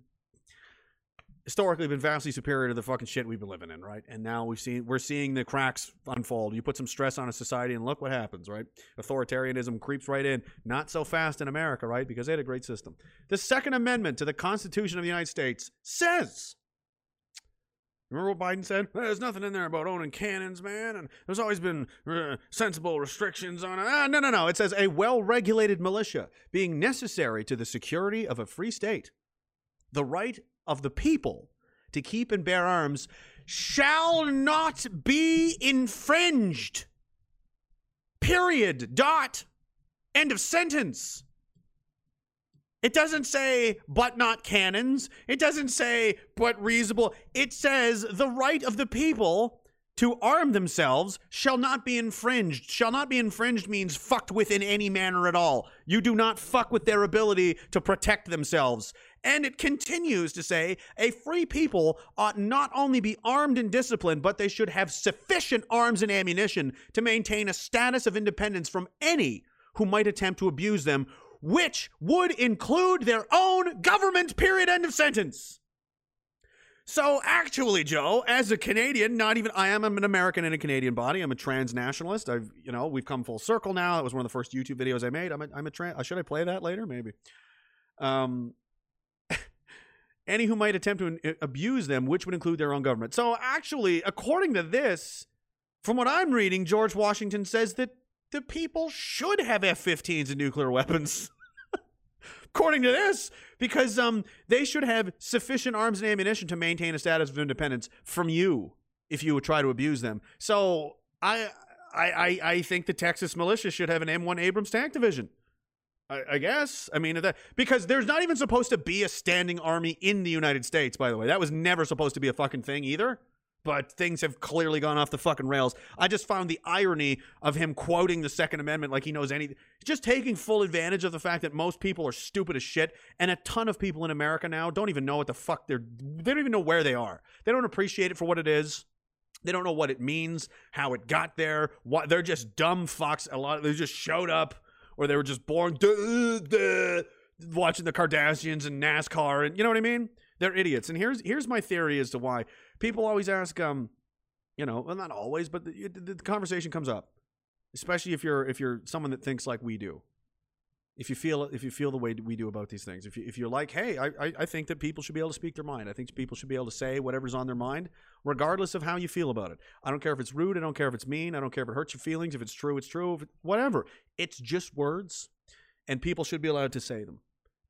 Speaker 1: historically been vastly superior to the fucking shit we've been living in, right? And now we've seen we're seeing the cracks unfold. You put some stress on a society and look what happens, right? Authoritarianism creeps right in. Not so fast in America, right? Because they had a great system. The Second Amendment to the Constitution of the United States says Remember what Biden said? There's nothing in there about owning cannons, man, and there's always been uh, sensible restrictions on it. Ah, no, no, no. It says a well regulated militia being necessary to the security of a free state. The right of the people to keep and bear arms shall not be infringed. Period. Dot. End of sentence. It doesn't say, but not cannons. It doesn't say, but reasonable. It says, the right of the people to arm themselves shall not be infringed. Shall not be infringed means fucked with in any manner at all. You do not fuck with their ability to protect themselves. And it continues to say, a free people ought not only be armed and disciplined, but they should have sufficient arms and ammunition to maintain a status of independence from any who might attempt to abuse them which would include their own government, period, end of sentence. So, actually, Joe, as a Canadian, not even I am an American in a Canadian body. I'm a transnationalist. I've, you know, we've come full circle now. That was one of the first YouTube videos I made. I'm a, I'm a trans. Should I play that later? Maybe. Um, any who might attempt to uh, abuse them, which would include their own government. So, actually, according to this, from what I'm reading, George Washington says that the people should have F-15s and nuclear weapons. According to this, because um, they should have sufficient arms and ammunition to maintain a status of independence from you if you would try to abuse them. So I, I, I, think the Texas militia should have an M1 Abrams tank division. I, I guess. I mean, that, because there's not even supposed to be a standing army in the United States. By the way, that was never supposed to be a fucking thing either but things have clearly gone off the fucking rails. I just found the irony of him quoting the Second Amendment like he knows anything. Just taking full advantage of the fact that most people are stupid as shit, and a ton of people in America now don't even know what the fuck they're. They don't even know where they are. They don't appreciate it for what it is. They don't know what it means, how it got there. What they're just dumb fucks. A lot. Of, they just showed up, or they were just born duh, duh, watching the Kardashians and NASCAR, and you know what I mean. They're idiots. And here's here's my theory as to why people always ask, um, you know, well, not always, but the, the, the conversation comes up, especially if you're if you're someone that thinks like we do. If you feel if you feel the way we do about these things, if you, if you're like, hey, I, I think that people should be able to speak their mind. I think people should be able to say whatever's on their mind, regardless of how you feel about it. I don't care if it's rude. I don't care if it's mean. I don't care if it hurts your feelings. If it's true, it's true. It, whatever. It's just words, and people should be allowed to say them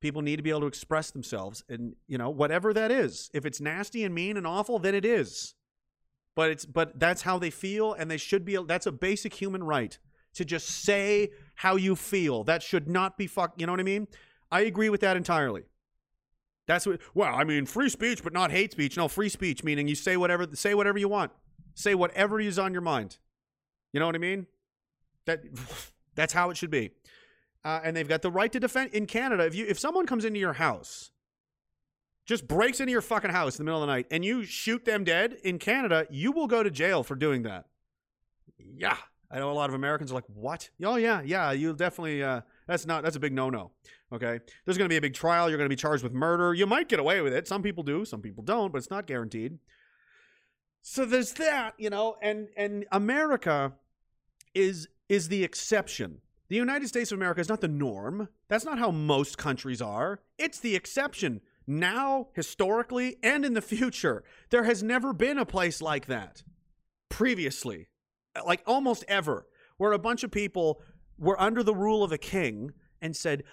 Speaker 1: people need to be able to express themselves and you know whatever that is. If it's nasty and mean and awful then it is. But it's but that's how they feel and they should be that's a basic human right to just say how you feel. That should not be fuck you know what i mean? I agree with that entirely. That's what well i mean free speech but not hate speech. No free speech meaning you say whatever say whatever you want. Say whatever is on your mind. You know what I mean? That that's how it should be. Uh, and they've got the right to defend in Canada. If you if someone comes into your house, just breaks into your fucking house in the middle of the night, and you shoot them dead in Canada, you will go to jail for doing that. Yeah, I know a lot of Americans are like, "What? Oh yeah, yeah, you'll definitely." Uh, that's not. That's a big no-no. Okay, there's going to be a big trial. You're going to be charged with murder. You might get away with it. Some people do. Some people don't. But it's not guaranteed. So there's that, you know, and and America is is the exception. The United States of America is not the norm. That's not how most countries are. It's the exception. Now, historically, and in the future, there has never been a place like that previously, uh, like almost ever, where a bunch of people were under the rule of a king and said,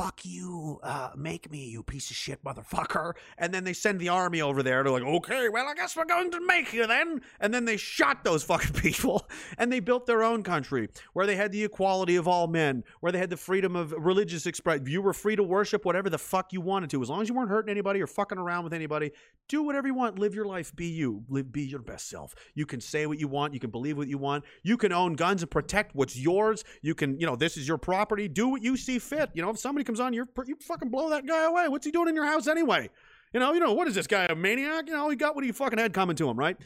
Speaker 1: fuck you, uh, make me, you piece of shit motherfucker. And then they send the army over there to like, okay, well, I guess we're going to make you then. And then they shot those fucking people and they built their own country where they had the equality of all men, where they had the freedom of religious expression. You were free to worship whatever the fuck you wanted to, as long as you weren't hurting anybody or fucking around with anybody. Do whatever you want. Live your life. Be you. Live, be your best self. You can say what you want. You can believe what you want. You can own guns and protect what's yours. You can, you know, this is your property. Do what you see fit. You know, if somebody comes on, you're you fucking blow that guy away. What's he doing in your house anyway? You know, you know what is this guy a maniac? You know, he got what he fucking had coming to him, right?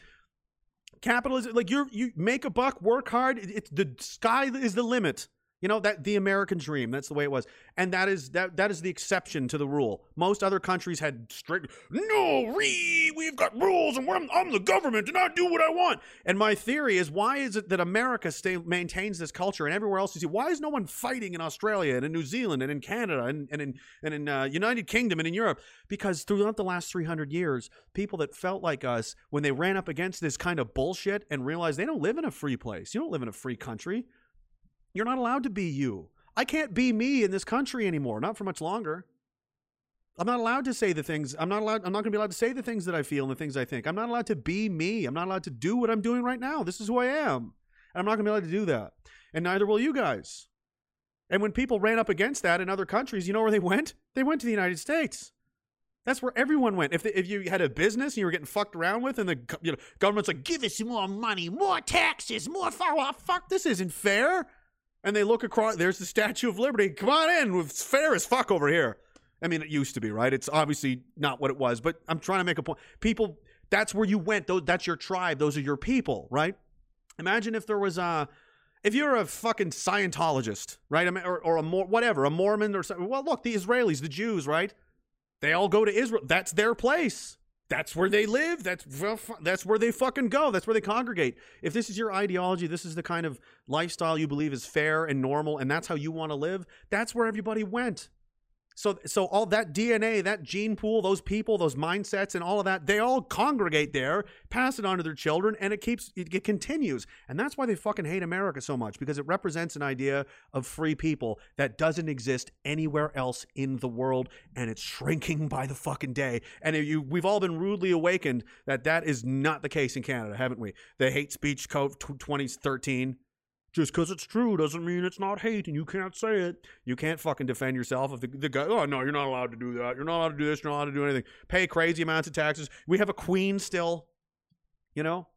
Speaker 1: Capitalism, like you're you make a buck, work hard. It's the sky is the limit. You know that the American dream. That's the way it was, and that is that that is the exception to the rule. Most other countries had strict. No, re, we've got rules, and I'm, I'm the government, and I do what I want. And my theory is, why is it that America stay maintains this culture, and everywhere else you see, why is no one fighting in Australia and in New Zealand and in Canada and, and in and in uh, United Kingdom and in Europe? Because throughout the last 300 years, people that felt like us, when they ran up against this kind of bullshit and realized they don't live in a free place, you don't live in a free country. You're not allowed to be you. I can't be me in this country anymore, not for much longer. I'm not allowed to say the things I'm not allowed I'm not going to be allowed to say the things that I feel and the things I think. I'm not allowed to be me. I'm not allowed to do what I'm doing right now. This is who I am. And I'm not going to be allowed to do that. And neither will you guys. And when people ran up against that in other countries, you know where they went? They went to the United States. That's where everyone went. If, they, if you had a business and you were getting fucked around with, and the you know, government's like, give us more money, more taxes, more fuck, this isn't fair and they look across. There's the Statue of Liberty. Come on in. It's fair as fuck over here. I mean, it used to be, right? It's obviously not what it was, but I'm trying to make a point. People, that's where you went. That's your tribe. Those are your people, right? Imagine if there was a, if you're a fucking Scientologist, right? Or, or a more whatever, a Mormon or something. Well, look, the Israelis, the Jews, right? They all go to Israel. That's their place. That's where they live. That's that's where they fucking go. That's where they congregate. If this is your ideology, this is the kind of lifestyle you believe is fair and normal, and that's how you want to live. That's where everybody went. So, so all that DNA, that gene pool, those people, those mindsets, and all of that, they all congregate there, pass it on to their children, and it keeps it, it continues. And that's why they fucking hate America so much because it represents an idea of free people that doesn't exist anywhere else in the world, and it's shrinking by the fucking day. And you, we've all been rudely awakened that that is not the case in Canada, haven't we? The hate speech code 2013 just because it's true doesn't mean it's not hate and you can't say it. You can't fucking defend yourself if the, the guy, oh, no, you're not allowed to do that. You're not allowed to do this. You're not allowed to do anything. Pay crazy amounts of taxes. We have a queen still, you know?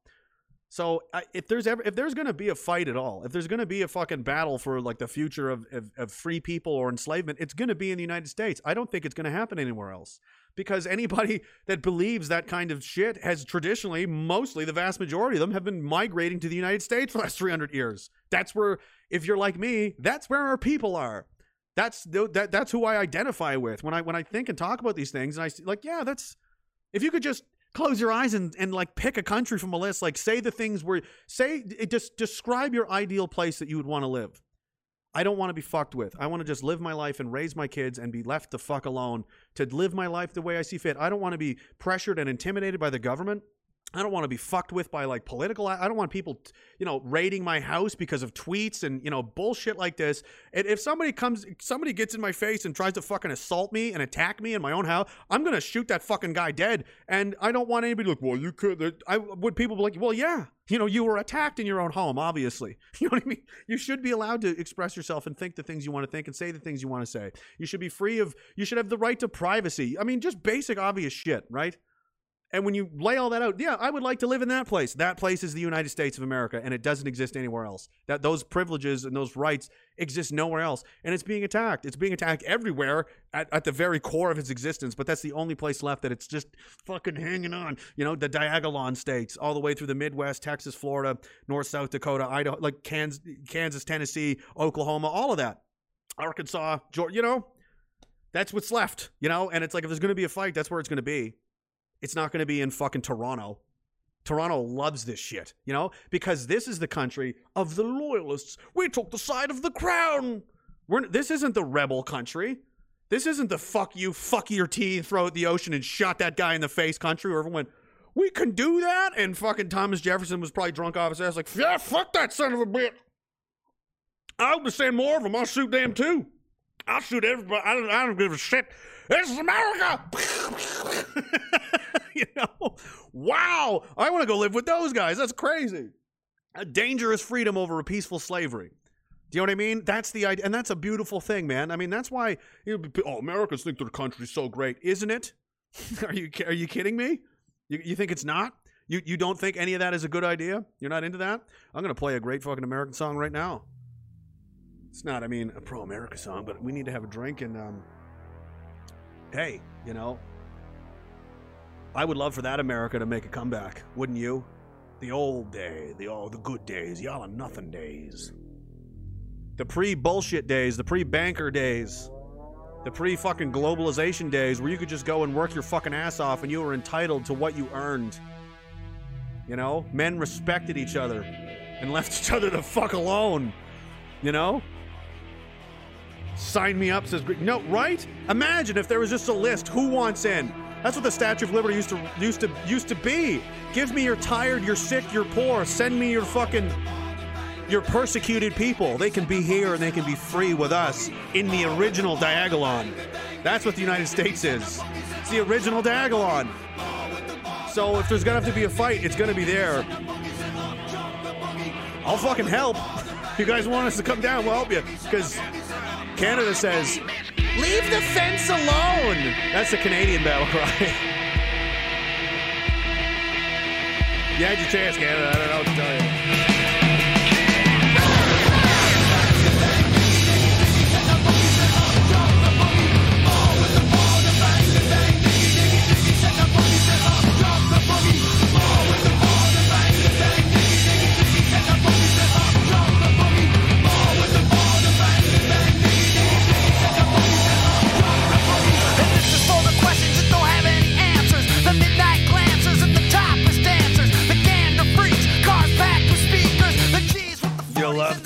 Speaker 1: So if there's ever if there's going to be a fight at all, if there's going to be a fucking battle for like the future of, of, of free people or enslavement, it's going to be in the United States. I don't think it's going to happen anywhere else because anybody that believes that kind of shit has traditionally, mostly the vast majority of them have been migrating to the United States for the last 300 years. That's where, if you're like me, that's where our people are. That's that that's who I identify with when I when I think and talk about these things. And I like, yeah, that's if you could just close your eyes and, and like pick a country from a list like say the things where say just describe your ideal place that you would want to live i don't want to be fucked with. I want to just live my life and raise my kids and be left the fuck alone. To live my life the way i see fit i don't want to be pressured and intimidated by the government I don't want to be fucked with by like political. I don't want people, you know, raiding my house because of tweets and you know bullshit like this. And if somebody comes, somebody gets in my face and tries to fucking assault me and attack me in my own house, I'm gonna shoot that fucking guy dead. And I don't want anybody like, well, you could. I would people be like, well, yeah, you know, you were attacked in your own home, obviously. You know what I mean? You should be allowed to express yourself and think the things you want to think and say the things you want to say. You should be free of. You should have the right to privacy. I mean, just basic, obvious shit, right? And when you lay all that out, yeah, I would like to live in that place. That place is the United States of America, and it doesn't exist anywhere else. That those privileges and those rights exist nowhere else, and it's being attacked. It's being attacked everywhere at, at the very core of its existence. But that's the only place left that it's just fucking hanging on. You know, the Diagolon states, all the way through the Midwest, Texas, Florida, North, South Dakota, Idaho, like Kansas, Kansas, Tennessee, Oklahoma, all of that, Arkansas, Georgia. You know, that's what's left. You know, and it's like if there's going to be a fight, that's where it's going to be. It's not going to be in fucking Toronto. Toronto loves this shit, you know, because this is the country of the loyalists. We took the side of the crown. We're, this isn't the rebel country. This isn't the fuck you, fuck your tea, throw it the ocean and shot that guy in the face country where everyone went, we can do that? And fucking Thomas Jefferson was probably drunk off his ass, like, yeah, fuck that son of a bitch. I'll send more of them. I'll shoot them too. I'll shoot everybody. I don't, I don't give a shit. This is America. you know, wow. I want to go live with those guys. That's crazy. A dangerous freedom over a peaceful slavery. Do you know what I mean? That's the idea, and that's a beautiful thing, man. I mean, that's why you know, oh, Americans think their country's so great, isn't it? are you are you kidding me? You you think it's not? You you don't think any of that is a good idea? You're not into that? I'm gonna play a great fucking American song right now. It's not, I mean, a pro America song, but we need to have a drink and um. Hey, you know, I would love for that America to make a comeback, wouldn't you? The old day, the all the good days, y'all are nothing days. The pre-bullshit days, the pre-banker days, the pre-fucking globalization days where you could just go and work your fucking ass off and you were entitled to what you earned. You know, men respected each other and left each other the fuck alone. You know? Sign me up, says Greg. No, right? Imagine if there was just a list. Who wants in? That's what the Statue of Liberty used to used to used to be. Give me your tired, you're sick, you're poor. Send me your fucking your persecuted people. They can be here and they can be free with us in the original Diagolon. That's what the United States is. It's the original Diagolon. So if there's gonna have to be a fight, it's gonna be there. I'll fucking help. If you guys want us to come down, we'll help you. Because Canada says, leave the fence alone. That's the Canadian battle cry. you had your chance, Canada. I don't know what to tell you.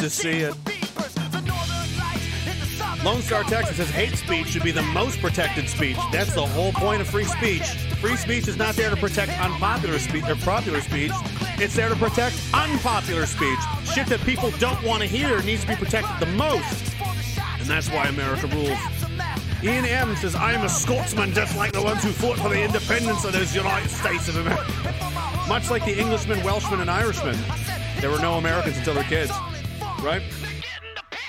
Speaker 1: To see it.
Speaker 3: with beepers. The northern lights in the southern
Speaker 1: Lone Star Texas says hate speech should be the most protected speech. That's the whole point of free speech. Free speech is not there to protect unpopular speech or popular speech. It's there to protect unpopular speech. Shit that people don't want to hear needs to be protected the most. And that's why America rules. Ian M says, I am a Scotsman just like the ones who fought for the independence of those United States of America. Much like the Englishmen, Welshmen, and Irishmen, there were no Americans until their kids. Right?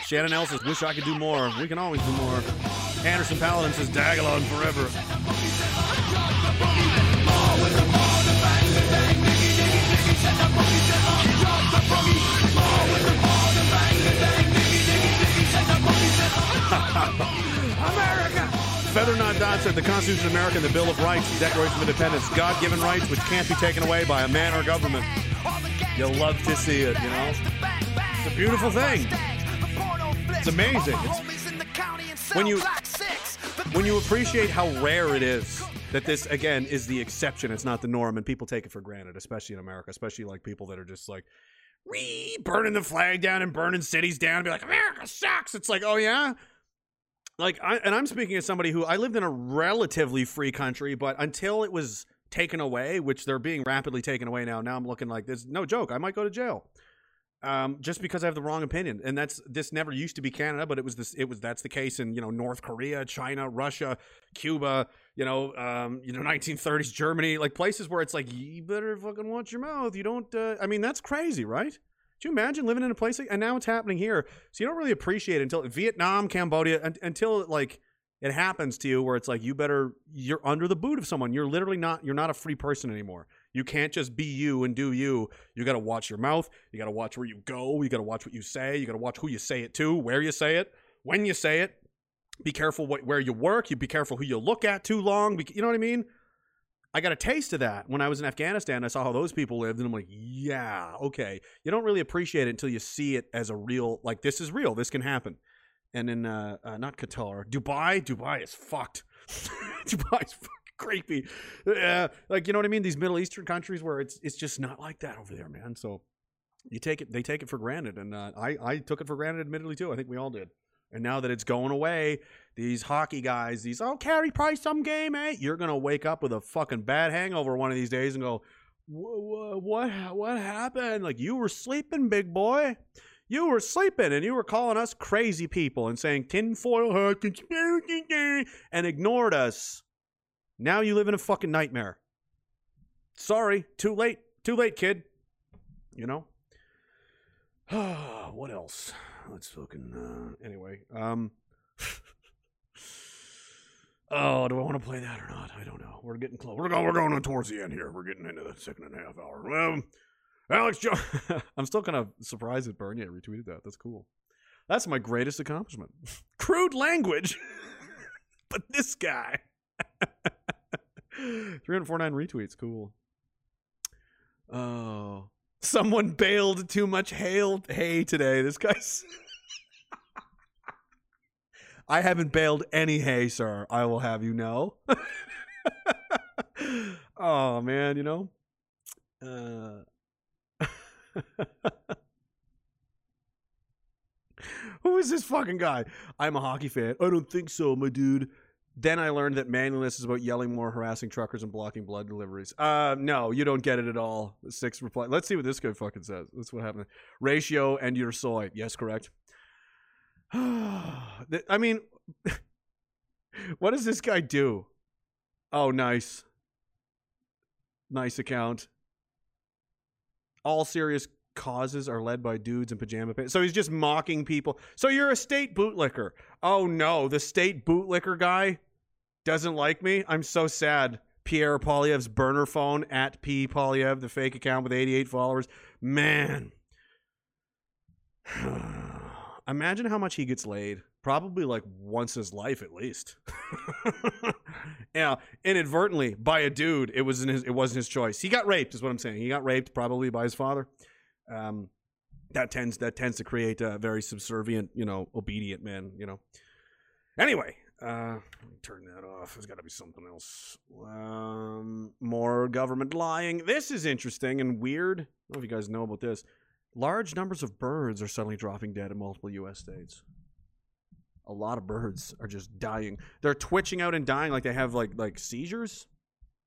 Speaker 1: Shannon L says, wish I could do more. We can always do more. Anderson Paladin says, Diagolon forever. America! Feather Not Dot said the Constitution of America and the Bill of Rights, the Declaration of Independence, God given rights which can't be taken away by a man or government. You'll love to see it, you know? It's a beautiful thing. It's amazing. It's, when you when you appreciate how rare it is that this again is the exception, it's not the norm, and people take it for granted, especially in America, especially like people that are just like we burning the flag down and burning cities down and be like America sucks. It's like, oh yeah. Like, I, and I'm speaking as somebody who I lived in a relatively free country, but until it was taken away, which they're being rapidly taken away now, now I'm looking like this. No joke, I might go to jail um, just because I have the wrong opinion. And that's this never used to be Canada, but it was this. It was that's the case in you know North Korea, China, Russia, Cuba. You know, um, you know 1930s Germany, like places where it's like you better fucking watch your mouth. You don't. Uh, I mean, that's crazy, right? Do you imagine living in a place like, and now it's happening here? So you don't really appreciate it until Vietnam, Cambodia, un, until like it happens to you where it's like you better you're under the boot of someone. You're literally not you're not a free person anymore. You can't just be you and do you. You got to watch your mouth. You got to watch where you go. You got to watch what you say. You got to watch who you say it to, where you say it, when you say it. Be careful what, where you work. You be careful who you look at too long. Be, you know what I mean? I got a taste of that when I was in Afghanistan. I saw how those people lived, and I'm like, yeah, okay. You don't really appreciate it until you see it as a real, like, this is real. This can happen. And in, uh, uh not Qatar, Dubai, Dubai is fucked. Dubai's fucking creepy. Yeah, like, you know what I mean? These Middle Eastern countries where it's it's just not like that over there, man. So you take it, they take it for granted. And uh, I, I took it for granted, admittedly, too. I think we all did. And now that it's going away, these hockey guys, these oh Carey Price some game, eh? You're gonna wake up with a fucking bad hangover one of these days and go, what what what happened? Like you were sleeping, big boy. You were sleeping and you were calling us crazy people and saying tinfoil hat conspiracy and ignored us. Now you live in a fucking nightmare. Sorry, too late. Too late, kid. You know? what else? Let's fucking uh, anyway. Um Oh, do I want to play that or not? I don't know. We're getting close. We're going. We're going towards the end here. We're getting into the second and a half hour. Um, Alex Jones. I'm still kind of surprised that Bernier retweeted that. That's cool. That's my greatest accomplishment. Crude language, but this guy. 349 retweets. Cool. Oh, someone bailed too much hail hay today. This guy's. I haven't baled any hay, sir. I will have you know. oh man, you know. Uh... Who is this fucking guy? I'm a hockey fan. I don't think so, my dude. Then I learned that manliness is about yelling more, harassing truckers, and blocking blood deliveries. Uh, no, you don't get it at all. Six reply. Let's see what this guy fucking says. That's what happened. Ratio and your soy. Yes, correct. I mean, what does this guy do? Oh, nice. Nice account. All serious causes are led by dudes in pajama pants. So he's just mocking people. So you're a state bootlicker. Oh no, the state bootlicker guy doesn't like me. I'm so sad. Pierre Poilievre's burner phone at P Polyev, the fake account with 88 followers. Man. Imagine how much he gets laid. Probably like once his life at least. yeah, inadvertently by a dude. It was his. It wasn't his choice. He got raped. Is what I'm saying. He got raped probably by his father. Um, that tends that tends to create a very subservient, you know, obedient man. You know. Anyway, uh, let me turn that off. There's got to be something else. Um, more government lying. This is interesting and weird. I don't know if you guys know about this. Large numbers of birds are suddenly dropping dead in multiple U.S. states. A lot of birds are just dying. They're twitching out and dying like they have like like seizures,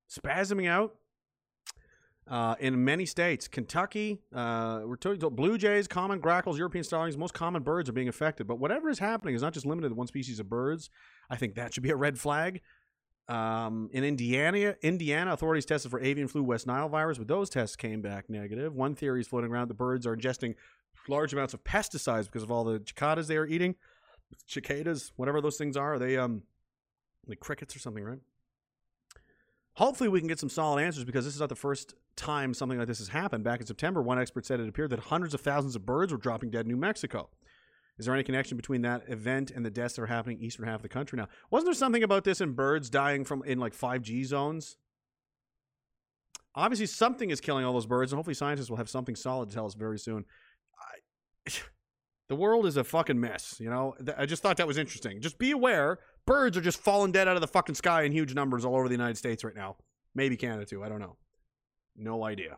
Speaker 1: spasming out. Uh, in many states, Kentucky, uh, we're talking blue jays, common grackles, European starlings, most common birds are being affected. But whatever is happening is not just limited to one species of birds. I think that should be a red flag. Um, in Indiana, Indiana authorities tested for avian flu West Nile virus, but those tests came back negative. One theory is floating around: the birds are ingesting large amounts of pesticides because of all the cicadas they are eating. Cicadas, whatever those things are, are they um like crickets or something, right? Hopefully, we can get some solid answers because this is not the first time something like this has happened. Back in September, one expert said it appeared that hundreds of thousands of birds were dropping dead in New Mexico. Is there any connection between that event and the deaths that are happening in the eastern half of the country now? Wasn't there something about this in birds dying from in like 5G zones? Obviously, something is killing all those birds, and hopefully, scientists will have something solid to tell us very soon. I, the world is a fucking mess, you know? I just thought that was interesting. Just be aware birds are just falling dead out of the fucking sky in huge numbers all over the United States right now. Maybe Canada too. I don't know. No idea.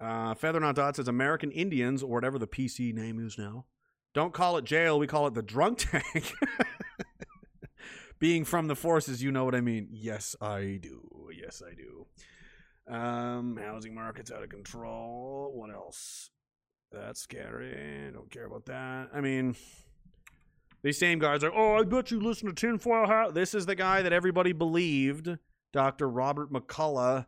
Speaker 1: Uh, Feather Not Dot says American Indians, or whatever the PC name is now, don't call it jail. We call it the drunk tank. Being from the forces, you know what I mean. Yes, I do. Yes, I do. Um, housing market's out of control. What else? That's scary. Don't care about that. I mean, these same guys are, oh, I bet you listen to Tinfoil Hat. This is the guy that everybody believed, Dr. Robert McCullough,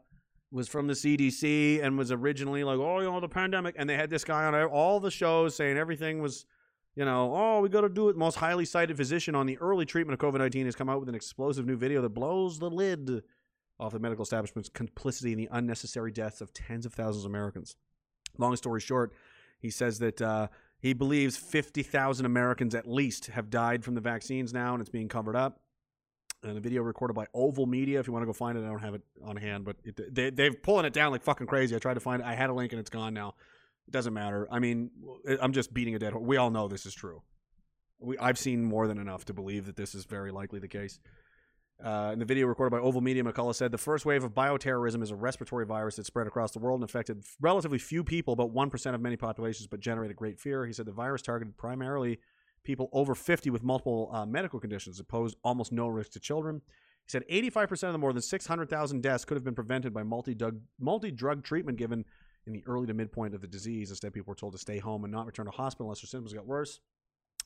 Speaker 1: was from the CDC and was originally like, oh, you know, the pandemic. And they had this guy on all the shows saying everything was you know, oh, we got to do it. Most highly cited physician on the early treatment of COVID 19 has come out with an explosive new video that blows the lid off the medical establishment's complicity in the unnecessary deaths of tens of thousands of Americans. Long story short, he says that uh, he believes 50,000 Americans at least have died from the vaccines now, and it's being covered up. And a video recorded by Oval Media. If you want to go find it, I don't have it on hand, but it, they, they're pulling it down like fucking crazy. I tried to find it. I had a link and it's gone now. It doesn't matter. I mean, I'm just beating a dead horse. We all know this is true. We, I've seen more than enough to believe that this is very likely the case. Uh, in the video recorded by Oval Media, McCullough said the first wave of bioterrorism is a respiratory virus that spread across the world and affected relatively few people, about 1% of many populations, but generated great fear. He said the virus targeted primarily people over 50 with multiple uh, medical conditions. It posed almost no risk to children. He said 85% of the more than 600,000 deaths could have been prevented by multi-drug, multi-drug treatment given in the early to midpoint of the disease. Instead, people were told to stay home and not return to hospital unless their symptoms got worse.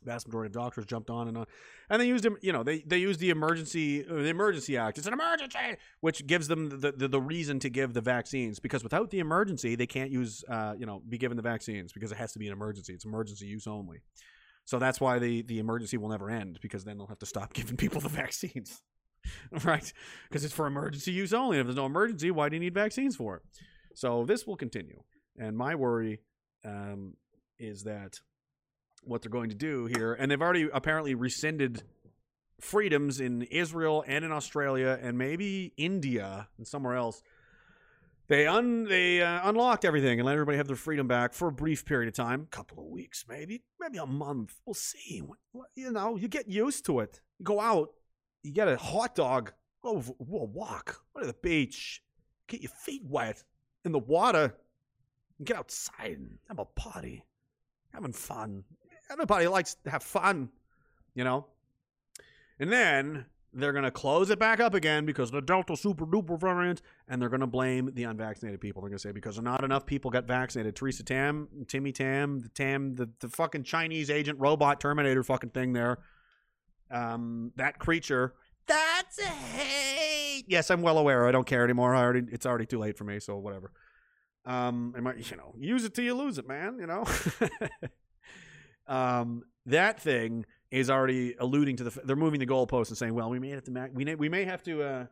Speaker 1: Vast majority of doctors jumped on and on, and they used them. You know, they they used the emergency uh, the emergency act. It's an emergency, which gives them the, the the reason to give the vaccines. Because without the emergency, they can't use uh you know be given the vaccines because it has to be an emergency. It's emergency use only. So that's why the the emergency will never end because then they'll have to stop giving people the vaccines, right? Because it's for emergency use only. If there's no emergency, why do you need vaccines for it? So this will continue, and my worry um, is that what they're going to do here, and they've already apparently rescinded freedoms in Israel and in Australia and maybe India and somewhere else. They un they uh, unlocked everything and let everybody have their freedom back for a brief period of time, A couple of weeks, maybe, maybe a month. We'll see. You know, you get used to it. You go out, you get a hot dog, go a walk, go to the beach, get your feet wet in the water, get outside and have a party, having fun. Everybody likes to have fun, you know. And then they're going to close it back up again because the Delta super duper variant, and they're going to blame the unvaccinated people. They're going to say because not enough people got vaccinated. Theresa Tam, Timmy Tam, the Tam, the, the fucking Chinese agent robot Terminator fucking thing there. Um, that creature. That's a hate. Yes, I'm well aware. I don't care anymore. I already, it's already too late for me. So whatever. Um, am might, you know, use it till you lose it, man. You know. um, that thing is already alluding to the. They're moving the goalposts and saying, "Well, we may have to. ma- We may, we may have to. Uh,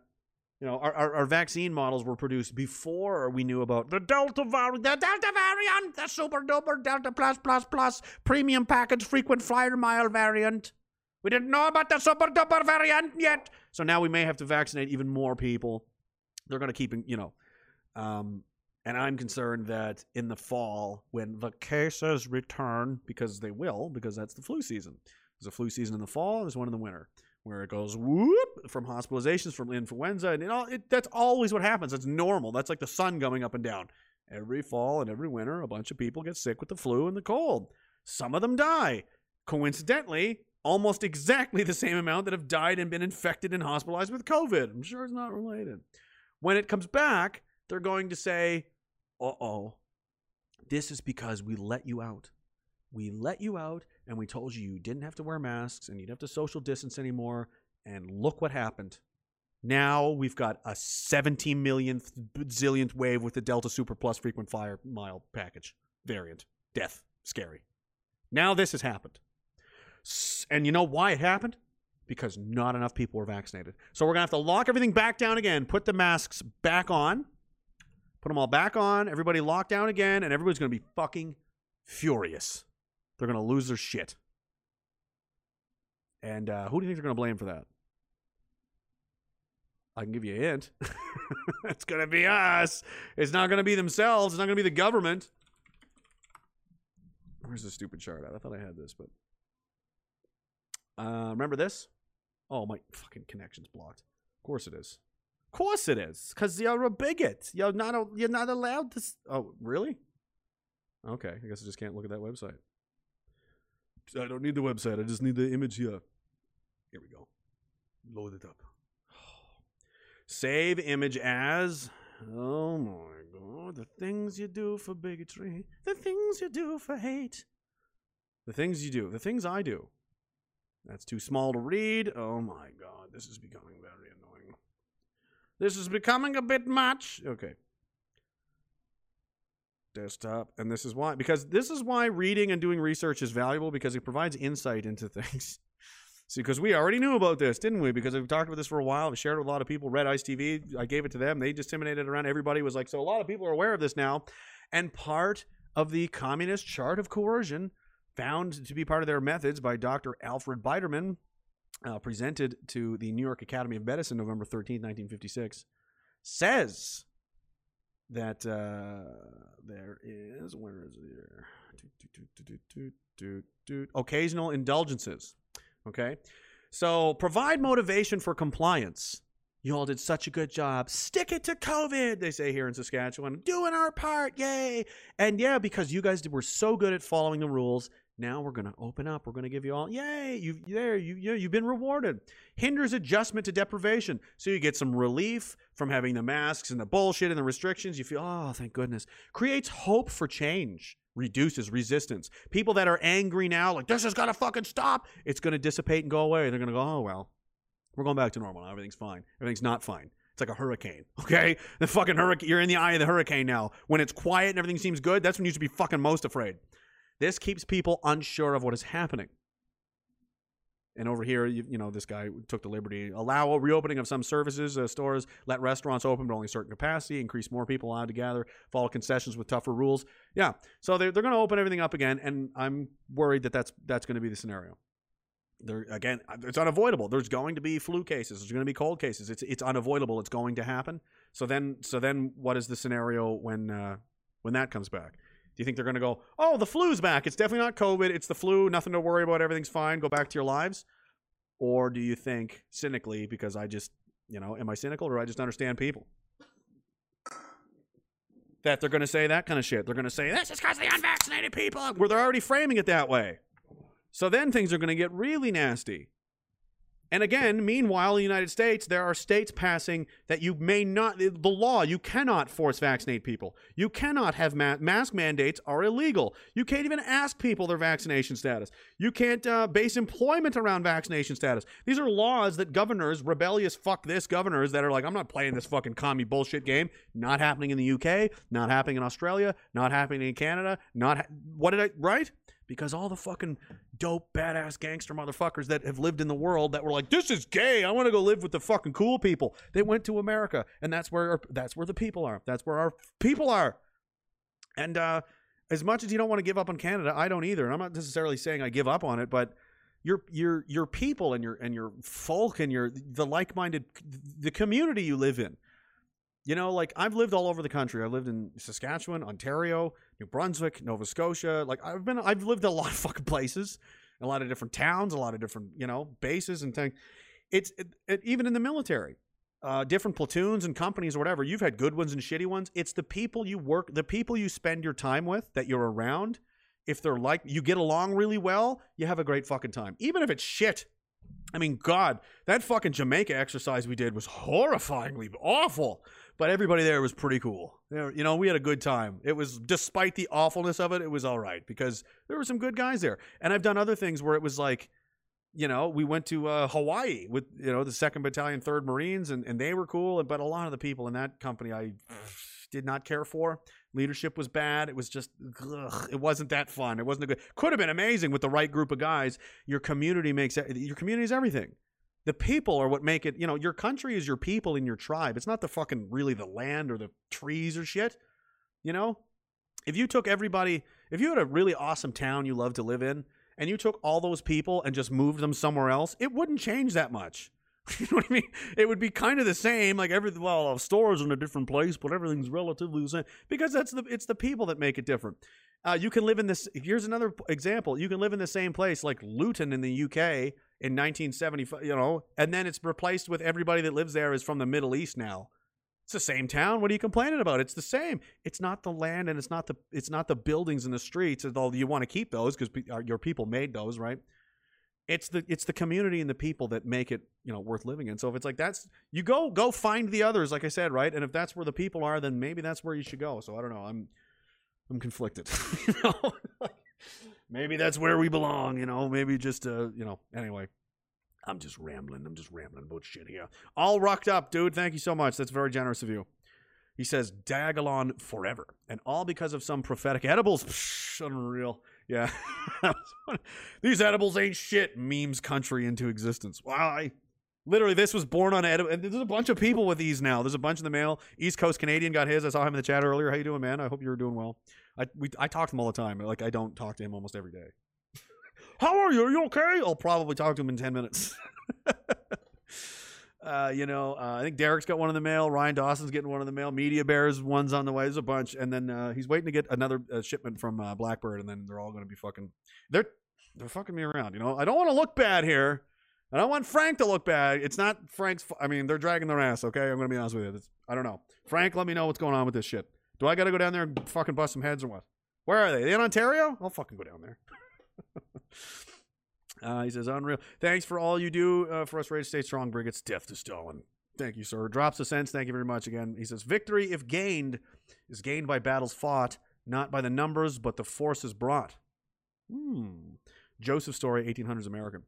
Speaker 1: you know, our, our, our vaccine models were produced before we knew about the Delta variant, the Delta variant, the super duper Delta plus plus plus premium package frequent flyer mile variant. We didn't know about the super duper variant yet, so now we may have to vaccinate even more people. They're going to keep, you know, um, and I'm concerned that in the fall, when the cases return, because they will, because that's the flu season. There's a flu season in the fall. There's one in the winter, where it goes whoop from hospitalizations from influenza, and it all, it, that's always what happens. It's normal. That's like the sun going up and down. Every fall and every winter, a bunch of people get sick with the flu and the cold. Some of them die. Coincidentally, almost exactly the same amount that have died and been infected and hospitalized with COVID. I'm sure it's not related. When it comes back, they're going to say, uh oh, this is because we let you out. We let you out and we told you you didn't have to wear masks and you'd have to social distance anymore. And look what happened. Now we've got a 17 millionth zillionth wave with the Delta Super Plus frequent flyer mile package variant. Death. Scary. Now this has happened. And you know why it happened? Because not enough people were vaccinated. So we're going to have to lock everything back down again, put the masks back on, put them all back on, everybody locked down again, and everybody's going to be fucking furious. They're going to lose their shit. And uh, who do you think they're going to blame for that? I can give you a hint. it's going to be us. It's not going to be themselves. It's not going to be the government. Where's the stupid chart at? I thought I had this, but. Uh, remember this? Oh, my fucking connection's blocked. Of course it is. Of course it is. Because you're a bigot. You're not, a, you're not allowed to. Oh, really? Okay. I guess I just can't look at that website. I don't need the website. I just need the image here. Here we go. Load it up. Save image as. Oh my god. The things you do for bigotry. The things you do for hate. The things you do. The things I do. That's too small to read. Oh my god. This is becoming annoying. This is becoming a bit much. Okay. desktop, and this is why because this is why reading and doing research is valuable because it provides insight into things. See, because we already knew about this, didn't we? Because we've talked about this for a while. We shared it with a lot of people. Red Ice TV, I gave it to them. They disseminated it around. Everybody was like, so a lot of people are aware of this now. And part of the communist chart of coercion, found to be part of their methods by Dr. Alfred Biderman, uh, presented to the New York Academy of Medicine November 13th, 1956, says that uh, there is, where is it. Occasional indulgences. Okay. So provide motivation for compliance. You all did such a good job. Stick it to COVID, they say here in Saskatchewan. Doing our part, yay! And yeah, because you guys were so good at following the rules, now we're gonna open up. We're gonna give you all, yay! You there, you, you you've been rewarded. Hinders adjustment to deprivation, so you get some relief from having the masks and the bullshit and the restrictions. You feel, oh, thank goodness. Creates hope for change. Reduces resistance. People that are angry now, like this is gonna fucking stop. It's gonna dissipate and go away. They're gonna go, oh well, we're going back to normal. Everything's fine. Everything's not fine. It's like a hurricane, okay? The fucking hurricane. You're in the eye of the hurricane now. When it's quiet and everything seems good, that's when you should be fucking most afraid. This keeps people unsure of what is happening. And over here, you, you know, this guy took the liberty allow a reopening of some services, uh, stores, let restaurants open, but only certain capacity, increase more people allowed to gather, follow concessions with tougher rules. Yeah, so they're, they're going to open everything up again, and I'm worried that that's that's going to be the scenario. There again it's unavoidable. There's going to be flu cases. There's going to be cold cases. It's it's unavoidable. It's going to happen. So then so then what is the scenario when uh when that comes back you think they're going to go oh the flu's back. It's definitely not covid. It's the flu. Nothing to worry about. Everything's fine. Go back to your lives. Or do you think cynically because i just you know am i cynical or do i just understand people? That they're going to say that kind of shit. They're going to say this is because of the unvaccinated people. Where they're already framing it that way. So then things are going to get really nasty. And again, meanwhile, in the United States, there are states passing that you may not, the law, you cannot force vaccinate people. You cannot have ma- mask mandates are illegal. You can't even ask people their vaccination status. You can't uh, base employment around vaccination status. These are laws that governors, rebellious fuck this governors that are like, I'm not playing this fucking commie bullshit game. Not happening in the UK, not happening in Australia, not happening in Canada, not, ha- what did I, right? because all the fucking dope badass gangster motherfuckers that have lived in the world that were like this is gay. I want to go live with the fucking cool people. They went to america and that's where our, that's where the people are. That's where our people are. And uh as much as you don't want to give up on canada i don't either. And i'm not necessarily saying i give up on it but your your your people and your and your folk and your the like-minded the community you live in you know, like I've lived all over the country. I've lived in Saskatchewan, Ontario, New Brunswick, Nova Scotia. Like I've been, I've lived a lot of fucking places, a lot of different towns, a lot of different, you know, bases and things. It's it, it, even in the military, uh, different platoons and companies or whatever. You've had good ones and shitty ones. It's the people you work, the people you spend your time with that you're around. If they're like you get along really well, you have a great fucking time. Even if it's shit, I mean, God, that fucking Jamaica exercise we did was horrifyingly awful but everybody there was pretty cool. You know, we had a good time. It was, despite the awfulness of it, it was all right because there were some good guys there. And I've done other things where it was like, you know, we went to uh, Hawaii with, you know, the 2nd Battalion, 3rd Marines, and, and they were cool. But a lot of the people in that company I did not care for. Leadership was bad. It was just, ugh, it wasn't that fun. It wasn't a good, could have been amazing with the right group of guys. Your community makes, your community is everything. The people are what make it, you know, your country is your people in your tribe. It's not the fucking really the land or the trees or shit. You know? If you took everybody, if you had a really awesome town you love to live in, and you took all those people and just moved them somewhere else, it wouldn't change that much. you know what I mean? It would be kind of the same. Like every well, stores in a different place, but everything's relatively the same because that's the it's the people that make it different. Uh, you can live in this. Here's another example. You can live in the same place, like Luton in the UK, in 1975, you know, and then it's replaced with everybody that lives there is from the Middle East now. It's the same town. What are you complaining about? It's the same. It's not the land and it's not the it's not the buildings and the streets. Although you want to keep those because uh, your people made those, right? It's the it's the community and the people that make it you know worth living in. So if it's like that's you go go find the others, like I said, right? And if that's where the people are, then maybe that's where you should go. So I don't know. I'm I'm conflicted. you know, maybe that's where we belong. You know, maybe just uh, you know. Anyway, I'm just rambling. I'm just rambling about shit here. All rocked up, dude. Thank you so much. That's very generous of you. He says Diagolon forever, and all because of some prophetic edibles. Psh, unreal. Yeah. These edibles ain't shit. Memes country into existence. Why? Literally, this was born on edible. There's a bunch of people with these now. There's a bunch in the mail. East Coast Canadian got his. I saw him in the chat earlier. How you doing, man? I hope you're doing well. I we, I talk to him all the time. Like I don't talk to him almost every day. How are you? Are you okay? I'll probably talk to him in ten minutes. Uh, you know, uh, I think Derek's got one in the mail. Ryan Dawson's getting one in the mail. Media Bears one's on the way. There's a bunch, and then uh, he's waiting to get another uh, shipment from uh, Blackbird, and then they're all going to be fucking. They're they're fucking me around. You know, I don't want to look bad here. I don't want Frank to look bad. It's not Frank's. I mean, they're dragging their ass. Okay, I'm to be honest with you. It's, I don't know. Frank, let me know what's going on with this shit. Do I got to go down there and fucking bust some heads or what? Where are they? They in Ontario? I'll fucking go down there. Uh, he says, unreal. Thanks for all you do uh, for us ready to stay strong, Brig. It's death to Stalin. Thank you, sir. Drops a sense. Thank you very much again. He says, victory, if gained, is gained by battles fought, not by the numbers, but the forces brought. Hmm. Joseph Story, 1800s American.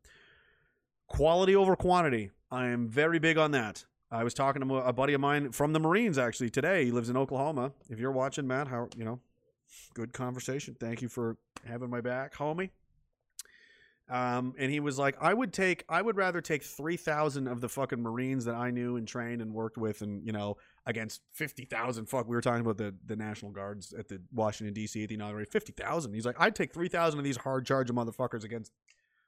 Speaker 1: Quality over quantity. I am very big on that. I was talking to a buddy of mine from the Marines actually today. He lives in Oklahoma. If you're watching, Matt, how you know, good conversation. Thank you for having my back, homie. Um, and he was like, I would take, I would rather take 3,000 of the fucking Marines that I knew and trained and worked with and, you know, against 50,000. Fuck, we were talking about the, the National Guards at the Washington, D.C. at the inauguration. 50,000. He's like, I'd take 3,000 of these hard charger motherfuckers against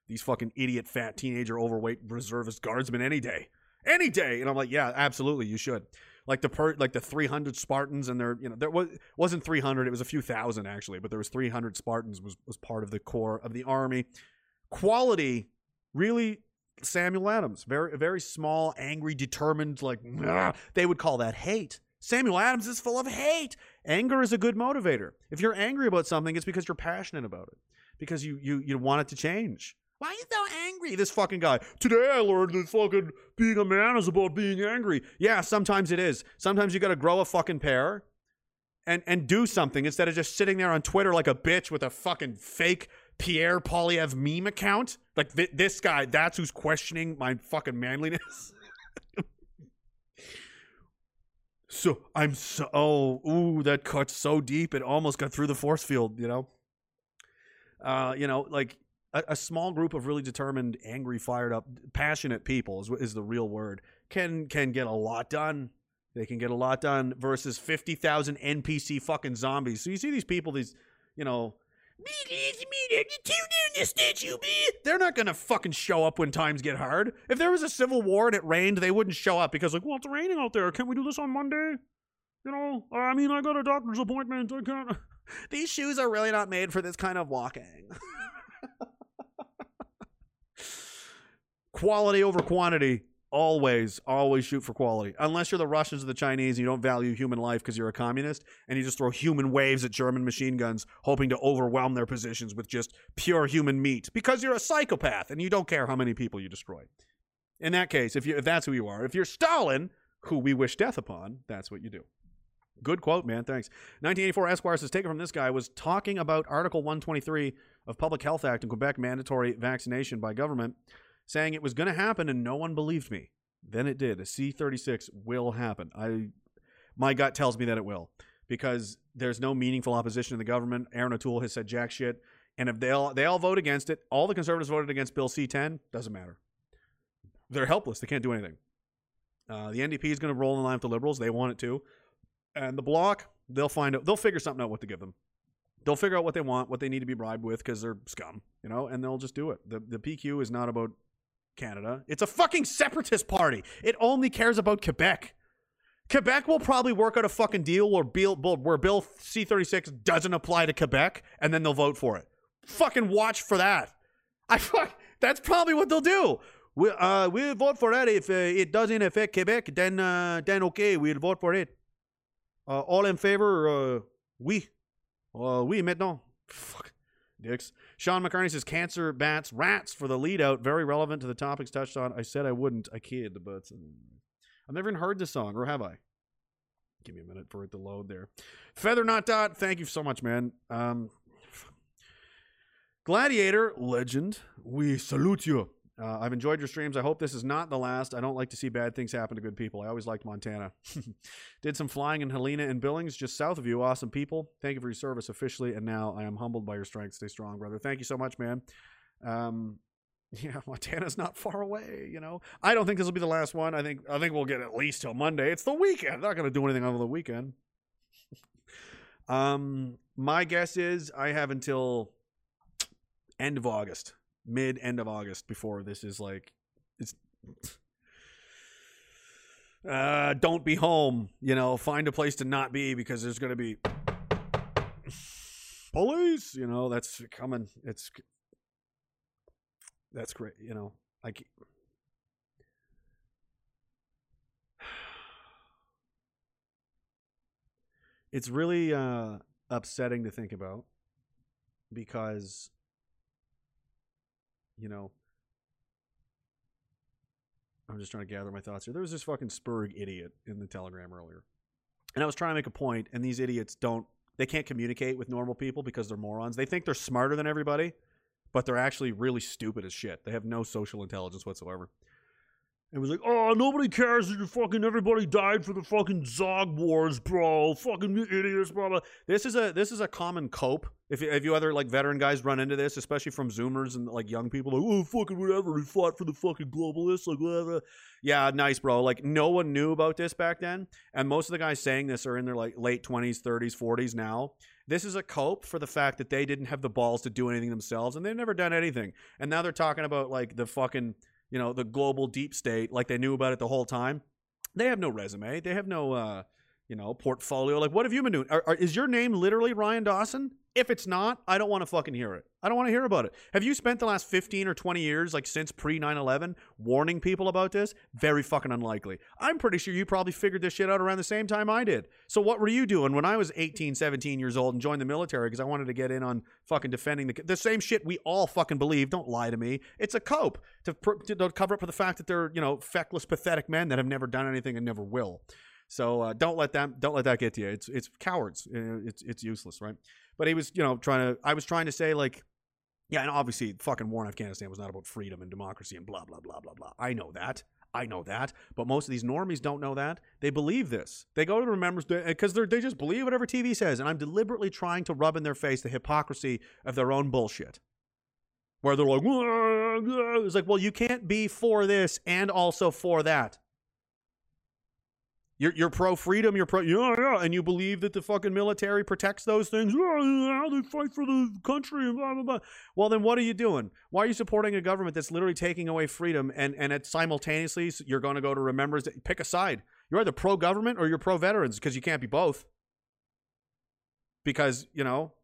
Speaker 1: these fucking idiot, fat, teenager, overweight reservist guardsmen any day. Any day. And I'm like, yeah, absolutely, you should. Like the per, like the 300 Spartans and their, you know, there was wasn't 300, it was a few thousand actually, but there was 300 Spartans was was part of the core of the army quality really Samuel Adams very very small angry determined like "Nah," they would call that hate Samuel Adams is full of hate anger is a good motivator if you're angry about something it's because you're passionate about it because you you you want it to change why are you so angry this fucking guy today I learned that fucking being a man is about being angry yeah sometimes it is sometimes you got to grow a fucking pair and and do something instead of just sitting there on Twitter like a bitch with a fucking fake Pierre Poilievre meme account. Like thi- this guy, that's who's questioning my fucking manliness. so I'm so oh ooh that cut so deep it almost got through the force field. You know, uh, you know like. A, a small group of really determined, angry, fired up, passionate people is, is the real word. Can can get a lot done. They can get a lot done versus 50,000 NPC fucking zombies. So you see these people, these, you know, they're not to fucking show up when times get hard. If there was a civil war and it rained, they wouldn't show up because, like, well, it's raining out there. Can't we do this on Monday? You know, I mean, I got a doctor's appointment. I can't. These shoes are really not made for this kind of walking. quality over quantity. Always, always shoot for quality. Unless you're the Russians or the Chinese and you don't value human life because you're a communist and you just throw human waves at German machine guns, hoping to overwhelm their positions with just pure human meat because you're a psychopath and you don't care how many people you destroy. In that case, if you if that's who you are, if you're Stalin, who we wish death upon, that's what you do. Good quote, man. Thanks. 1984 Esquire says, taken from this guy, was talking about Article 123 of Public Health Act in Quebec mandatory vaccination by government, saying it was going to happen and no one believed me. Then it did. A C36 will happen. I, my gut tells me that it will because there's no meaningful opposition in the government. Erin O'Toole has said jack shit. And if they all, they all vote against it, all the conservatives voted against Bill C10, doesn't matter. They're helpless. They can't do anything. Uh, the NDP is going to roll in line with the Liberals. They want it to and the block they'll find out they'll figure something out what to give them. They'll figure out what they want what they need to be bribed with because they're scum you know and they'll just do it. The, the pq is not about canada. It's a fucking separatist party. It only cares about quebec. Quebec will probably work out a fucking deal where bill, where bill c36 doesn't apply to quebec and then they'll vote for it. Fucking watch for that. I fuck that's probably what they'll do. We, uh, we'll vote for that. If uh, it doesn't affect quebec then uh, then okay we'll vote for it uh, all in favor? Uh, we. Uh, we maintenant. Fuck. Dicks. Sean McCartney says cancer, bats, rats for the lead out. Very relevant to the topics touched on. I said I wouldn't. I kid, but uh, I've never even heard this song, or have I? Give me a minute for it to load there. Feather Not Dot, thank you so much, man. Um, Gladiator, legend, we salute you. Uh, I've enjoyed your streams. I hope this is not the last. I don't like to see bad things happen to good people. I always liked Montana. Did some flying in Helena and Billings, just south of you. Awesome people. Thank you for your service officially. And now I am humbled by your strength. Stay strong, brother. Thank you so much, man. Um, yeah, Montana's not far away. You know, I don't think this will be the last one. I think I think we'll get at least till Monday. It's the weekend. Not going to do anything over the weekend. um, my guess is I have until end of August, mid end of August before this is like it's. Uh, don't be home. You know, find a place to not be because there's going to be police. You know, that's coming. It's that's great. You know, I. ca- It's really uh, upsetting to think about because, you know, I'm just trying to gather my thoughts here. There was this fucking Spurg idiot in the telegram earlier. And I was trying to make a point, and these idiots don't, they can't communicate with normal people because they're morons. They think they're smarter than everybody, but they're actually really stupid as shit. They have no social intelligence whatsoever. It was like, oh, nobody cares that you fucking everybody died for the fucking Zog Wars, bro. Fucking you idiots, blah blah. This is a this is a common cope. If if you other like veteran guys run into this, especially from Zoomers and like young people, like, oh fucking whatever, we fought for the fucking globalists, like whatever. Yeah, nice, bro. Like no one knew about this back then, and most of the guys saying this are in their like late twenties, thirties, forties now. This is a cope for the fact that they didn't have the balls to do anything themselves, and they've never done anything. And now they're talking about like the fucking you know the global deep state like they knew about it the whole time they have no resume they have no uh you know portfolio like what have you been doing? Are, are- is your name literally ryan dawson? If it's not i don't want to fucking hear it. I don't want to hear about it. Have you spent the last 15 or 20 years like since pre 9-11 warning people about this? Very fucking unlikely. I'm pretty sure you probably figured this shit out around the same time i did. So what were you doing when i was 18 17 years old and joined the military because i wanted to get in on fucking defending the the same shit we all fucking believe don't lie to me. It's a cope to, to cover up for the fact that they're you know feckless pathetic men that have never done anything and never will so uh, don't let them don't let that get to you. It's it's cowards. Uh, It's it's useless, right? But he was you know trying to. I was trying to say like, yeah, and obviously fucking war in Afghanistan was not about freedom and democracy and blah blah blah blah blah. I know that. I know that. But most of these normies don't know that. They believe this. They go to remembers because they they just believe whatever TV says. And I'm deliberately trying to rub in their face the hypocrisy of their own bullshit where they're like, it's like, well, you can't be for this and also for that. You're, you're pro freedom, you're pro, yeah, yeah, and you believe that the fucking military protects those things. Yeah, they fight for the country and blah, blah, blah. Well, then what are you doing? Why are you supporting a government that's literally taking away freedom and, and it simultaneously you're going to go to remembers, pick a side. You're either pro government or you're pro veterans because you can't be both. Because, you know,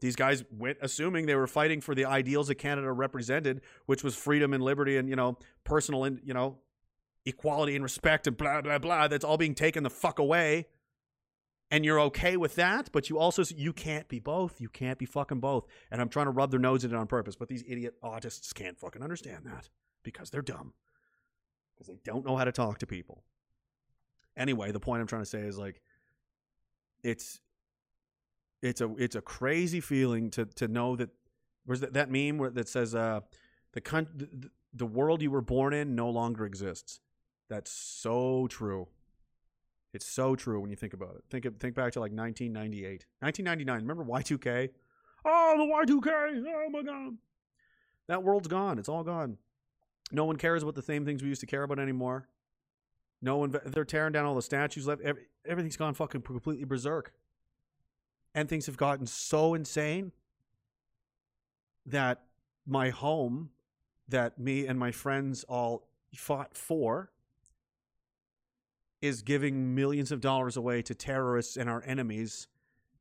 Speaker 1: these guys went assuming they were fighting for the ideals that Canada represented, which was freedom and liberty and, you know, personal and, you know, equality and respect and blah, blah, blah. That's all being taken the fuck away. And you're okay with that, but you also, you can't be both. You can't be fucking both. And I'm trying to rub their nose in it on purpose, but these idiot autists can't fucking understand that because they're dumb. Because they don't know how to talk to people. Anyway, the point I'm trying to say is like, it's it's a it's a crazy feeling to to know that where's that, that meme where that says uh the, con- the the world you were born in no longer exists that's so true. It's so true when you think about it. Think think back to like 1998 1999 remember y2k oh the y2k oh my god. That world's gone. It's all gone. No one cares about the same things we used to care about anymore. No one they're tearing down all the statues left every, everything's gone fucking completely berserk. And things have gotten so insane that my home that me and my friends all fought for is giving millions of dollars away to terrorists and our enemies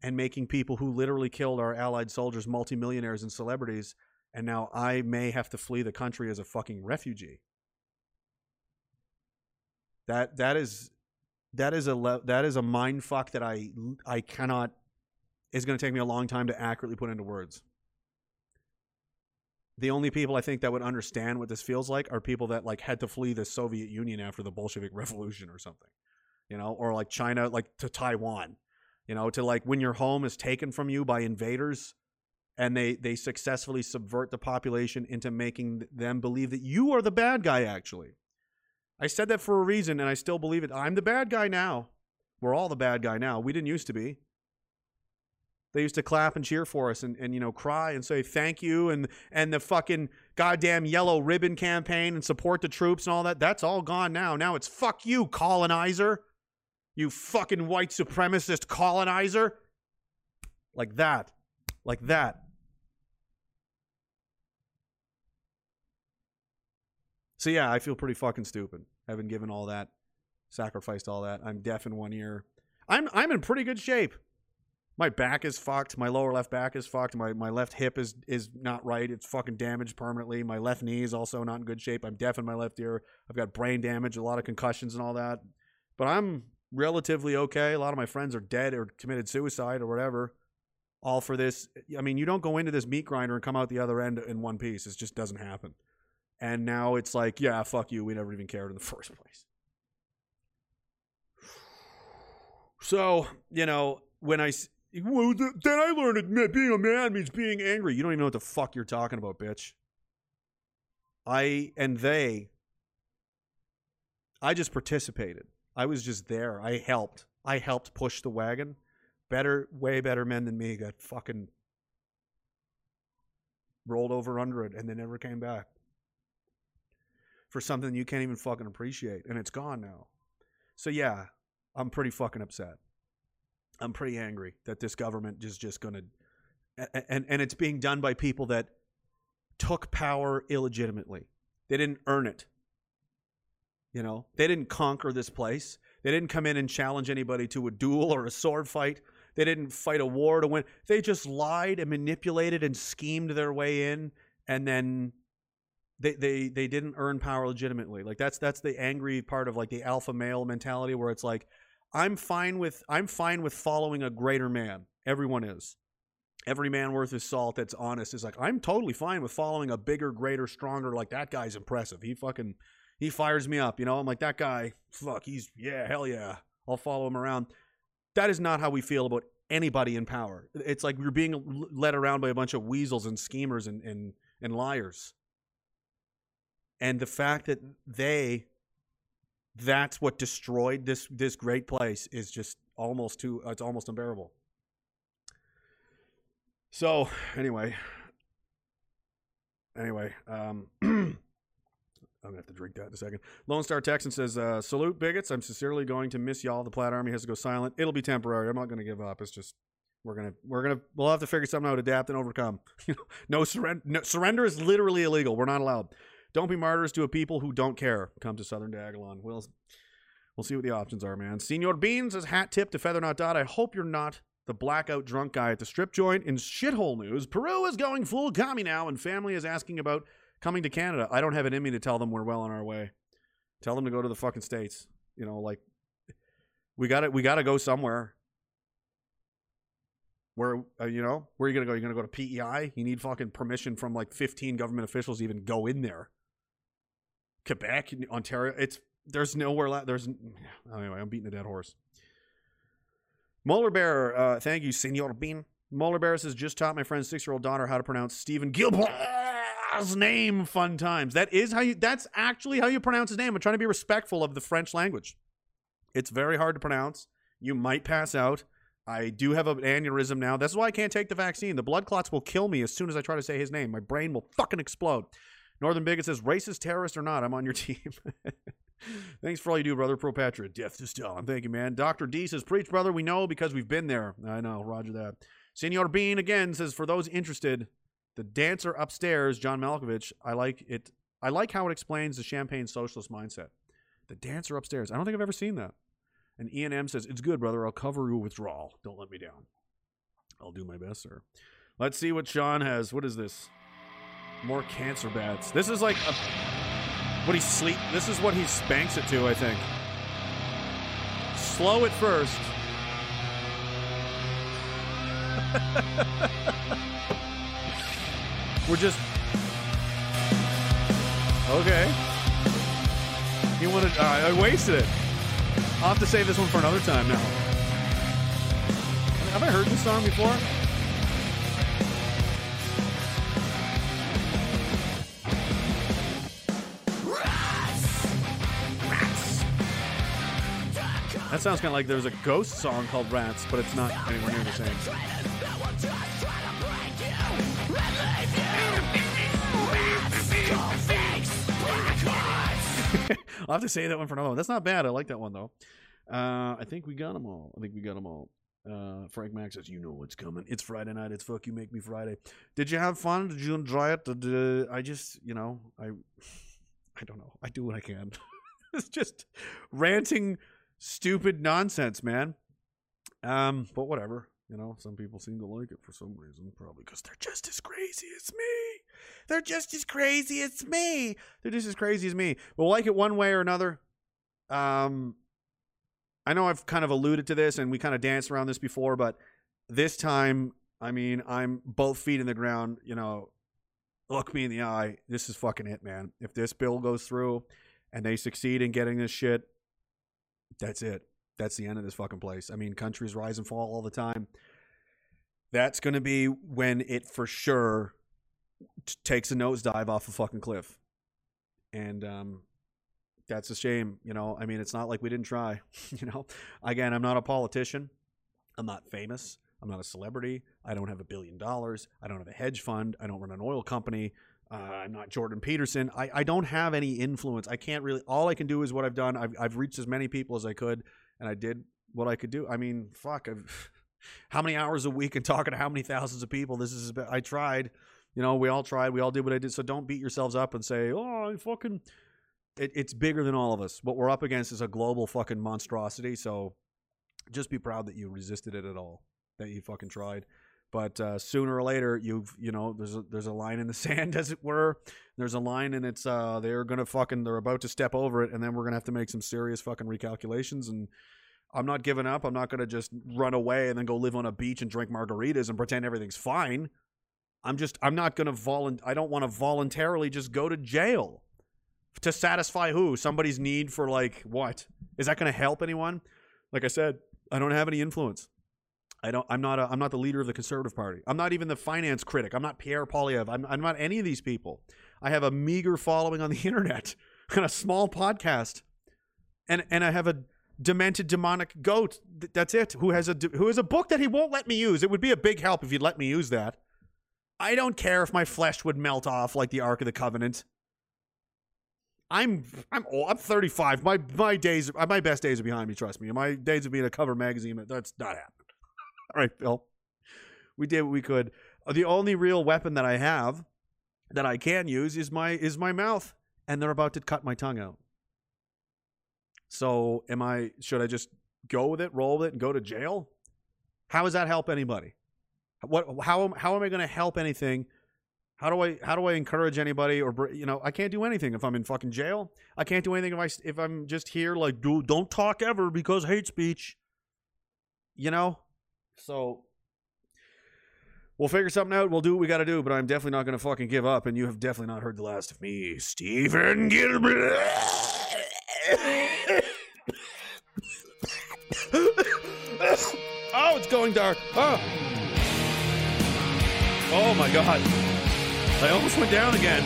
Speaker 1: and making people who literally killed our allied soldiers multimillionaires and celebrities and now I may have to flee the country as a fucking refugee. That that is that is a le- that is a mind fuck that I I cannot it's going to take me a long time to accurately put into words. The only people I think that would understand what this feels like are people that like had to flee the Soviet Union after the Bolshevik Revolution or something, you know, or like China, like to Taiwan, you know, to like when your home is taken from you by invaders and they they successfully subvert the population into making them believe that you are the bad guy actually. I said that for a reason and i still believe it. I'm the bad guy now. We're all the bad guy now. We didn't used to be they used to clap and cheer for us and, and you know cry and say thank you and and the fucking goddamn yellow ribbon campaign and support the troops and all that that's all gone now now it's fuck you colonizer you fucking white supremacist colonizer like that like that So yeah, I feel pretty fucking stupid. Having given all that, sacrificed all that. I'm deaf in one ear. I'm I'm in pretty good shape. My back is fucked. My lower left back is fucked. My my left hip is is not right. It's fucking damaged permanently. My left knee is also not in good shape. I'm deaf in my left ear. I've got brain damage, a lot of concussions and all that. But I'm relatively okay. A lot of my friends are dead or committed suicide or whatever. All for this. I mean, you don't go into this meat grinder and come out the other end in one piece. It just doesn't happen. And now it's like, yeah, fuck you. We never even cared in the first place. So, you know, when I. Well, th- then I learned that being a man means being angry. You don't even know what the fuck you're talking about, bitch. I and they. I just participated. I was just there. I helped. I helped push the wagon. Better, way better men than me got fucking rolled over under it and they never came back for something you can't even fucking appreciate and it's gone now. So yeah, I'm pretty fucking upset. I'm pretty angry that this government is just going to and and it's being done by people that took power illegitimately. They didn't earn it. You know, they didn't conquer this place. They didn't come in and challenge anybody to a duel or a sword fight. They didn't fight a war to win. They just lied and manipulated and schemed their way in and then they they they didn't earn power legitimately. Like that's that's the angry part of like the alpha male mentality where it's like I'm fine with I'm fine with following a greater man. Everyone is. Every man worth his salt that's honest is like I'm totally fine with following a bigger, greater, stronger like that guy's impressive. He fucking he fires me up, you know? I'm like that guy, fuck, he's yeah, hell yeah. I'll follow him around. That is not how we feel about anybody in power. It's like we're being led around by a bunch of weasels and schemers and and, and liars and the fact that they that's what destroyed this this great place is just almost too it's almost unbearable. So anyway anyway um i'm gonna have to drink that in a second. Lone star texan says uh, salute bigots. I'm sincerely going to miss y'all. The plaid army has to go silent. It'll be temporary. I'm not gonna give up. It's just we're gonna we're gonna we'll have to figure something out adapt and overcome. You know no surrender no, surrender is literally illegal. We're not allowed don't be martyrs to a people who don't care. Come to Southern Diagolon. We'll, we'll see what the options are, man. Senor Beans says, hat tip to Feather Not Dot. I hope you're not the blackout drunk guy at the strip joint. In shithole news, Peru is going full commie now, and family is asking about coming to Canada. I don't have in me to tell them we're well on our way. Tell them to go to the fucking States. You know, like, we got to We got to go somewhere. Where uh, you know where are you gonna go? You're gonna go to PEI. You need fucking permission from like 15 government officials to even go in there. Quebec, Ontario. It's there's nowhere. La- there's anyway. I'm beating a dead horse. Molar Bear, uh, thank you, Senor Bean. Molar Bear says just taught my friend's six year old daughter how to pronounce Stephen Gilbert's name. Fun times. That is how you. That's actually how you pronounce his name. I'm trying to be respectful of the French language. It's very hard to pronounce. You might pass out. I do have an aneurysm now. That's why I can't take the vaccine. The blood clots will kill me as soon as I try to say his name. My brain will fucking explode. Northern Bigot says, racist, terrorist, or not, I'm on your team. Thanks for all you do, brother. Pro Patriot. Death to Stalin. Thank you, man. Dr. D says, Preach, brother. We know because we've been there. I know. Roger that. Senor Bean again says, For those interested, the dancer upstairs, John Malkovich, I like it. I like how it explains the champagne socialist mindset. The dancer upstairs. I don't think I've ever seen that. And Ian M says, It's good, brother. I'll cover your withdrawal. Don't let me down. I'll do my best, sir. Let's see what Sean has. What is this? More cancer bats. This is like a, what he sleep. This is what he spanks it to, I think. Slow at first. We're just okay. You wanted? Uh, I wasted it. I'll have to save this one for another time now. Have I heard this song before? That sounds kind of like there's a ghost song called Rats, but it's not anywhere near the same. I'll have to say that one for another one. That's not bad. I like that one though. Uh, I think we got them all. I think we got them all. Uh, Frank Max says, "You know what's coming. It's Friday night. It's fuck you, make me Friday. Did you have fun? Did you enjoy it? Did, uh, I just, you know, I, I don't know. I do what I can. it's just ranting, stupid nonsense, man. Um, but whatever. You know, some people seem to like it for some reason. Probably because they're just as crazy as me. They're just as crazy as me. They're just as crazy as me. We'll like it one way or another. Um, I know I've kind of alluded to this and we kind of danced around this before, but this time, I mean, I'm both feet in the ground. You know, look me in the eye. This is fucking it, man. If this bill goes through and they succeed in getting this shit, that's it. That's the end of this fucking place. I mean, countries rise and fall all the time. That's going to be when it for sure t- takes a nosedive off a fucking cliff. And um, that's a shame. You know, I mean, it's not like we didn't try. you know, again, I'm not a politician. I'm not famous. I'm not a celebrity. I don't have a billion dollars. I don't have a hedge fund. I don't run an oil company. Uh, I'm not Jordan Peterson. I, I don't have any influence. I can't really. All I can do is what I've done. I've, I've reached as many people as I could, and I did what I could do. I mean, fuck. I've, how many hours a week and talking to how many thousands of people? This is. I tried. You know, we all tried. We all did what I did. So don't beat yourselves up and say, "Oh, I fucking." It, it's bigger than all of us. What we're up against is a global fucking monstrosity. So just be proud that you resisted it at all. That you fucking tried. But uh, sooner or later, you've you know there's a there's a line in the sand, as it were. There's a line, and it's uh they're gonna fucking they're about to step over it, and then we're gonna have to make some serious fucking recalculations. And I'm not giving up. I'm not gonna just run away and then go live on a beach and drink margaritas and pretend everything's fine. I'm just I'm not gonna volun. I don't want to voluntarily just go to jail to satisfy who somebody's need for like what is that gonna help anyone? Like I said, I don't have any influence. I don't. I'm not. A, I'm not the leader of the Conservative Party. I'm not even the finance critic. I'm not Pierre Poilievre. I'm, I'm not any of these people. I have a meager following on the internet and a small podcast, and and I have a demented demonic goat. That's it. Who has a who has a book that he won't let me use. It would be a big help if you'd let me use that. I don't care if my flesh would melt off like the Ark of the Covenant. I'm I'm old. I'm 35. My my days my best days are behind me. Trust me. My days of being a cover magazine. That's not happening. All right, Phil. We did what we could. Uh, The only real weapon that I have that I can use is my is my mouth, and they're about to cut my tongue out. So, am I? Should I just go with it, roll with it, and go to jail? How does that help anybody? What? How am how am I going to help anything? How do I how do I encourage anybody or you know I can't do anything if I'm in fucking jail. I can't do anything if I if I'm just here like do don't talk ever because hate speech. You know, so we'll figure something out. We'll do what we got to do. But I'm definitely not going to fucking give up. And you have definitely not heard the last of me, Stephen Gilbert. oh, it's going dark. Oh. Oh my god. I almost went down again.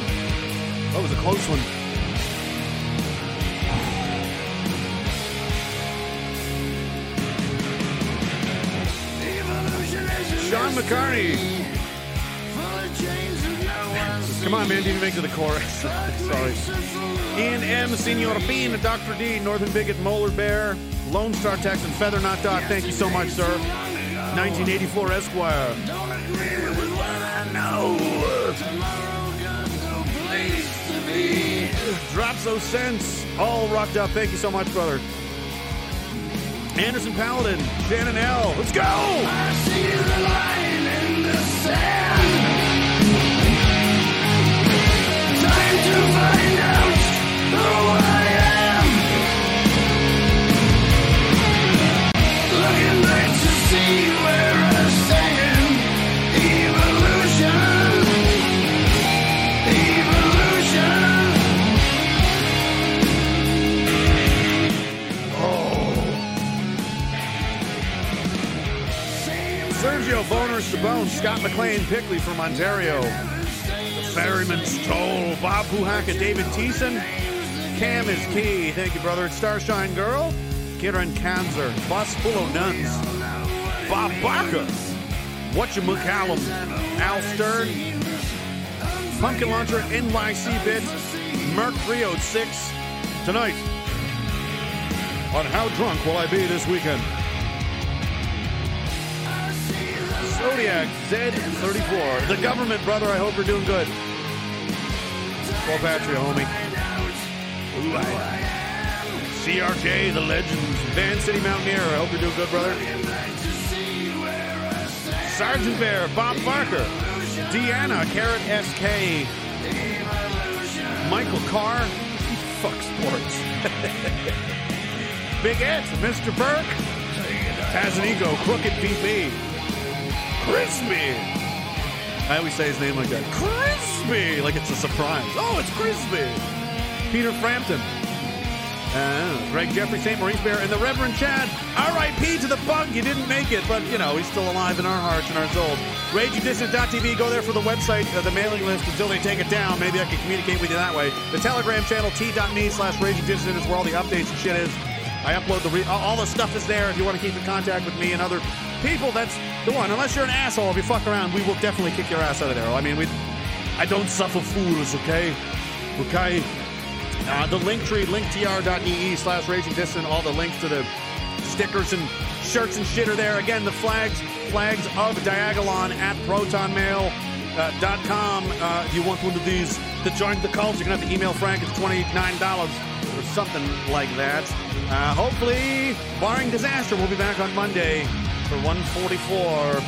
Speaker 1: That was a close one. McCartney. Come on, man. Didn't make to the chorus. Sorry. Ian M. Senor Bean, Dr. D, Northern Bigot, Molar Bear, Lone Star Texan, Feather Not Dot. Thank you so much, sir. 1984 Esquire. Drops those cents. All rocked up. Thank you so much, brother. Anderson Paladin, Dan and L. Let's go! Time to find out the world. Sergio Boner Stabone, Scott McLean Pickley from Ontario. The Ferryman's Toll, Bob Puhaka, David Thiessen. Cam is key. Thank you, brother. It's Starshine Girl. Kieran Kanzer, Bus Full of Nuns, Bob Barker, Whatchamacallum, Al Stern, Pumpkin Launcher, NYC Bit, Merc 306. Tonight, on How Drunk Will I Be This Weekend? Zodiac Z34. The government, brother, I hope you're doing good. Well, Patria, homie. CRJ, the legends. Van City Mountaineer, I hope you're doing good, brother. Sergeant Bear, Bob Barker. Deanna, Carrot SK. Michael Carr. Fuck sports. Big Ed, Mr. Burke. Tazanico, Crooked VP. Crispy. I always say his name like that. Crispy! Like it's a surprise. Oh, it's Crispy! Peter Frampton. Uh, Greg Jeffrey, St. Maurice Bear, and the Reverend Chad. R.I.P. to the bug. You didn't make it, but, you know, he's still alive in our hearts and our souls. RagingDissident.tv. Go there for the website, uh, the mailing list until they take it down. Maybe I can communicate with you that way. The Telegram channel, t.me slash RagingDissident is where all the updates and shit is. I upload the re- all the stuff is there. If you want to keep in contact with me and other people, that's the one. Unless you're an asshole, if you fuck around, we will definitely kick your ass out of there. I mean, we, I don't suffer fools, okay? Okay. Uh, the link tree, linktr.ee slash raging dissident. All the links to the stickers and shirts and shit are there. Again, the flags, flags of Diagolon at protonmail.com. Uh, uh, if you want one of these to join the cult, you're going to have to email Frank. It's $29 or something like that. Uh, hopefully, barring disaster, we'll be back on Monday for 144,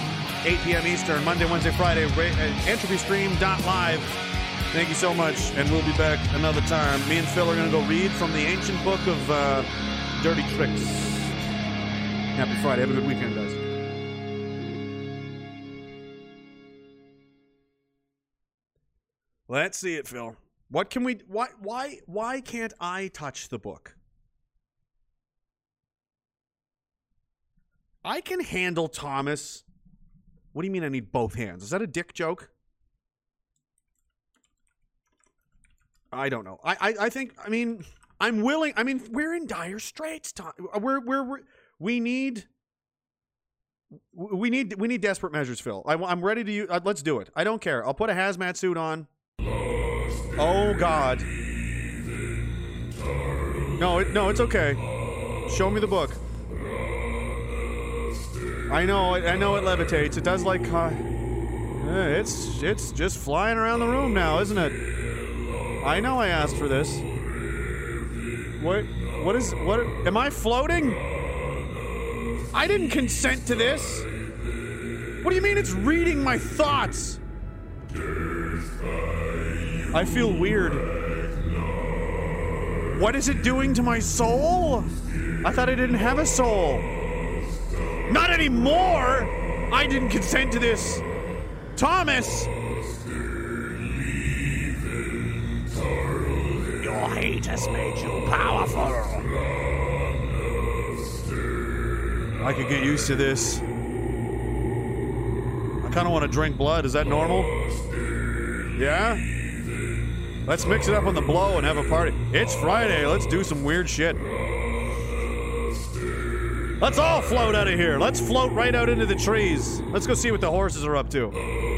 Speaker 1: 8 p.m. Eastern, Monday, Wednesday, Friday, uh, entropystream.live. Thank you so much, and we'll be back another time. Me and Phil are going to go read from the ancient book of uh, Dirty Tricks. Happy Friday. Have a good weekend, guys. Let's see it, Phil. What can we? Why? Why? Why can't I touch the book? I can handle Thomas. What do you mean? I need both hands? Is that a dick joke? I don't know. I, I, I think. I mean, I'm willing. I mean, we're in dire straits. Tom. We're, we're, we're we need. We need we need desperate measures, Phil. I, am ready to use. Uh, let's do it. I don't care. I'll put a hazmat suit on. Oh God. No, it, no, it's okay. Show me the book. I know, I know it levitates. It does like. Uh, it's it's just flying around the room now, isn't it? I know I asked for this. What? What is? What? Am I floating? I didn't consent to this. What do you mean it's reading my thoughts? I feel weird. What is it doing to my soul? I thought I didn't have a soul. Not anymore! I didn't consent to this. Thomas! Your hate has made you powerful. I could get used to this. I kind of want to drink blood. Is that normal? Yeah? Let's mix it up on the blow and have a party. It's Friday. Let's do some weird shit. Let's all float out of here. Let's float right out into the trees. Let's go see what the horses are up to.